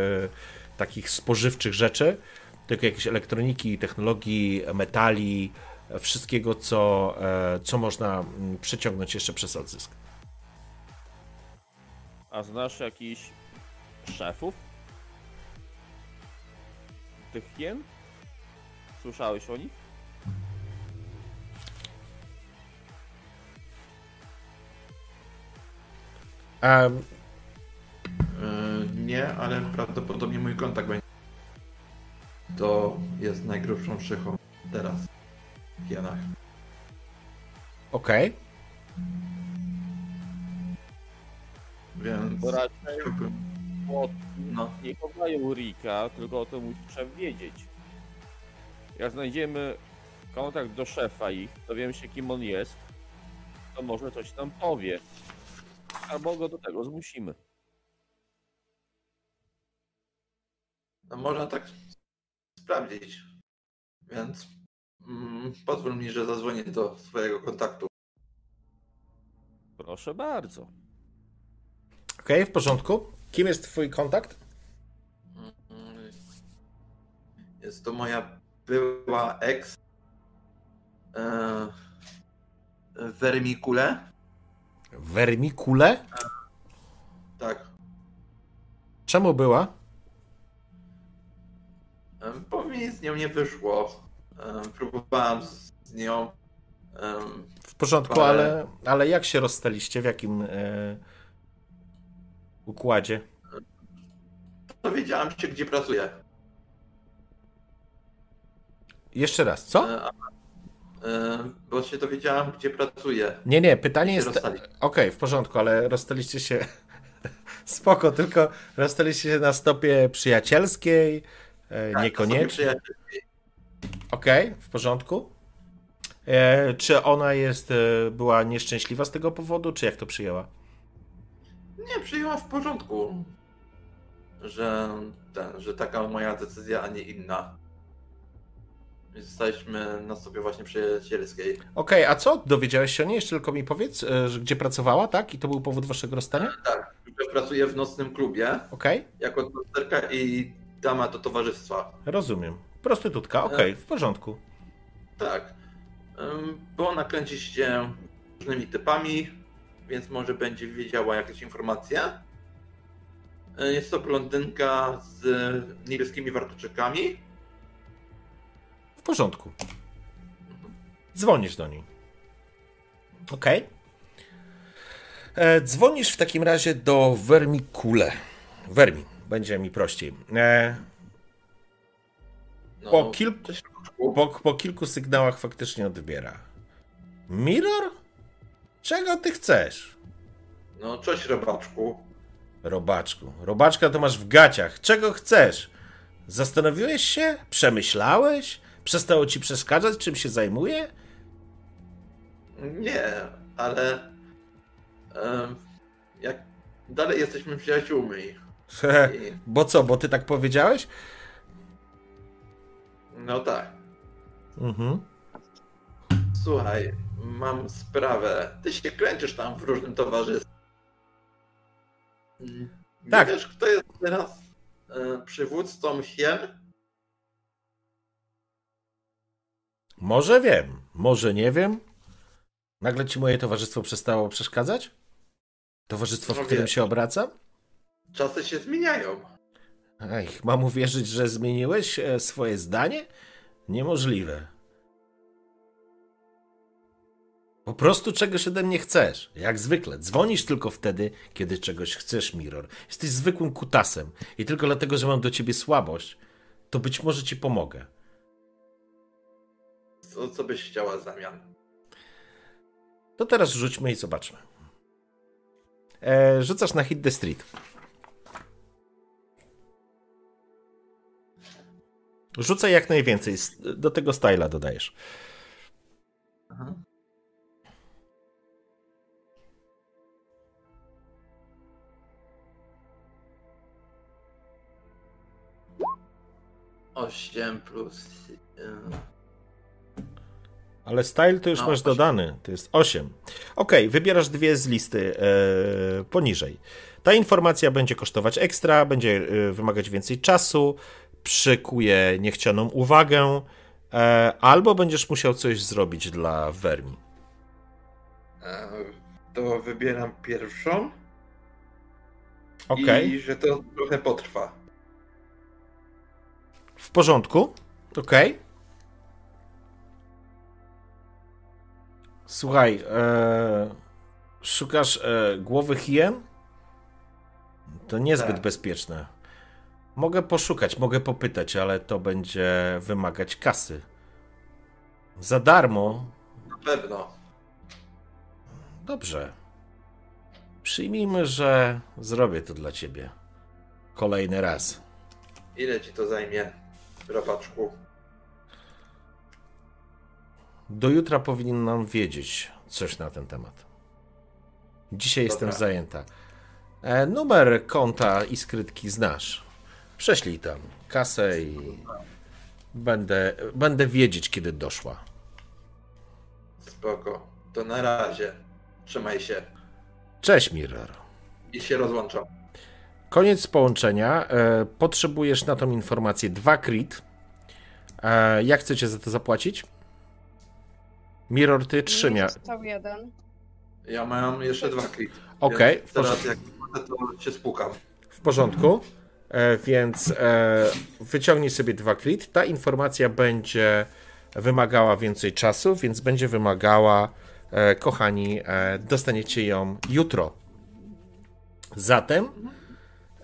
takich spożywczych rzeczy, tylko jakiejś elektroniki, technologii, metali, wszystkiego, co, e, co można mm, przeciągnąć jeszcze przez odzysk. A znasz jakichś szefów? Tych hien? Słyszałeś o nich? Yy, nie, ale prawdopodobnie mój kontakt będzie. To jest najgrubszą szychą teraz w hienach. Okej. Więc. Bo raczej No. nie chowają Rika, tylko o tym musi szef wiedzieć. Jak znajdziemy kontakt do szefa i dowiemy się kim on jest, to może coś nam powie. Albo go do tego zmusimy. No można tak sprawdzić. Więc mm, pozwól mi, że zadzwonię do swojego kontaktu. Proszę bardzo. Okej, w porządku. Kim jest twój kontakt? Mm, Jest to moja była ex e, Vermicule. Vermicule? Tak. Czemu była? Bo mi z nią nie wyszło. Em, Próbowałem z nią. W porządku, Ale- ale, ale jak się rozstaliście? W jakim e, układzie? Dowiedziałem się, gdzie pracuję. Jeszcze raz, co? E, Bo się dowiedziałem, gdzie pracuję. Nie, nie, pytanie jest. Okej, w porządku, ale rozstaliście się. Spoko, tylko rozstaliście się na stopie przyjacielskiej, e, Tak, niekoniecznie. Okej, w porządku. E, czy ona jest, była nieszczęśliwa z tego powodu, czy jak to przyjęła? Nie, przyjęła w porządku. Że, ten, że taka moja decyzja, a nie inna. Zostaliśmy na sobie właśnie przyjacielskiej. Okej, a co dowiedziałeś się o niej? Jeszcze tylko mi powiedz, e, że gdzie pracowała, tak? I to był powód waszego rozstania? Tak, że pracuję w nocnym klubie Okej, jako tancerka i dama do towarzystwa. rozumiem. Prostytutka, okej, w porządku. Tak. Bo ona kręci się różnymi typami, więc może będzie wiedziała jakieś informacje. Y, Jest to blondynka z niebieskimi wartoczykami. W porządku. Dzwonisz do niej. Okej. E, Dzwonisz w takim razie do Vermicule. Vermi, będzie mi prościej. E, No, Po kilku- cześć, Roczku. po, po kilku sygnałach faktycznie odbiera. Mirror? Czego ty chcesz? No, cześć robaczku. Robaczku. Robaczka to masz w gaciach. Czego chcesz? Zastanowiłeś się? Przemyślałeś? Przestało ci przeszkadzać, czym się zajmuje? Nie, ale em, jak dalej jesteśmy przyjaciółmi. I, Bo co, bo ty tak powiedziałeś? no tak. Mhm. Słuchaj, mam sprawę. Ty się kręcisz tam w różnym towarzystwie. Tak. wiesz, kto jest teraz e, przywódcą hien? Może wiem, może nie wiem. Nagle ci moje towarzystwo przestało przeszkadzać? Towarzystwo, w którym się obracam? Czasy się zmieniają. Ej, mam uwierzyć, że zmieniłeś e, swoje zdanie? Niemożliwe. Po prostu czegoś ode mnie chcesz. Jak zwykle. Dzwonisz tylko wtedy, kiedy czegoś chcesz, Mirror. Jesteś zwykłym kutasem. I tylko dlatego, że mam do ciebie słabość, to być może ci pomogę. Co, co byś chciała w zamian? To teraz rzućmy i zobaczmy. E, rzucasz na hit the street. Rzucaj jak najwięcej. Do tego styla dodajesz. Aha. Osiem plus. Ale style to już No, masz osiem. dodany. To jest 8. Ok, wybierasz dwie z listy e, poniżej. Ta informacja będzie kosztować ekstra, będzie e, wymagać więcej czasu, przykuje niechcianą uwagę, e, albo będziesz musiał coś zrobić dla Vermi. To wybieram pierwszą. Ok, I że to trochę potrwa. w porządku. Ok. Słuchaj, e, szukasz e, głowy hien? To niezbyt Tak. bezpieczne. Mogę poszukać, mogę popytać, ale to będzie wymagać kasy. Za darmo. Na pewno. Dobrze. Przyjmijmy, że zrobię to dla ciebie. Kolejny raz. Ile ci to zajmie, robaczku? Do jutra powinnam wiedzieć coś na ten temat. Dzisiaj Dobra. jestem zajęta. E, numer konta i skrytki znasz. Prześlij tam kasę i będę, będę wiedzieć, kiedy doszła. Spoko. To na razie. Trzymaj się. Cześć, Mirror. I się rozłączam. Koniec połączenia. E, potrzebujesz na tą informację dwa crit. E, jak chcecie za to zapłacić? Mirror, ty trzy Mi mia... został jeden. Ja mam jeszcze dwa kliki. Okej, w Teraz jak to się spukam. W porządku. E, więc e, wyciągnij sobie dwa crit. Ta informacja będzie wymagała więcej czasu, więc będzie wymagała, e, kochani, e, dostaniecie ją jutro. Zatem.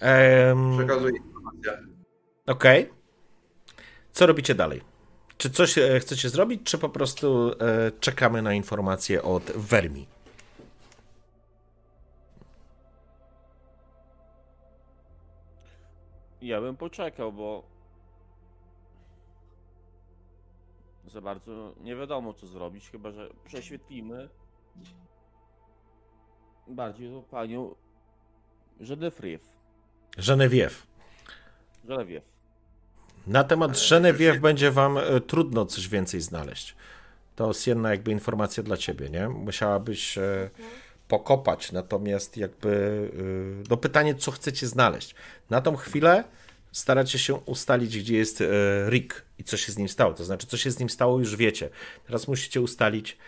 em, Przekazuję informację. Okej. Co robicie dalej? Czy coś e, chcecie zrobić, czy po prostu e, czekamy na informacje od Vermi? Ja bym poczekał, bo za bardzo nie wiadomo co zrobić, chyba że prześwietlimy bardziej tą panią Genevieve. Genevieve. Genevieve. Na temat Genevieve będzie wam e, trudno coś więcej znaleźć. To jest jedna jakby informacja dla ciebie, nie? Musiałabyś e, pokopać, natomiast jakby e, no pytanie, co chcecie znaleźć. Na tą chwilę staracie się ustalić, gdzie jest Rick i co się z nim stało. To znaczy, co się z nim stało, już wiecie. Teraz musicie ustalić,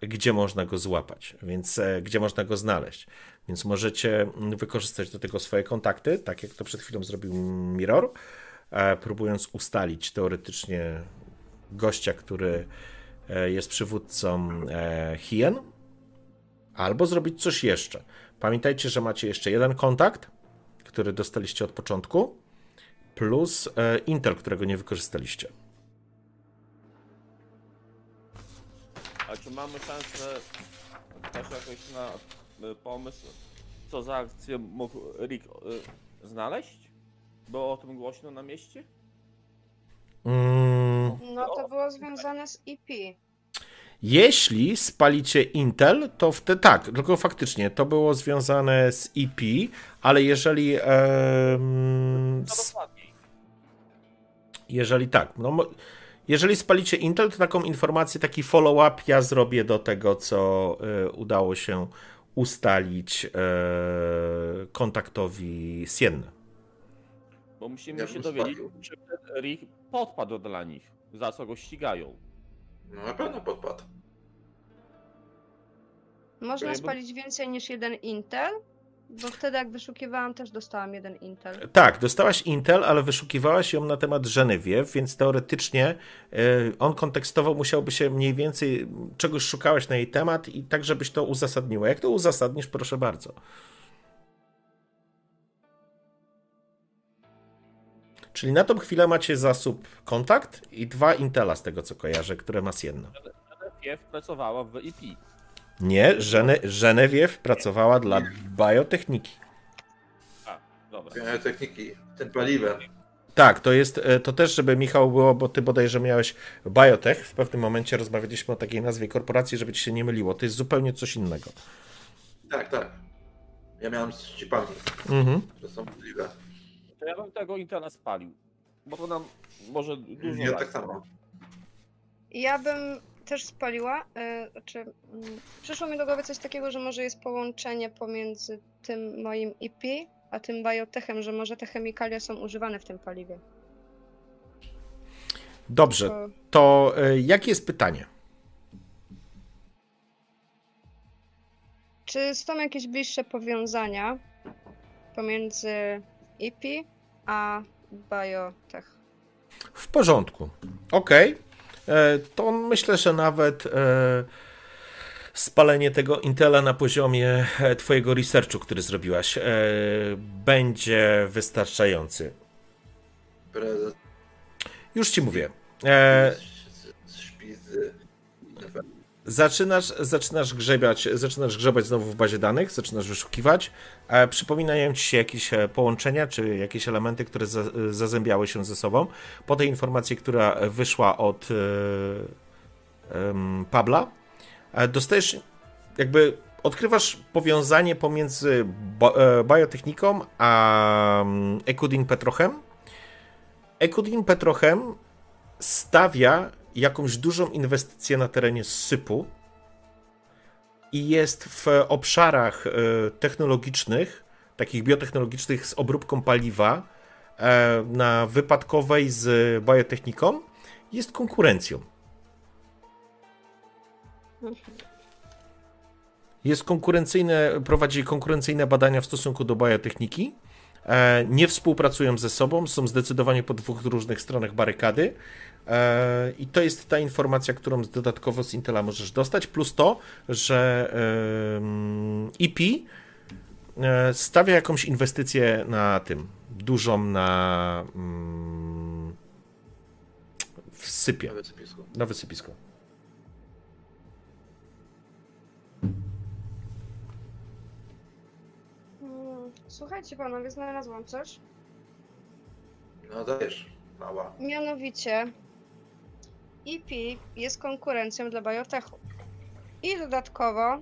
gdzie można go złapać, więc gdzie można go znaleźć. Więc możecie mm, wykorzystać do tego swoje kontakty, tak jak to przed chwilą zrobił Mirror, próbując ustalić teoretycznie gościa, który e, jest przywódcą e, Hien, albo zrobić coś jeszcze. Pamiętajcie, że macie jeszcze jeden kontakt, który dostaliście od początku, plus e, Intel, którego nie wykorzystaliście. A czy mamy szansę też jakoś na pomysł, co za akcję mógł Rick znaleźć? Było o tym głośno na mieście? Mm, No to było związane z E EP. Jeśli spalicie Intel, to wtedy tak, tylko faktycznie to było związane z EP, ale jeżeli. No s- dokładniej. jeżeli tak, no, jeżeli spalicie Intel, to taką informację, taki follow-up ja zrobię do tego, co e, udało się ustalić e, kontaktowi Sienny. Bo musimy Ja się dowiedzieć, spalił. czy ten Rick podpadł dla nich, za co go ścigają. No na pewno podpadł. Można spalić więcej niż jeden Intel, bo wtedy jak wyszukiwałam też dostałam jeden Intel. Tak, dostałaś Intel, ale wyszukiwałaś ją na temat Genevieve, więc teoretycznie e, on kontekstowo musiałby się mniej więcej czegoś szukałeś na jej temat i tak, żebyś to uzasadniła. Jak to uzasadnisz, proszę bardzo. Czyli na tą chwilę macie zasób kontakt i dwa Intela z tego co kojarzę, które ma Sienna. Genevieve pracowała w IP. Nie, Żene, Żenewiew pracowała dla biotechniki. A, dobra. E, Techniki, ten paliwem. Tak, to jest, e, to też, żeby Michał było, bo ty bodajże miałeś biotech, w pewnym momencie rozmawialiśmy o takiej nazwie korporacji, żeby ci się nie myliło, to jest zupełnie coś innego. Tak, tak. Ja miałem z chipami, Mhm. które są możliwe. Ja bym tego Intela spalił. Bo to nam może dużo Ja tak samo. Ja bym też spaliła. E, znaczy, mm, przyszło mi do głowy coś takiego, że może jest połączenie pomiędzy tym moim IP a tym biotechem, że może te chemikalia są używane w tym paliwie. Dobrze, To, to e, jakie jest pytanie? czy są jakieś bliższe powiązania pomiędzy IP a biotech? W porządku. Okej. E, To myślę, że nawet e, spalenie tego Intela na poziomie e, Twojego researchu, który zrobiłaś, e, będzie wystarczający. Prezes Już Ci mówię. Zaczynasz, zaczynasz grzebiać, zaczynasz grzebać znowu w bazie danych, zaczynasz wyszukiwać. E, przypominają ci się jakieś e, połączenia, czy jakieś elementy, które za, e, zazębiały się ze sobą. Po tej informacji, która wyszła od e, em, Pabla, e, dostajesz jakby odkrywasz powiązanie pomiędzy e, biotechniką a um, Ekudin Petrochem. Ekudin Petrochem stawia jakąś dużą inwestycję na terenie sypu i jest w obszarach e, technologicznych, takich biotechnologicznych z obróbką paliwa e, na wypadkowej z biotechniką, jest konkurencją. Jest konkurencyjne, prowadzi konkurencyjne badania w stosunku do biotechniki. E, Nie współpracują ze sobą, są zdecydowanie po dwóch różnych stronach barykady. E, I to jest ta informacja, którą dodatkowo z Intela możesz dostać, plus to, że IP e, stawia jakąś inwestycję na tym, dużą na mm, w sypie, Na wysypisku. na wysypisku. Mm, Słuchajcie panowie, znalazłam coś. No dajesz, mała. Mianowicie IP jest konkurencją dla biotechu. I dodatkowo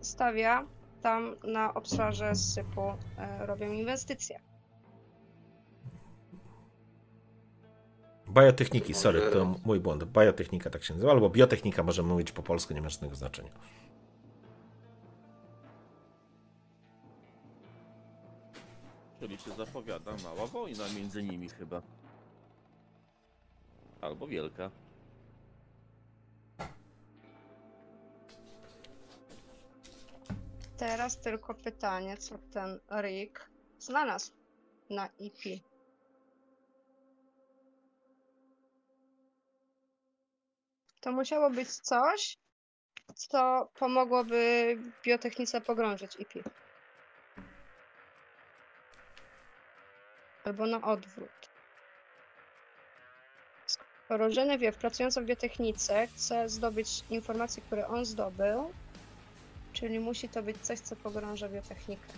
stawia tam na obszarze sypu, e, robią inwestycje. Biotechniki, sorry, to mój błąd. Biotechnika tak się nazywa, albo biotechnika możemy mówić po polsku, nie ma żadnego znaczenia. Czyli się zapowiada mała wojna między nimi chyba. Albo wielka. Teraz tylko pytanie, co ten Rick znalazł na IP. To musiało być coś, co pomogłoby biotechnice pogrążyć IP. Albo na odwrót. Skoro Genevieve, pracująca w biotechnice, chce zdobyć informacje, które on zdobył, Czyli musi to być coś, co pogrąża biotechnikę.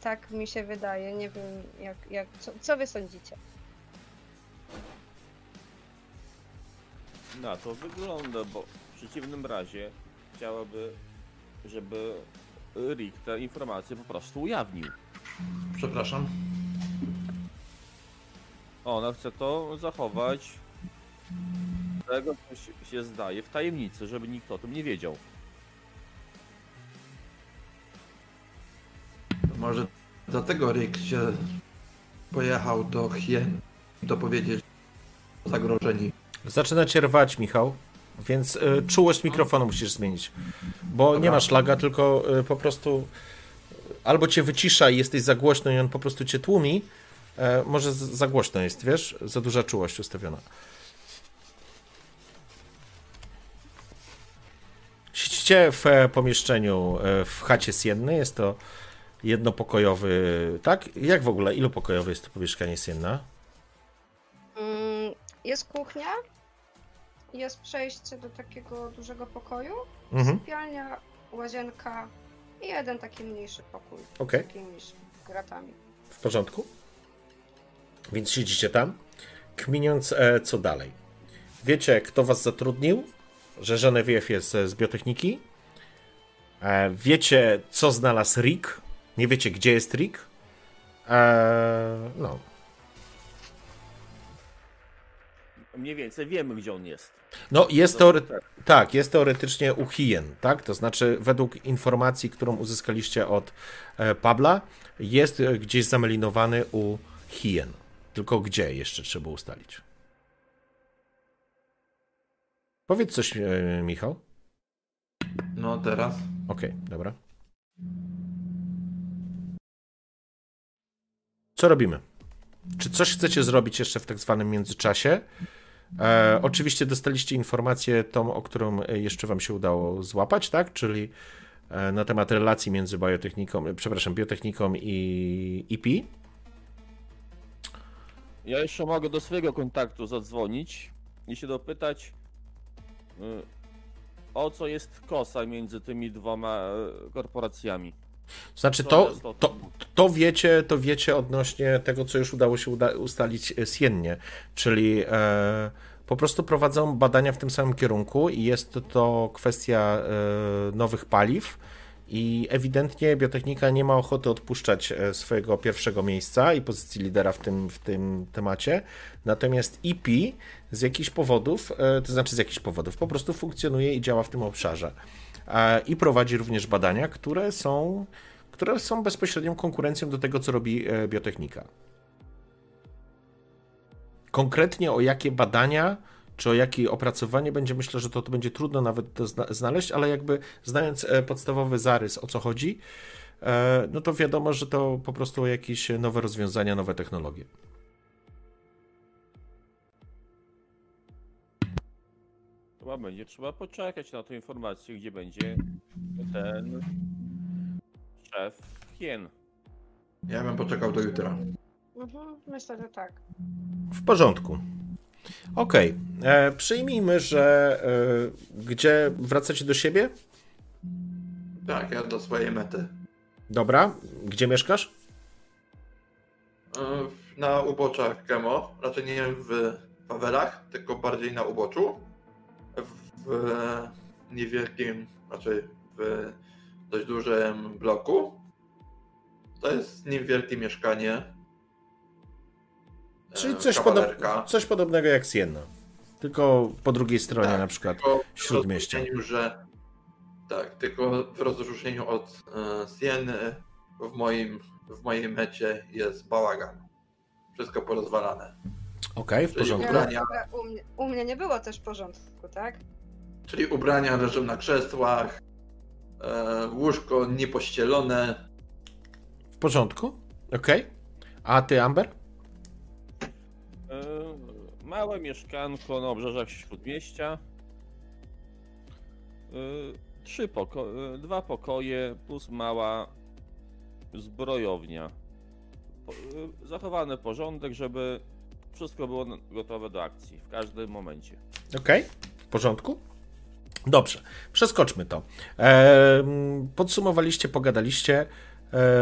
Tak mi się wydaje. Nie wiem, jak, jak, co, co wy sądzicie? Na to wygląda, bo w przeciwnym razie chciałaby, żeby Rick te informacje po prostu ujawnił. Przepraszam. Ona chce to zachować tego, co się- zdaje, w tajemnicy, żeby nikt o tym nie wiedział. Może dlatego Rick się pojechał do Hien dopowiedzieć o zagrożeni. Zaczyna cię rwać, Michał, więc y, czułość mikrofonu musisz zmienić, bo nie Dobra. ma szlaga, tylko y, po prostu albo cię wycisza i jesteś za głośno i on po prostu cię tłumi, e, może za głośno jest, wiesz, za duża czułość ustawiona. Siedzicie w e, pomieszczeniu e, w chacie Sienny, jest to jednopokojowy, tak? Jak w ogóle, ilu pokojowy jest to pomieszkanie Sienna? Mm, jest kuchnia, jest przejście do takiego dużego pokoju, Mhm. sypialnia, łazienka i jeden taki mniejszy pokój Okej. z jakimiś gratami. W porządku? Więc siedzicie tam, kminiąc e, co dalej. Wiecie, kto was zatrudnił, że Genevieve jest e, z biotechniki. E, wiecie, co znalazł Rick. Nie wiecie, gdzie jest Rick. E, no. Mniej więcej wiemy, gdzie on jest. No, jest teore... tak, jest teoretycznie u Hien, tak? To znaczy, według informacji, którą uzyskaliście od e, Pabla, jest gdzieś zamelinowany u Hien. Tylko gdzie jeszcze trzeba ustalić. Powiedz coś, e, Michał. No teraz. Okej, dobra. Co robimy? Czy coś chcecie zrobić jeszcze w tak zwanym międzyczasie? E, oczywiście dostaliście informację tą, o którą e, jeszcze wam się udało złapać, tak? Czyli e, na temat relacji między biotechniką, przepraszam, biotechniką i IP. Ja jeszcze mogę do swojego kontaktu zadzwonić i się dopytać, o co jest kosa między tymi dwoma y, korporacjami. Znaczy to, to, to wiecie, to wiecie odnośnie tego, co już udało się uda- ustalić e, siennie, czyli e, po prostu prowadzą badania w tym samym kierunku i jest to kwestia e, nowych paliw i ewidentnie biotechnika nie ma ochoty odpuszczać e, swojego pierwszego miejsca i pozycji lidera w tym, w tym temacie, natomiast IP z jakichś powodów, e, to znaczy z jakichś powodów, po prostu funkcjonuje i działa w tym obszarze. I prowadzi również badania, które są które są bezpośrednią konkurencją do tego, co robi e, biotechnika. Konkretnie o jakie badania, czy o jakie opracowanie będzie, myślę, że to, to będzie trudno nawet to zna- znaleźć, ale jakby znając e, podstawowy zarys, o co chodzi, e, no to wiadomo, że to po prostu jakieś nowe rozwiązania, nowe technologie. Chyba będzie trzeba poczekać na tę informację, gdzie będzie ten szef Hien. Ja bym poczekał do jutra. Mhm, myślę, że tak. W porządku. Okej, e, przyjmijmy, że e, gdzie wracacie do siebie? Tak, ja do swojej mety. Dobra, gdzie mieszkasz? E, Na uboczach Kemo, raczej nie w fawelach, tylko bardziej na uboczu. W niewielkim, raczej w dość dużym bloku. To jest niewielkie mieszkanie. E, Czyli coś, podob, coś podobnego jak Sienna. Tylko po drugiej stronie Tak, na przykład. W śródmieścia. że tak, tylko w rozróżnieniu od e, Sieny w moim, w mojej mecie jest bałagan. Wszystko porozwalane. Okej, w Czyli porządku. ubrania. Ale U mnie, u mnie nie było też porządku, tak? Czyli ubrania leżą na krzesłach, e, łóżko niepościelone. W porządku? Okej. A ty, Amber? E, Małe mieszkanko na obrzeżach śródmieścia. E, Trzy poko- e, dwa pokoje plus mała zbrojownia. E, Zachowany porządek, żeby wszystko było gotowe do akcji w każdym momencie. Okej, w porządku. Dobrze, przeskoczmy to. Em, podsumowaliście, pogadaliście, e,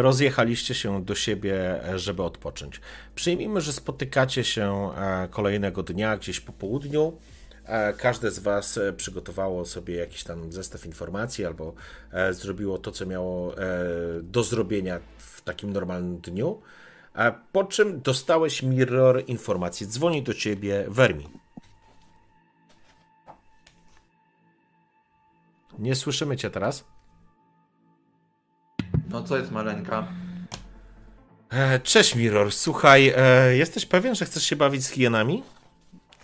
rozjechaliście się do siebie, e, żeby odpocząć. Przyjmijmy, że spotykacie się e, kolejnego dnia, gdzieś po południu. E, Każde z Was e, przygotowało sobie jakiś tam zestaw informacji albo e, zrobiło to, co miało e, do zrobienia w takim normalnym dniu. E, Po czym dostałeś mirror informacji. Dzwoni do ciebie Vermi. Nie słyszymy cię teraz. No co jest maleńka? E, Cześć Mirror, słuchaj, e, jesteś pewien, że chcesz się bawić z hienami?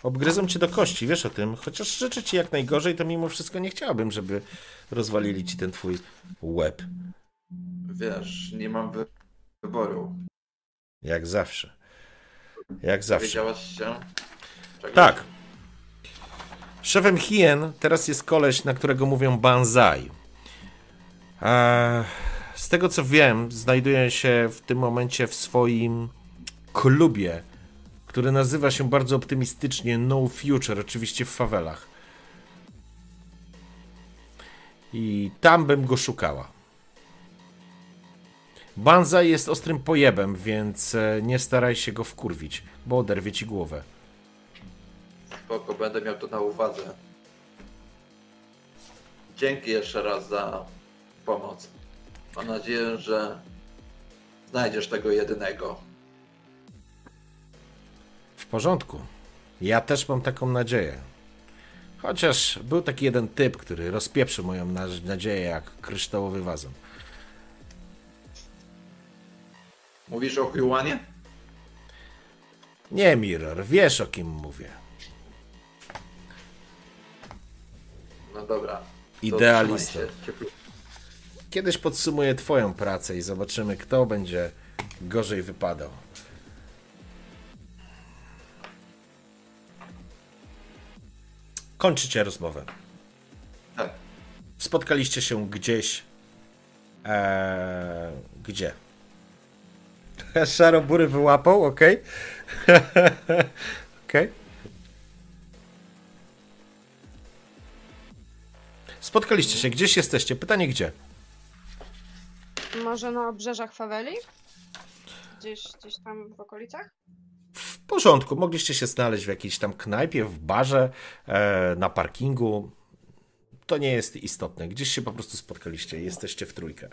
Obgryzą cię do kości, wiesz o tym. Chociaż życzę ci jak najgorzej, to mimo wszystko nie chciałbym, żeby rozwalili ci ten twój łeb. Wiesz, nie mam wy- wyboru. Jak zawsze. Jak zawsze. Wiedziałaś się? Tak. Szefem hien teraz jest koleś, na którego mówią Banzai. Eee, z tego co wiem, znajduje się w tym momencie w swoim klubie, który nazywa się bardzo optymistycznie No Future, oczywiście w fawelach. I tam bym go szukała. Banzai jest ostrym pojebem, więc e, nie staraj się go wkurwić, bo oderwie ci głowę. Spoko, będę miał to na uwadze. Dzięki jeszcze raz za pomoc. Mam nadzieję, że znajdziesz tego jedynego. W porządku. Ja też mam taką nadzieję. Chociaż był taki jeden typ, który rozpieprzył moją na- nadzieję jak kryształowy wazon. Mówisz o Huanie? Nie, Mirror, wiesz o kim mówię. No dobra. Idealista. Kiedyś podsumuję Twoją pracę i zobaczymy, kto będzie gorzej wypadał. Kończycie rozmowę. Tak. Spotkaliście się gdzieś. Eee, gdzie? Szarobury wyłapał, okej. Okej. Spotkaliście się, gdzieś jesteście. Pytanie gdzie? Może na obrzeżach Faweli? Gdzieś, gdzieś tam w okolicach? W porządku, mogliście się znaleźć w jakiejś tam knajpie, w barze, e, na parkingu. To nie jest istotne. Gdzieś się po prostu spotkaliście, jesteście w trójkę.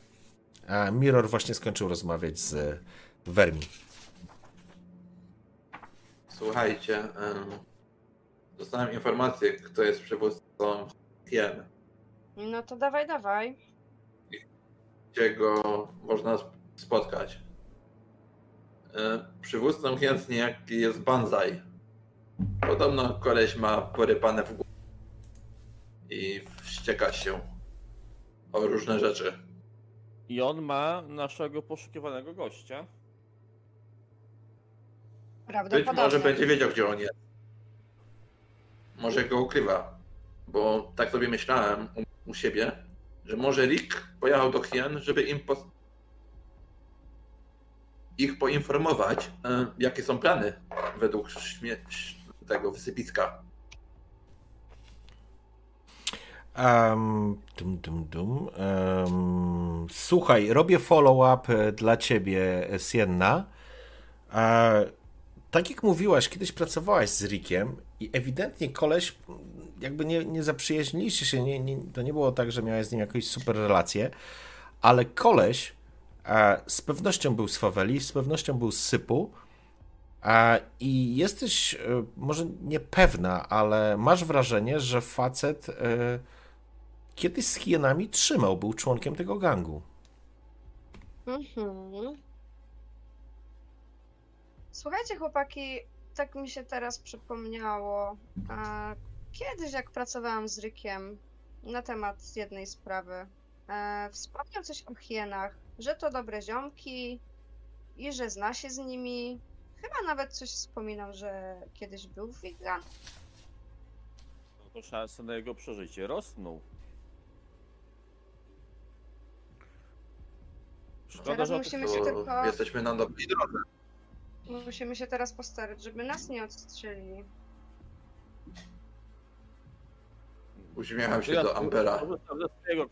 A Mirror właśnie skończył rozmawiać z Vermi. Słuchajcie, em, dostałem informację, kto jest przywódcą Hien, No to dawaj, dawaj. Gdzie go można sp- spotkać. E, Przywódcą Hien niejaki jest Banzai. Podobno koleś ma porypane w głowie i wścieka się o różne rzeczy. I on ma naszego poszukiwanego gościa. Być może będzie wiedział, gdzie on jest. Może go ukrywa. Bo tak sobie myślałem u siebie, że może Rick pojechał do Hien, żeby im pos... ich poinformować, e, jakie są plany według śmie... tego wysypiska. Um, dum, dum, dum. Um, słuchaj, robię follow-up e, dla ciebie, Sienna. E, tak jak mówiłaś, kiedyś pracowałaś z Rickiem i ewidentnie koleś, jakby nie, nie zaprzyjaźniliście się, nie, nie, to nie było tak, że miałeś z nim jakąś super relację, ale koleś e, z pewnością był z Faweli, z pewnością był z Sypu e, i jesteś e, może niepewna, ale masz wrażenie, że facet e, kiedyś z hienami trzymał, był członkiem tego gangu. Mhm. Słuchajcie, chłopaki, tak mi się teraz przypomniało. A, kiedyś, jak pracowałam z Rykiem na temat jednej sprawy, e, wspomniał coś o hienach, że to dobre ziomki i że zna się z nimi. Chyba nawet coś wspominał, że kiedyś był w Wigan. No to szanse na jego przeżycie rosną. Szkoda, Teraz że musimy się To tylko- jesteśmy na dobrej drodze. Musimy się teraz postarać, żeby nas nie odstrzelili. Uśmiecham się do swojego